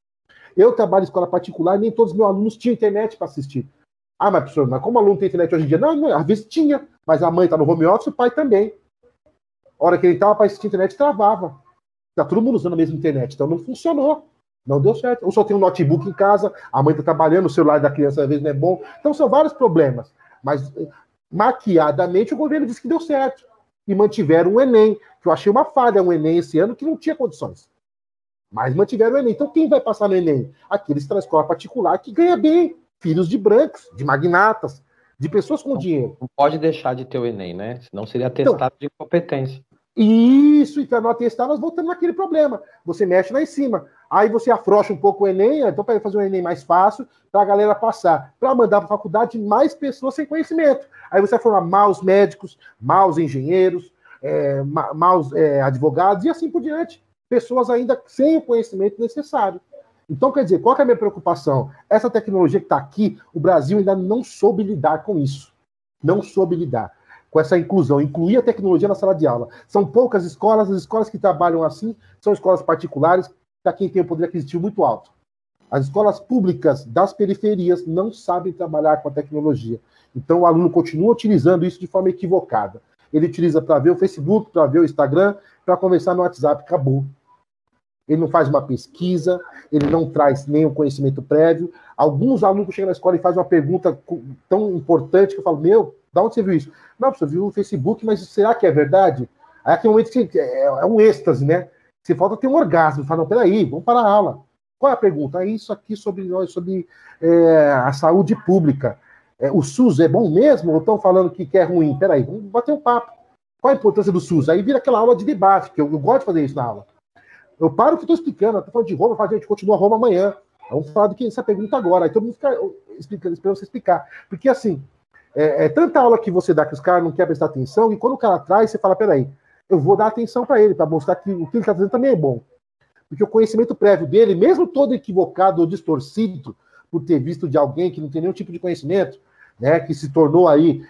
Eu trabalho em escola particular e nem todos os meus alunos tinham internet para assistir. Ah, mas professor, mas como aluno tem internet hoje em dia? Não, não às vezes tinha, mas a mãe está no home office o pai também. A hora que ele estava para assistir internet, travava. Tá todo mundo usando a mesma internet, então não funcionou. Não deu certo. Ou só tem um notebook em casa, a mãe está trabalhando, o celular da criança às vezes não é bom. Então são vários problemas. Mas maquiadamente o governo disse que deu certo. E mantiveram o Enem, que eu achei uma falha um Enem esse ano que não tinha condições. Mas mantiveram o Enem. Então quem vai passar no Enem? Aqueles da escola particular que ganha bem. Filhos de brancos, de magnatas, de pessoas com não, dinheiro. Não pode deixar de ter o Enem, né? Senão seria atestado então, de incompetência. Isso, e para não atestar, nós voltamos naquele problema. Você mexe lá em cima. Aí você afrouxa um pouco o Enem, então para fazer o Enem mais fácil, para a galera passar, para mandar para a faculdade mais pessoas sem conhecimento. Aí você vai formar maus médicos, maus engenheiros, é, maus é, advogados e assim por diante. Pessoas ainda sem o conhecimento necessário. Então, quer dizer, qual é a minha preocupação? Essa tecnologia que está aqui, o Brasil ainda não soube lidar com isso. Não soube lidar. com essa inclusão, incluir a tecnologia na sala de aula. São poucas escolas, as escolas que trabalham assim são escolas particulares, para quem tem o poder aquisitivo muito alto. As escolas públicas das periferias não sabem trabalhar com a tecnologia. Então o aluno continua utilizando isso de forma equivocada. Ele utiliza para ver o Facebook, para ver o Instagram, para conversar no WhatsApp, acabou. Ele não faz uma pesquisa, ele não traz nenhum conhecimento prévio. Alguns alunos chegam na escola e fazem uma pergunta tão importante que eu falo: Meu, da onde você viu isso? Não, você viu no Facebook, mas será que é verdade? Aí aquele momento que é, é um êxtase, né? Se falta ter um orgasmo. Fala, não, peraí, vamos para a aula. Qual é a pergunta? É isso aqui sobre nós, sobre é, a saúde pública. É, o SUS é bom mesmo ou estão falando que, que é ruim? Peraí, vamos bater um papo. Qual a importância do SUS? Aí vira aquela aula de debate, que eu, eu gosto de fazer isso na aula. Eu paro que estou explicando, estou falando de Roma, eu falo, gente, continua Roma amanhã. Vamos falar do que essa pergunta agora. Aí todo mundo fica explicando, esperando você explicar. Porque assim, é, é, tanta aula que você dá que os caras não querem prestar atenção, e quando o cara traz, você fala: peraí, eu vou dar atenção para ele, para mostrar que o que ele está fazendo também é bom. Porque o conhecimento prévio dele, mesmo todo equivocado ou distorcido, por ter visto de alguém que não tem nenhum tipo de conhecimento, né, que se tornou aí,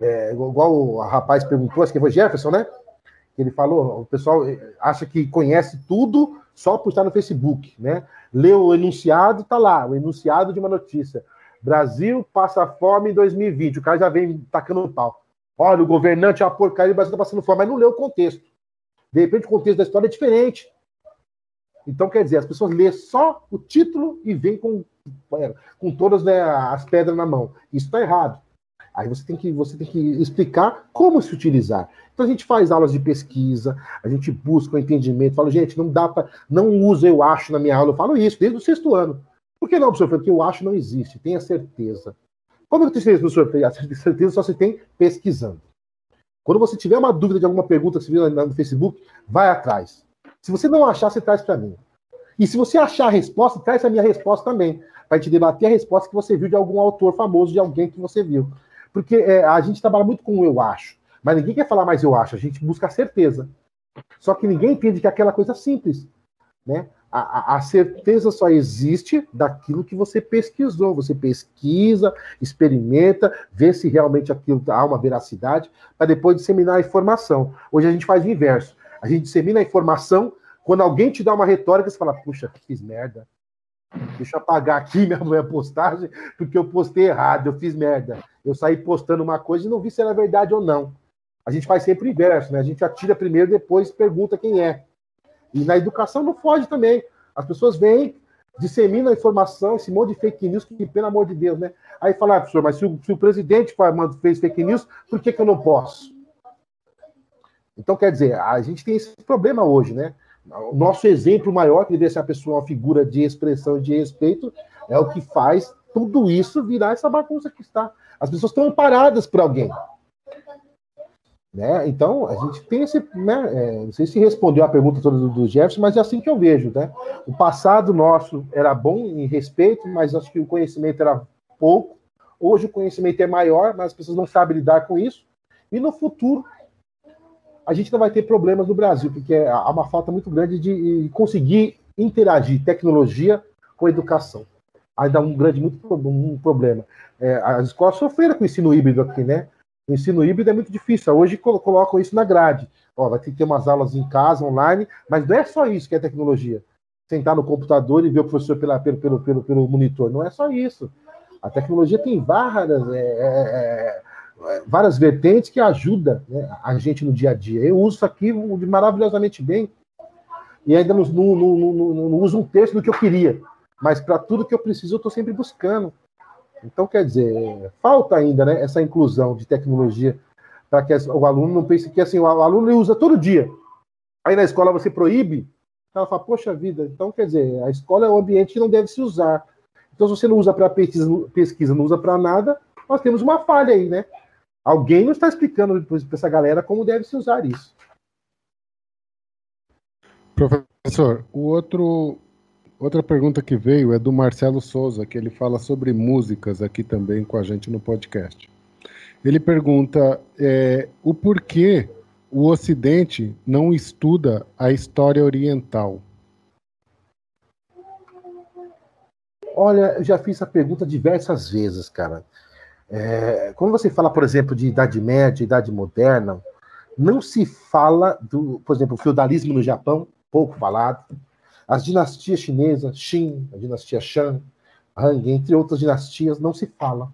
é, igual o rapaz perguntou, acho que foi Jefferson, né? Ele falou, o pessoal acha que conhece tudo só por estar no Facebook, né? Leu o enunciado, tá lá, o enunciado de uma notícia. Brasil passa fome em 2020. O cara já vem tacando o pau. Olha, o governante é uma porcaria, o Brasil está passando fome, mas não leu o contexto. De repente, o contexto da história é diferente. Então, quer dizer, as pessoas lêem só o título e vêm com, com todas né, as pedras na mão. Isso está errado. Aí você tem, que, você tem que explicar como se utilizar. Então a gente faz aulas de pesquisa, a gente busca o entendimento, fala, gente, não dá para. Não usa eu acho na minha aula, eu falo isso desde o sexto ano. Por que não, professor? Porque eu acho não existe, tenha certeza. Como eu tenho certeza, professor? A certeza só se tem pesquisando. Quando você tiver uma dúvida de alguma pergunta que você viu no Facebook, vai atrás. Se você não achar, você traz para mim. E se você achar a resposta, traz a minha resposta também, para a gente debater a resposta que você viu de algum autor famoso, de alguém que você viu. Porque é, a gente trabalha muito com eu acho, mas ninguém quer falar mais eu acho, a gente busca a certeza. Só que ninguém entende que é aquela coisa simples. Né? A, a, certeza só existe daquilo que você pesquisou. Você pesquisa, experimenta, vê se realmente aquilo há uma veracidade, para depois disseminar a informação. Hoje a gente faz o inverso. A gente dissemina a informação, quando alguém te dá uma retórica, você fala, puxa, fiz merda. Deixa eu apagar aqui minha, minha postagem, porque eu postei errado, eu fiz merda. Eu saí postando uma coisa e não vi se era verdade ou não. A gente faz sempre o inverso, né? A gente atira primeiro, depois pergunta quem é. E na educação não foge também. As pessoas vêm, disseminam a informação, esse monte de fake news, que pelo amor de Deus, né? Aí fala, ah, professor, mas se o, se o presidente fez fake news, por que, que eu não posso? Então, quer dizer, a gente tem esse problema hoje, né? O nosso exemplo maior, que deveria ser a pessoa, uma figura de expressão de respeito, é o que faz tudo isso virar essa bagunça que está. As pessoas estão paradas por alguém. Né? Então, a gente tem esse. Né, é, não sei se respondeu a pergunta toda do, do, Jefferson, mas é assim que eu vejo. Né? O passado nosso era bom em respeito, mas acho que o conhecimento era pouco. Hoje o conhecimento é maior, mas as pessoas não sabem lidar com isso. E no futuro, a gente não vai ter problemas no Brasil, porque há uma falta muito grande de conseguir interagir tecnologia com educação. Ainda um grande muito, um problema. É, as escolas sofreram com o ensino híbrido aqui, né? O ensino híbrido é muito difícil. Hoje colocam isso na grade. Ó, vai ter que ter umas aulas em casa, online, mas não é só isso que é tecnologia. Sentar no computador e ver o professor pela, pelo, pelo, pelo, pelo monitor. Não é só isso. A tecnologia tem várias, é, é, é, várias vertentes que ajudam né, a gente no dia a dia. Eu uso isso aqui maravilhosamente bem e ainda não, não, não, não uso um terço do que eu queria. Mas para tudo que eu preciso, eu estou sempre buscando. Então, quer dizer, falta ainda né, essa inclusão de tecnologia para que o aluno não pense que assim, o aluno usa todo dia. Aí na escola você proíbe, ela fala, poxa vida, então quer dizer, a escola é um ambiente que não deve se usar. Então, se você não usa para pesquisa, pesquisa, não usa para nada, nós temos uma falha aí, né? Alguém não está explicando para essa galera como deve se usar isso. Professor, o outro Outra pergunta que veio é do Marcelo Souza, que ele fala sobre músicas aqui também com a gente no podcast. Ele pergunta é, o porquê o Ocidente não estuda a história oriental. Olha, eu já fiz essa pergunta diversas vezes, cara. É, quando você fala, por exemplo, de Idade Média, Idade Moderna, não se fala do, por exemplo, feudalismo no Japão, pouco falado, as dinastias chinesas, Qin, a dinastia Shang, Han, entre outras dinastias, não se fala.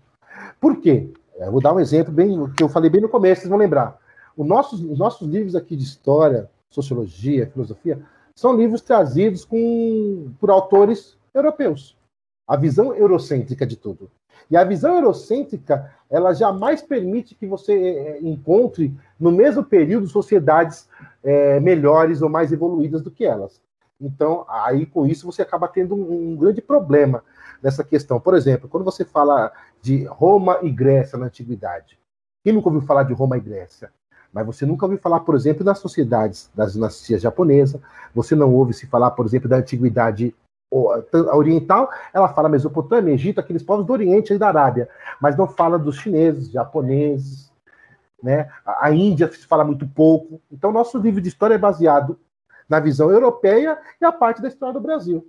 Por quê? Eu vou dar um exemplo bem que eu falei bem no começo, vocês vão lembrar. Nossos, os nossos livros aqui de história, sociologia, filosofia, são livros trazidos com, por autores europeus. A visão eurocêntrica de tudo. E a visão eurocêntrica, ela jamais permite que você é, encontre, no mesmo período, sociedades é, melhores ou mais evoluídas do que elas. Então, aí com isso você acaba tendo um, um grande problema nessa questão. Por exemplo, quando você fala de Roma e Grécia na antiguidade, quem nunca ouviu falar de Roma e Grécia? Mas você nunca ouviu falar, por exemplo, das sociedades das dinastias japonesas, você não ouve se falar, por exemplo, da antiguidade oriental, ela fala Mesopotâmia, Egito, aqueles povos do Oriente e da Arábia, mas não fala dos chineses, japoneses, né? A Índia se fala muito pouco. Então, nosso livro de história é baseado na visão europeia e a parte da história do Brasil.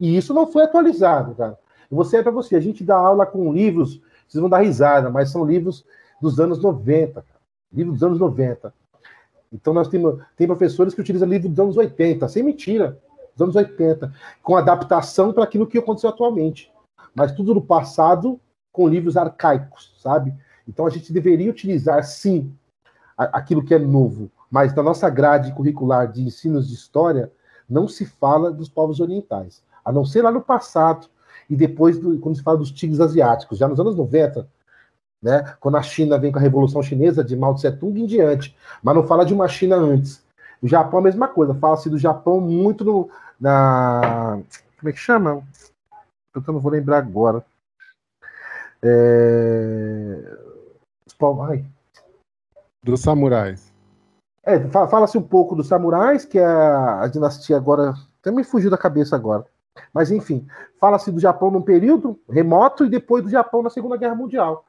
E isso não foi atualizado, cara. E você é para você, a gente dá aula com livros, vocês vão dar risada, mas são livros dos anos 90, cara livro dos anos 90. Então nós temos tem professores que utilizam livro dos anos 80, sem mentira, dos anos 80, com adaptação para aquilo que aconteceu atualmente. Mas tudo no passado com livros arcaicos, sabe? Então a gente deveria utilizar sim aquilo que é novo, mas na nossa grade curricular de ensinos de história não se fala dos povos orientais, a não ser lá no passado e depois do, quando se fala dos tigres asiáticos, já nos anos 90 né? Quando a China vem com a Revolução Chinesa, de Mao Tse Tung em diante, mas não fala de uma China antes. O Japão é a mesma coisa, fala-se do Japão muito no, na. Como é que chama? Eu não vou lembrar agora. É... Ai. Dos samurais. É, fala-se um pouco dos samurais, que a, a dinastia agora. Também fugiu da cabeça agora. Mas enfim, fala-se do Japão num período remoto e depois do Japão na Segunda Guerra Mundial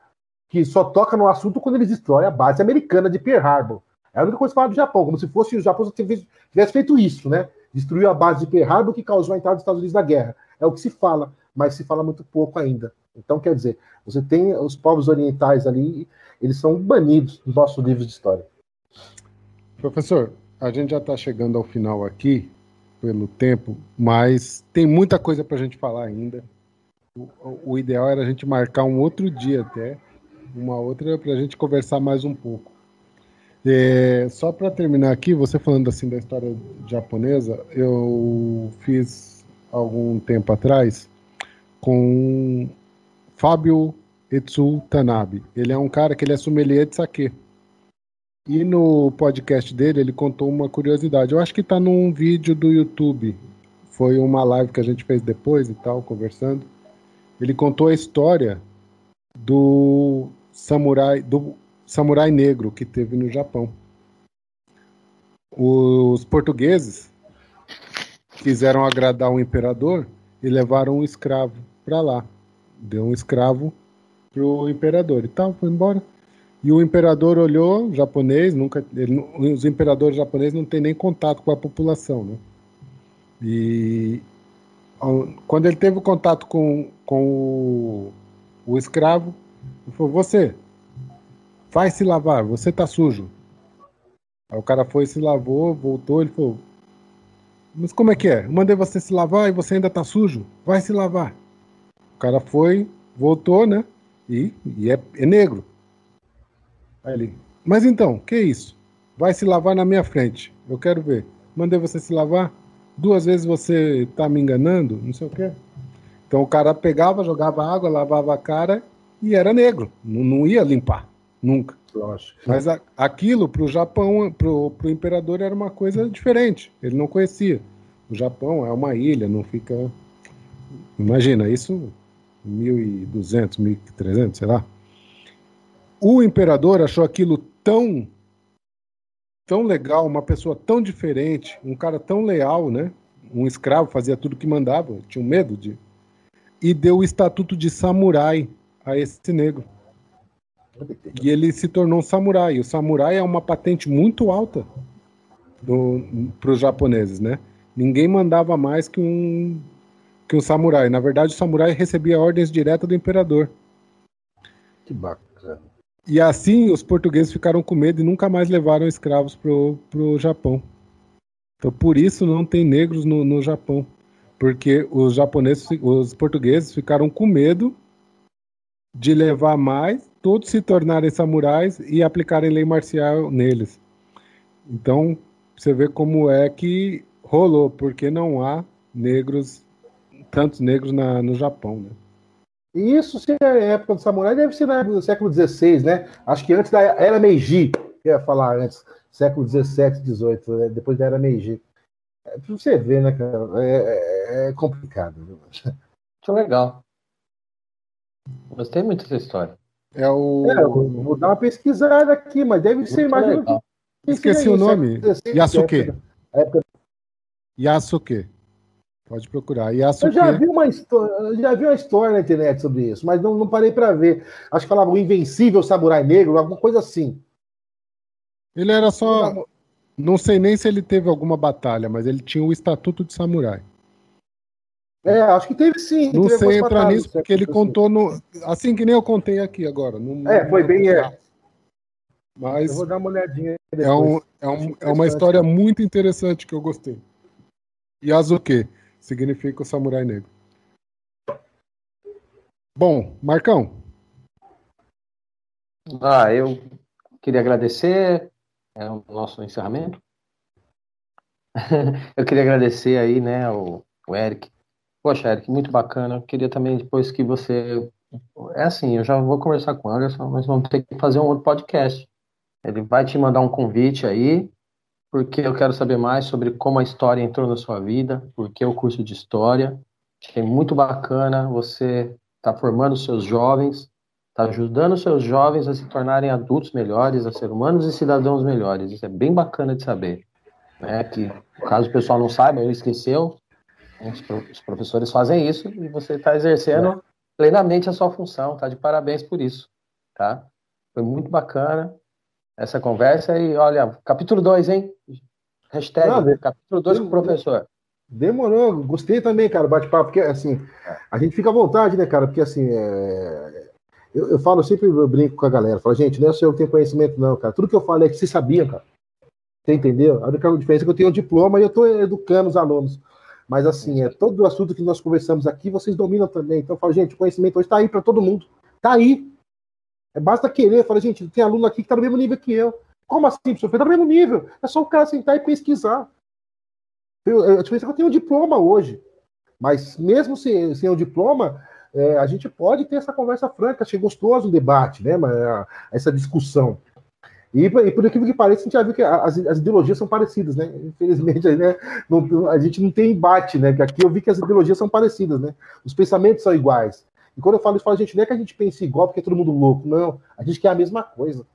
que só toca no assunto quando eles destroem a base americana de Pearl Harbor. É a única coisa que fala do Japão, como se fosse o Japão tivesse feito isso, né? Destruiu a base de Pearl Harbor que causou a entrada dos Estados Unidos na guerra. É o que se fala, mas se fala muito pouco ainda. Então, quer dizer, você tem os povos orientais ali, eles são banidos dos nossos livros de história. Professor, a gente já está chegando ao final aqui, pelo tempo, mas tem muita coisa para a gente falar ainda. O, o ideal era a gente marcar um outro dia até uma outra para a gente conversar mais um pouco. É, só para terminar aqui, você falando assim da história japonesa, eu fiz algum tempo atrás com Fábio Etsu Tanabe. Ele é um cara que ele é sommelier de sake. E no podcast dele ele contou uma curiosidade. Eu acho que está num vídeo do YouTube. Foi uma live que a gente fez depois e tal, conversando. Ele contou a história do samurai do samurai negro que teve no Japão. Os portugueses quiseram agradar o imperador e levaram um escravo para lá. Deu um escravo pro imperador e tal, foi embora. E o imperador olhou, japonês, nunca, ele, os imperadores japoneses não têm nem contato com a população, né? E quando ele teve contato com, com o, o escravo, ele falou: Você, vai se lavar, você tá sujo. Aí o cara foi, se lavou, voltou, ele falou: Mas como é que é? Eu mandei você se lavar e você ainda tá sujo? Vai se lavar. O cara foi, voltou, né? E, e é, é negro. Aí ele: Mas então, que isso? Vai se lavar na minha frente. Eu quero ver. Mandei você se lavar. Duas vezes você tá me enganando, não sei o quê. Então o cara pegava, jogava água, lavava a cara e era negro, não, não ia limpar, nunca. Lógico. Mas a, aquilo para o Japão, para o imperador, era uma coisa diferente. Ele não conhecia. O Japão é uma ilha, não fica. Imagina, isso 1.200, 1.300, sei lá. O imperador achou aquilo tão tão legal, uma pessoa tão diferente, um cara tão leal, né? Um escravo fazia tudo que mandava, tinha um medo de. E deu o estatuto de samurai a esse negro. E ele se tornou um samurai. O samurai é uma patente muito alta para os japoneses, né? Ninguém mandava mais que um que um samurai. Na verdade, o samurai recebia ordens diretas do imperador. Que bacana. E assim os portugueses ficaram com medo e nunca mais levaram escravos pro, pro Japão. Então por isso não tem negros no, no Japão. Porque os japoneses, os portugueses ficaram com medo de levar mais, todos se tornarem samurais e aplicarem lei marcial neles. Então, você vê como é que rolou, porque não há negros, tantos negros na, no Japão, né? E isso, se é época do samurai, deve ser no século XVI, né? Acho que antes da era Meiji, eu ia falar antes, século XVII, XVIII, né? depois da era Meiji. É, pra você ver, né, cara? É, é, é complicado. Muito legal. Gostei muito dessa história. É o. É, vou, dar uma pesquisada aqui, mas deve ser, imagina. Esqueci o nome. Yasuke. Época... Yasuke. Pode procurar. Yasuke. Eu já vi uma história, já vi uma história na internet sobre isso, mas não, não parei para ver. Acho que falava o Invencível Samurai Negro, alguma coisa assim. Ele era só. Não sei nem se ele teve alguma batalha, mas ele tinha o estatuto de samurai. É, acho que teve sim. Não sei entrar nisso, porque ele contou no. Assim que nem eu contei aqui agora. No, é, foi bem. É. Mas. Eu vou dar uma olhadinha. Depois. É, um, é, um, é uma história muito interessante que eu gostei. Yasuke significa o samurai negro. Bom, Marcão. Ah, eu queria agradecer é o nosso encerramento. eu queria agradecer aí, né, o, o Eric Poxa, Eric, muito bacana. Eu queria também, depois que você. É assim, eu já vou conversar com o Anderson, mas vamos ter que fazer um outro podcast. Ele vai te mandar um convite aí, porque eu quero saber mais sobre como a história entrou na sua vida, porque o curso de história. Achei muito bacana. Você está formando seus jovens, está ajudando seus jovens a se tornarem adultos melhores, a ser humanos e cidadãos melhores. Isso é bem bacana de saber. Né? Que, caso o pessoal não saiba, ele esqueceu, os professores fazem isso e você está exercendo é. plenamente a sua função, tá? De parabéns por isso, tá? Foi muito bacana essa conversa e olha, capítulo 2, hein? Hashtag Não, capítulo 2 com o professor. Demorou, gostei também, cara, bate-papo, porque assim, a gente fica à vontade, né, cara? Porque assim, é... eu, eu, falo sempre, eu brinco com a galera, falo, gente, não é só eu que tenho conhecimento, não, cara. Tudo que eu falo é que vocês sabiam, cara. Você entendeu? A única diferença é que eu tenho um diploma e eu estou educando os alunos. Mas, assim, é todo o assunto que nós conversamos aqui, vocês dominam também. Então, eu falo, gente, o conhecimento hoje está aí para todo mundo. Está aí. É, basta querer. Eu falo, gente, tem aluno aqui que está no mesmo nível que eu. Como assim, professor? Está no mesmo nível. É só o cara sentar e pesquisar. Eu, a diferença que eu tenho um diploma hoje. Mas, mesmo sem, sem o diploma, é, a gente pode ter essa conversa franca. Achei gostoso o debate, né? Essa discussão. E, e, por aquilo que parece, a gente já viu que as, as ideologias são parecidas, né? Infelizmente, né, não, a gente não tem embate, né? Que aqui eu vi que as ideologias são parecidas, né? Os pensamentos são iguais. E quando eu falo isso, eu falo, gente, não é que a gente pense igual porque é todo mundo louco, não. A gente quer a mesma coisa.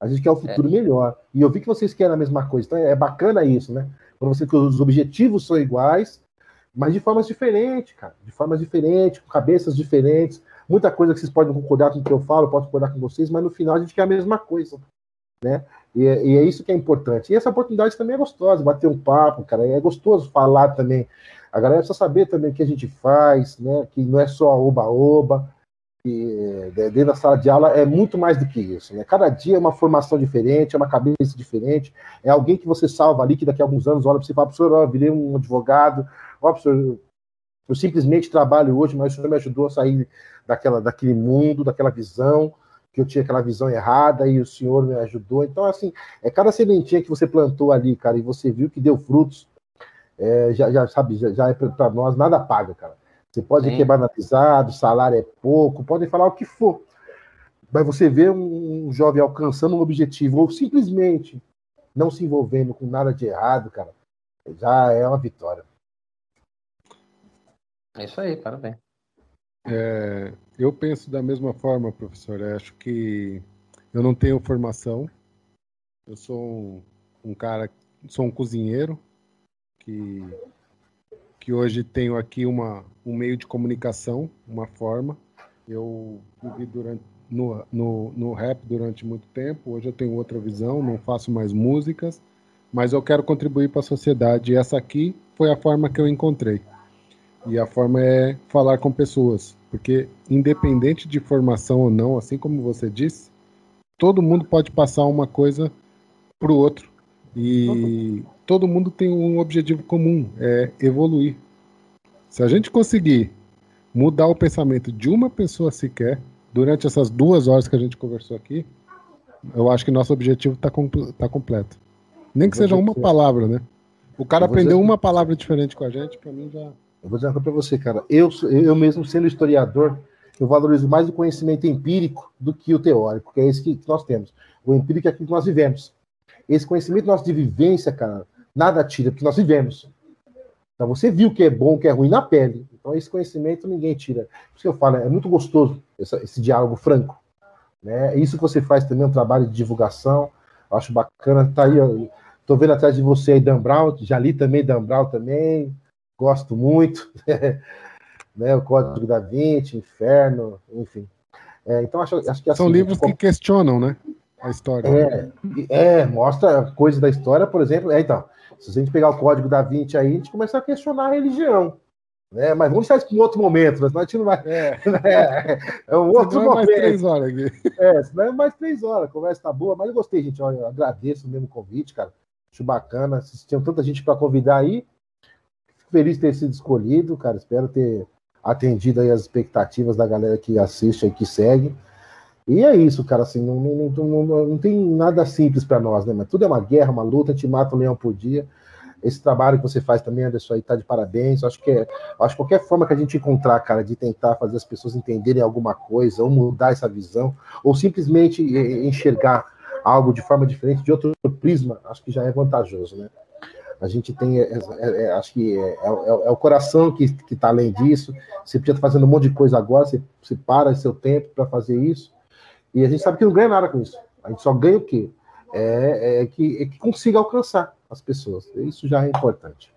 A gente quer o futuro é. melhor. E eu vi que vocês querem a mesma coisa. Então é bacana isso, né? Quando você que os objetivos são iguais, mas de formas diferentes, cara. De formas diferentes, com cabeças diferentes. Muita coisa que vocês podem concordar com o que eu falo, eu posso concordar com vocês, mas no final a gente quer a mesma coisa né? E, e, é isso que é importante. E essa oportunidade também é gostosa, bater um papo, cara. É gostoso falar também. A galera precisa saber também o que a gente faz, né? Que não é só oba-oba. E dentro da sala de aula é muito mais do que isso. Né? Cada dia é uma formação diferente, é uma cabeça diferente, é alguém que você salva ali, que daqui a alguns anos olha para você e fala, professor, ó, virei um advogado, ó, professor, eu simplesmente trabalho hoje, mas o senhor me ajudou a sair daquela, daquele mundo, daquela visão, que eu tinha aquela visão errada e o Senhor me ajudou. Então, assim, é cada sementinha que você plantou ali, cara, e você viu que deu frutos, é, já, já, sabe, já, já é para nós, nada paga, cara. Você pode Sim. quebrar na pisada, o salário é pouco, podem falar o que for. Mas você vê um, um jovem alcançando um objetivo, ou simplesmente não se envolvendo com nada de errado, cara, já é uma vitória. É isso aí, parabéns. É, eu penso da mesma forma, professor. Eu acho que eu não tenho formação. Eu sou um, um cara, sou um cozinheiro que que hoje tenho aqui uma, um meio de comunicação, uma forma. Eu vivi durante, no, no, no rap durante muito tempo, hoje eu tenho outra visão, não faço mais músicas, mas eu quero contribuir para a sociedade e essa aqui foi a forma que eu encontrei. E a forma é falar com pessoas. Porque, independente de formação ou não, assim como você disse, todo mundo pode passar uma coisa para o outro. E todo mundo tem um objetivo comum: é evoluir. Se a gente conseguir mudar o pensamento de uma pessoa sequer, durante essas duas horas que a gente conversou aqui, eu acho que nosso objetivo está tá completo. Nem que seja uma palavra, né? O cara aprendeu dizer... uma palavra diferente com a gente, para mim já. Eu vou dizer uma coisa para você, cara. Eu, eu mesmo sendo historiador, eu valorizo mais o conhecimento empírico do que o teórico, que é esse que nós temos. O empírico é aquilo que nós vivemos. Esse conhecimento nosso de vivência, cara, nada tira, porque nós vivemos. Então você viu o que é bom, o que é ruim na pele. Então esse conhecimento ninguém tira. Por isso que eu falo, é muito gostoso esse, esse diálogo franco. Né? Isso que você faz também, é um trabalho de divulgação. Eu acho bacana. Tá aí, Estou vendo atrás de você aí Dan Brown, já li também Dan Brown também, gosto muito. né? O Código da Vinci, Inferno, enfim. É, então acho, acho que assim, São livros que questionam, né? A história. É, é, mostra coisas da história, por exemplo. É, então, se a gente pegar o Código da Vinci aí, a gente começa a questionar a religião. Né? Mas vamos deixar isso para um outro momento, mas a gente não vai. É, é, é um outro senão momento. É mais três horas aqui. É, senão é mais três horas, a conversa tá boa, mas eu gostei, gente. Olha, eu agradeço o mesmo convite, cara. Acho bacana. Vocês tinham tanta gente para convidar aí. Fico feliz de ter sido escolhido, cara. Espero ter atendido aí as expectativas da galera que assiste e que segue. E é isso, cara. Assim, não, não, não, não tem nada simples para nós, né? Mas tudo é uma guerra, uma luta. Gente mata um leão por dia. Esse trabalho que você faz também, Anderson, aí tá de parabéns. Acho que é, acho que qualquer forma que a gente encontrar, cara, de tentar fazer as pessoas entenderem alguma coisa, ou mudar essa visão, ou simplesmente enxergar algo de forma diferente, de outro prisma, acho que já é vantajoso, né? A gente tem, é, é, é, acho que é, é, é, o coração que está além disso. Você podia estar fazendo um monte de coisa agora, você, você para seu tempo para fazer isso. E a gente sabe que não ganha nada com isso. A gente só ganha o quê? É, que, que consiga alcançar as pessoas. Isso já é importante.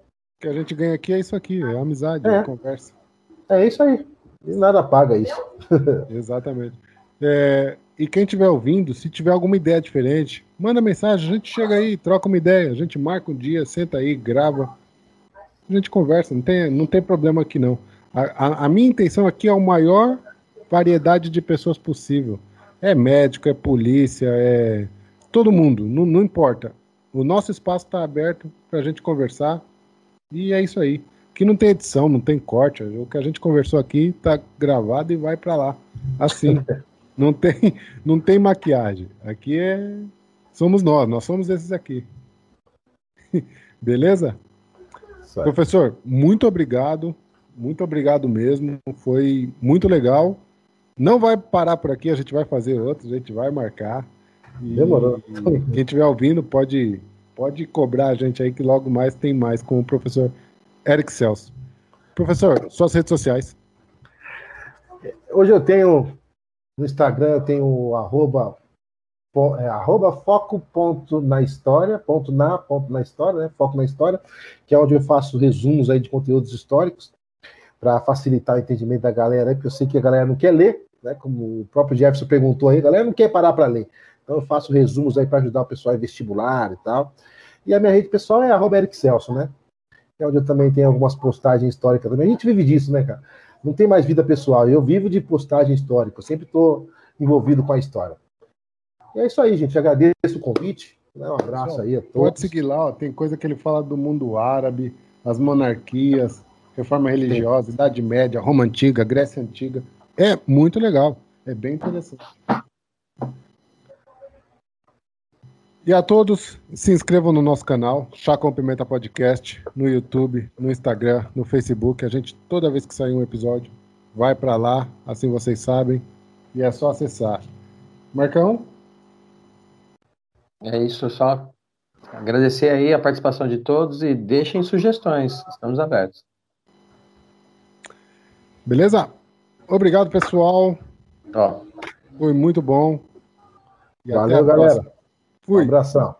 O que a gente ganha aqui é isso aqui, é amizade, é, conversa. É isso aí. E nada paga isso. Exatamente. É, e quem estiver ouvindo, se tiver alguma ideia diferente, manda mensagem, a gente chega aí, troca uma ideia, a gente marca um dia, senta aí, grava, a gente conversa, não tem, não tem problema aqui não. A, a, a minha intenção aqui é a maior variedade de pessoas possível. É médico, é polícia, é todo mundo, não, não importa. O nosso espaço está aberto para a gente conversar e é isso aí. Aqui não tem edição, não tem corte. O que a gente conversou aqui está gravado e vai para lá. Assim. Não tem, não tem maquiagem. Aqui é. Somos nós, nós somos esses aqui. Beleza? Certo. Professor, muito obrigado. Muito obrigado mesmo. Foi muito legal. Não vai parar por aqui, a gente vai fazer outros, a gente vai marcar. E Demorou. Quem estiver ouvindo pode, pode cobrar a gente aí que logo mais tem mais com o professor Eric Celso. Professor, suas redes sociais. Hoje eu tenho no Instagram eu tenho o arroba, é, arroba foco ponto na história, ponto na, ponto na história, né? Foco na história, que é onde eu faço resumos aí de conteúdos históricos para facilitar o entendimento da galera, porque eu sei que a galera não quer ler, né? Como o próprio Jefferson perguntou aí, a galera não quer parar para ler. Então eu faço resumos aí para ajudar o pessoal em vestibular e tal. E a minha rede pessoal é arroba Eric Celso, né? É onde eu também tenho algumas postagens históricas também. A gente vive disso, né, cara? não tem mais vida pessoal. Eu vivo de postagem histórica, eu sempre estou envolvido com a história. E é isso aí, gente. Agradeço o convite. Né? Um abraço aí a todos. Pode seguir lá, ó. tem coisa que ele fala do mundo árabe, as monarquias, reforma religiosa. Idade Média, Roma Antiga, Grécia Antiga. É muito legal. É bem interessante. E a todos, se inscrevam no nosso canal, Chá com Pimenta Podcast, no YouTube, no Instagram, no Facebook. A gente, toda vez que sair um episódio, vai para lá, assim vocês sabem, e é só acessar. Marcão? É isso, só agradecer aí a participação de todos e deixem sugestões, estamos abertos. Beleza? Obrigado, pessoal. Ó. Foi muito bom. E Valeu, galera. Fui. Um abração.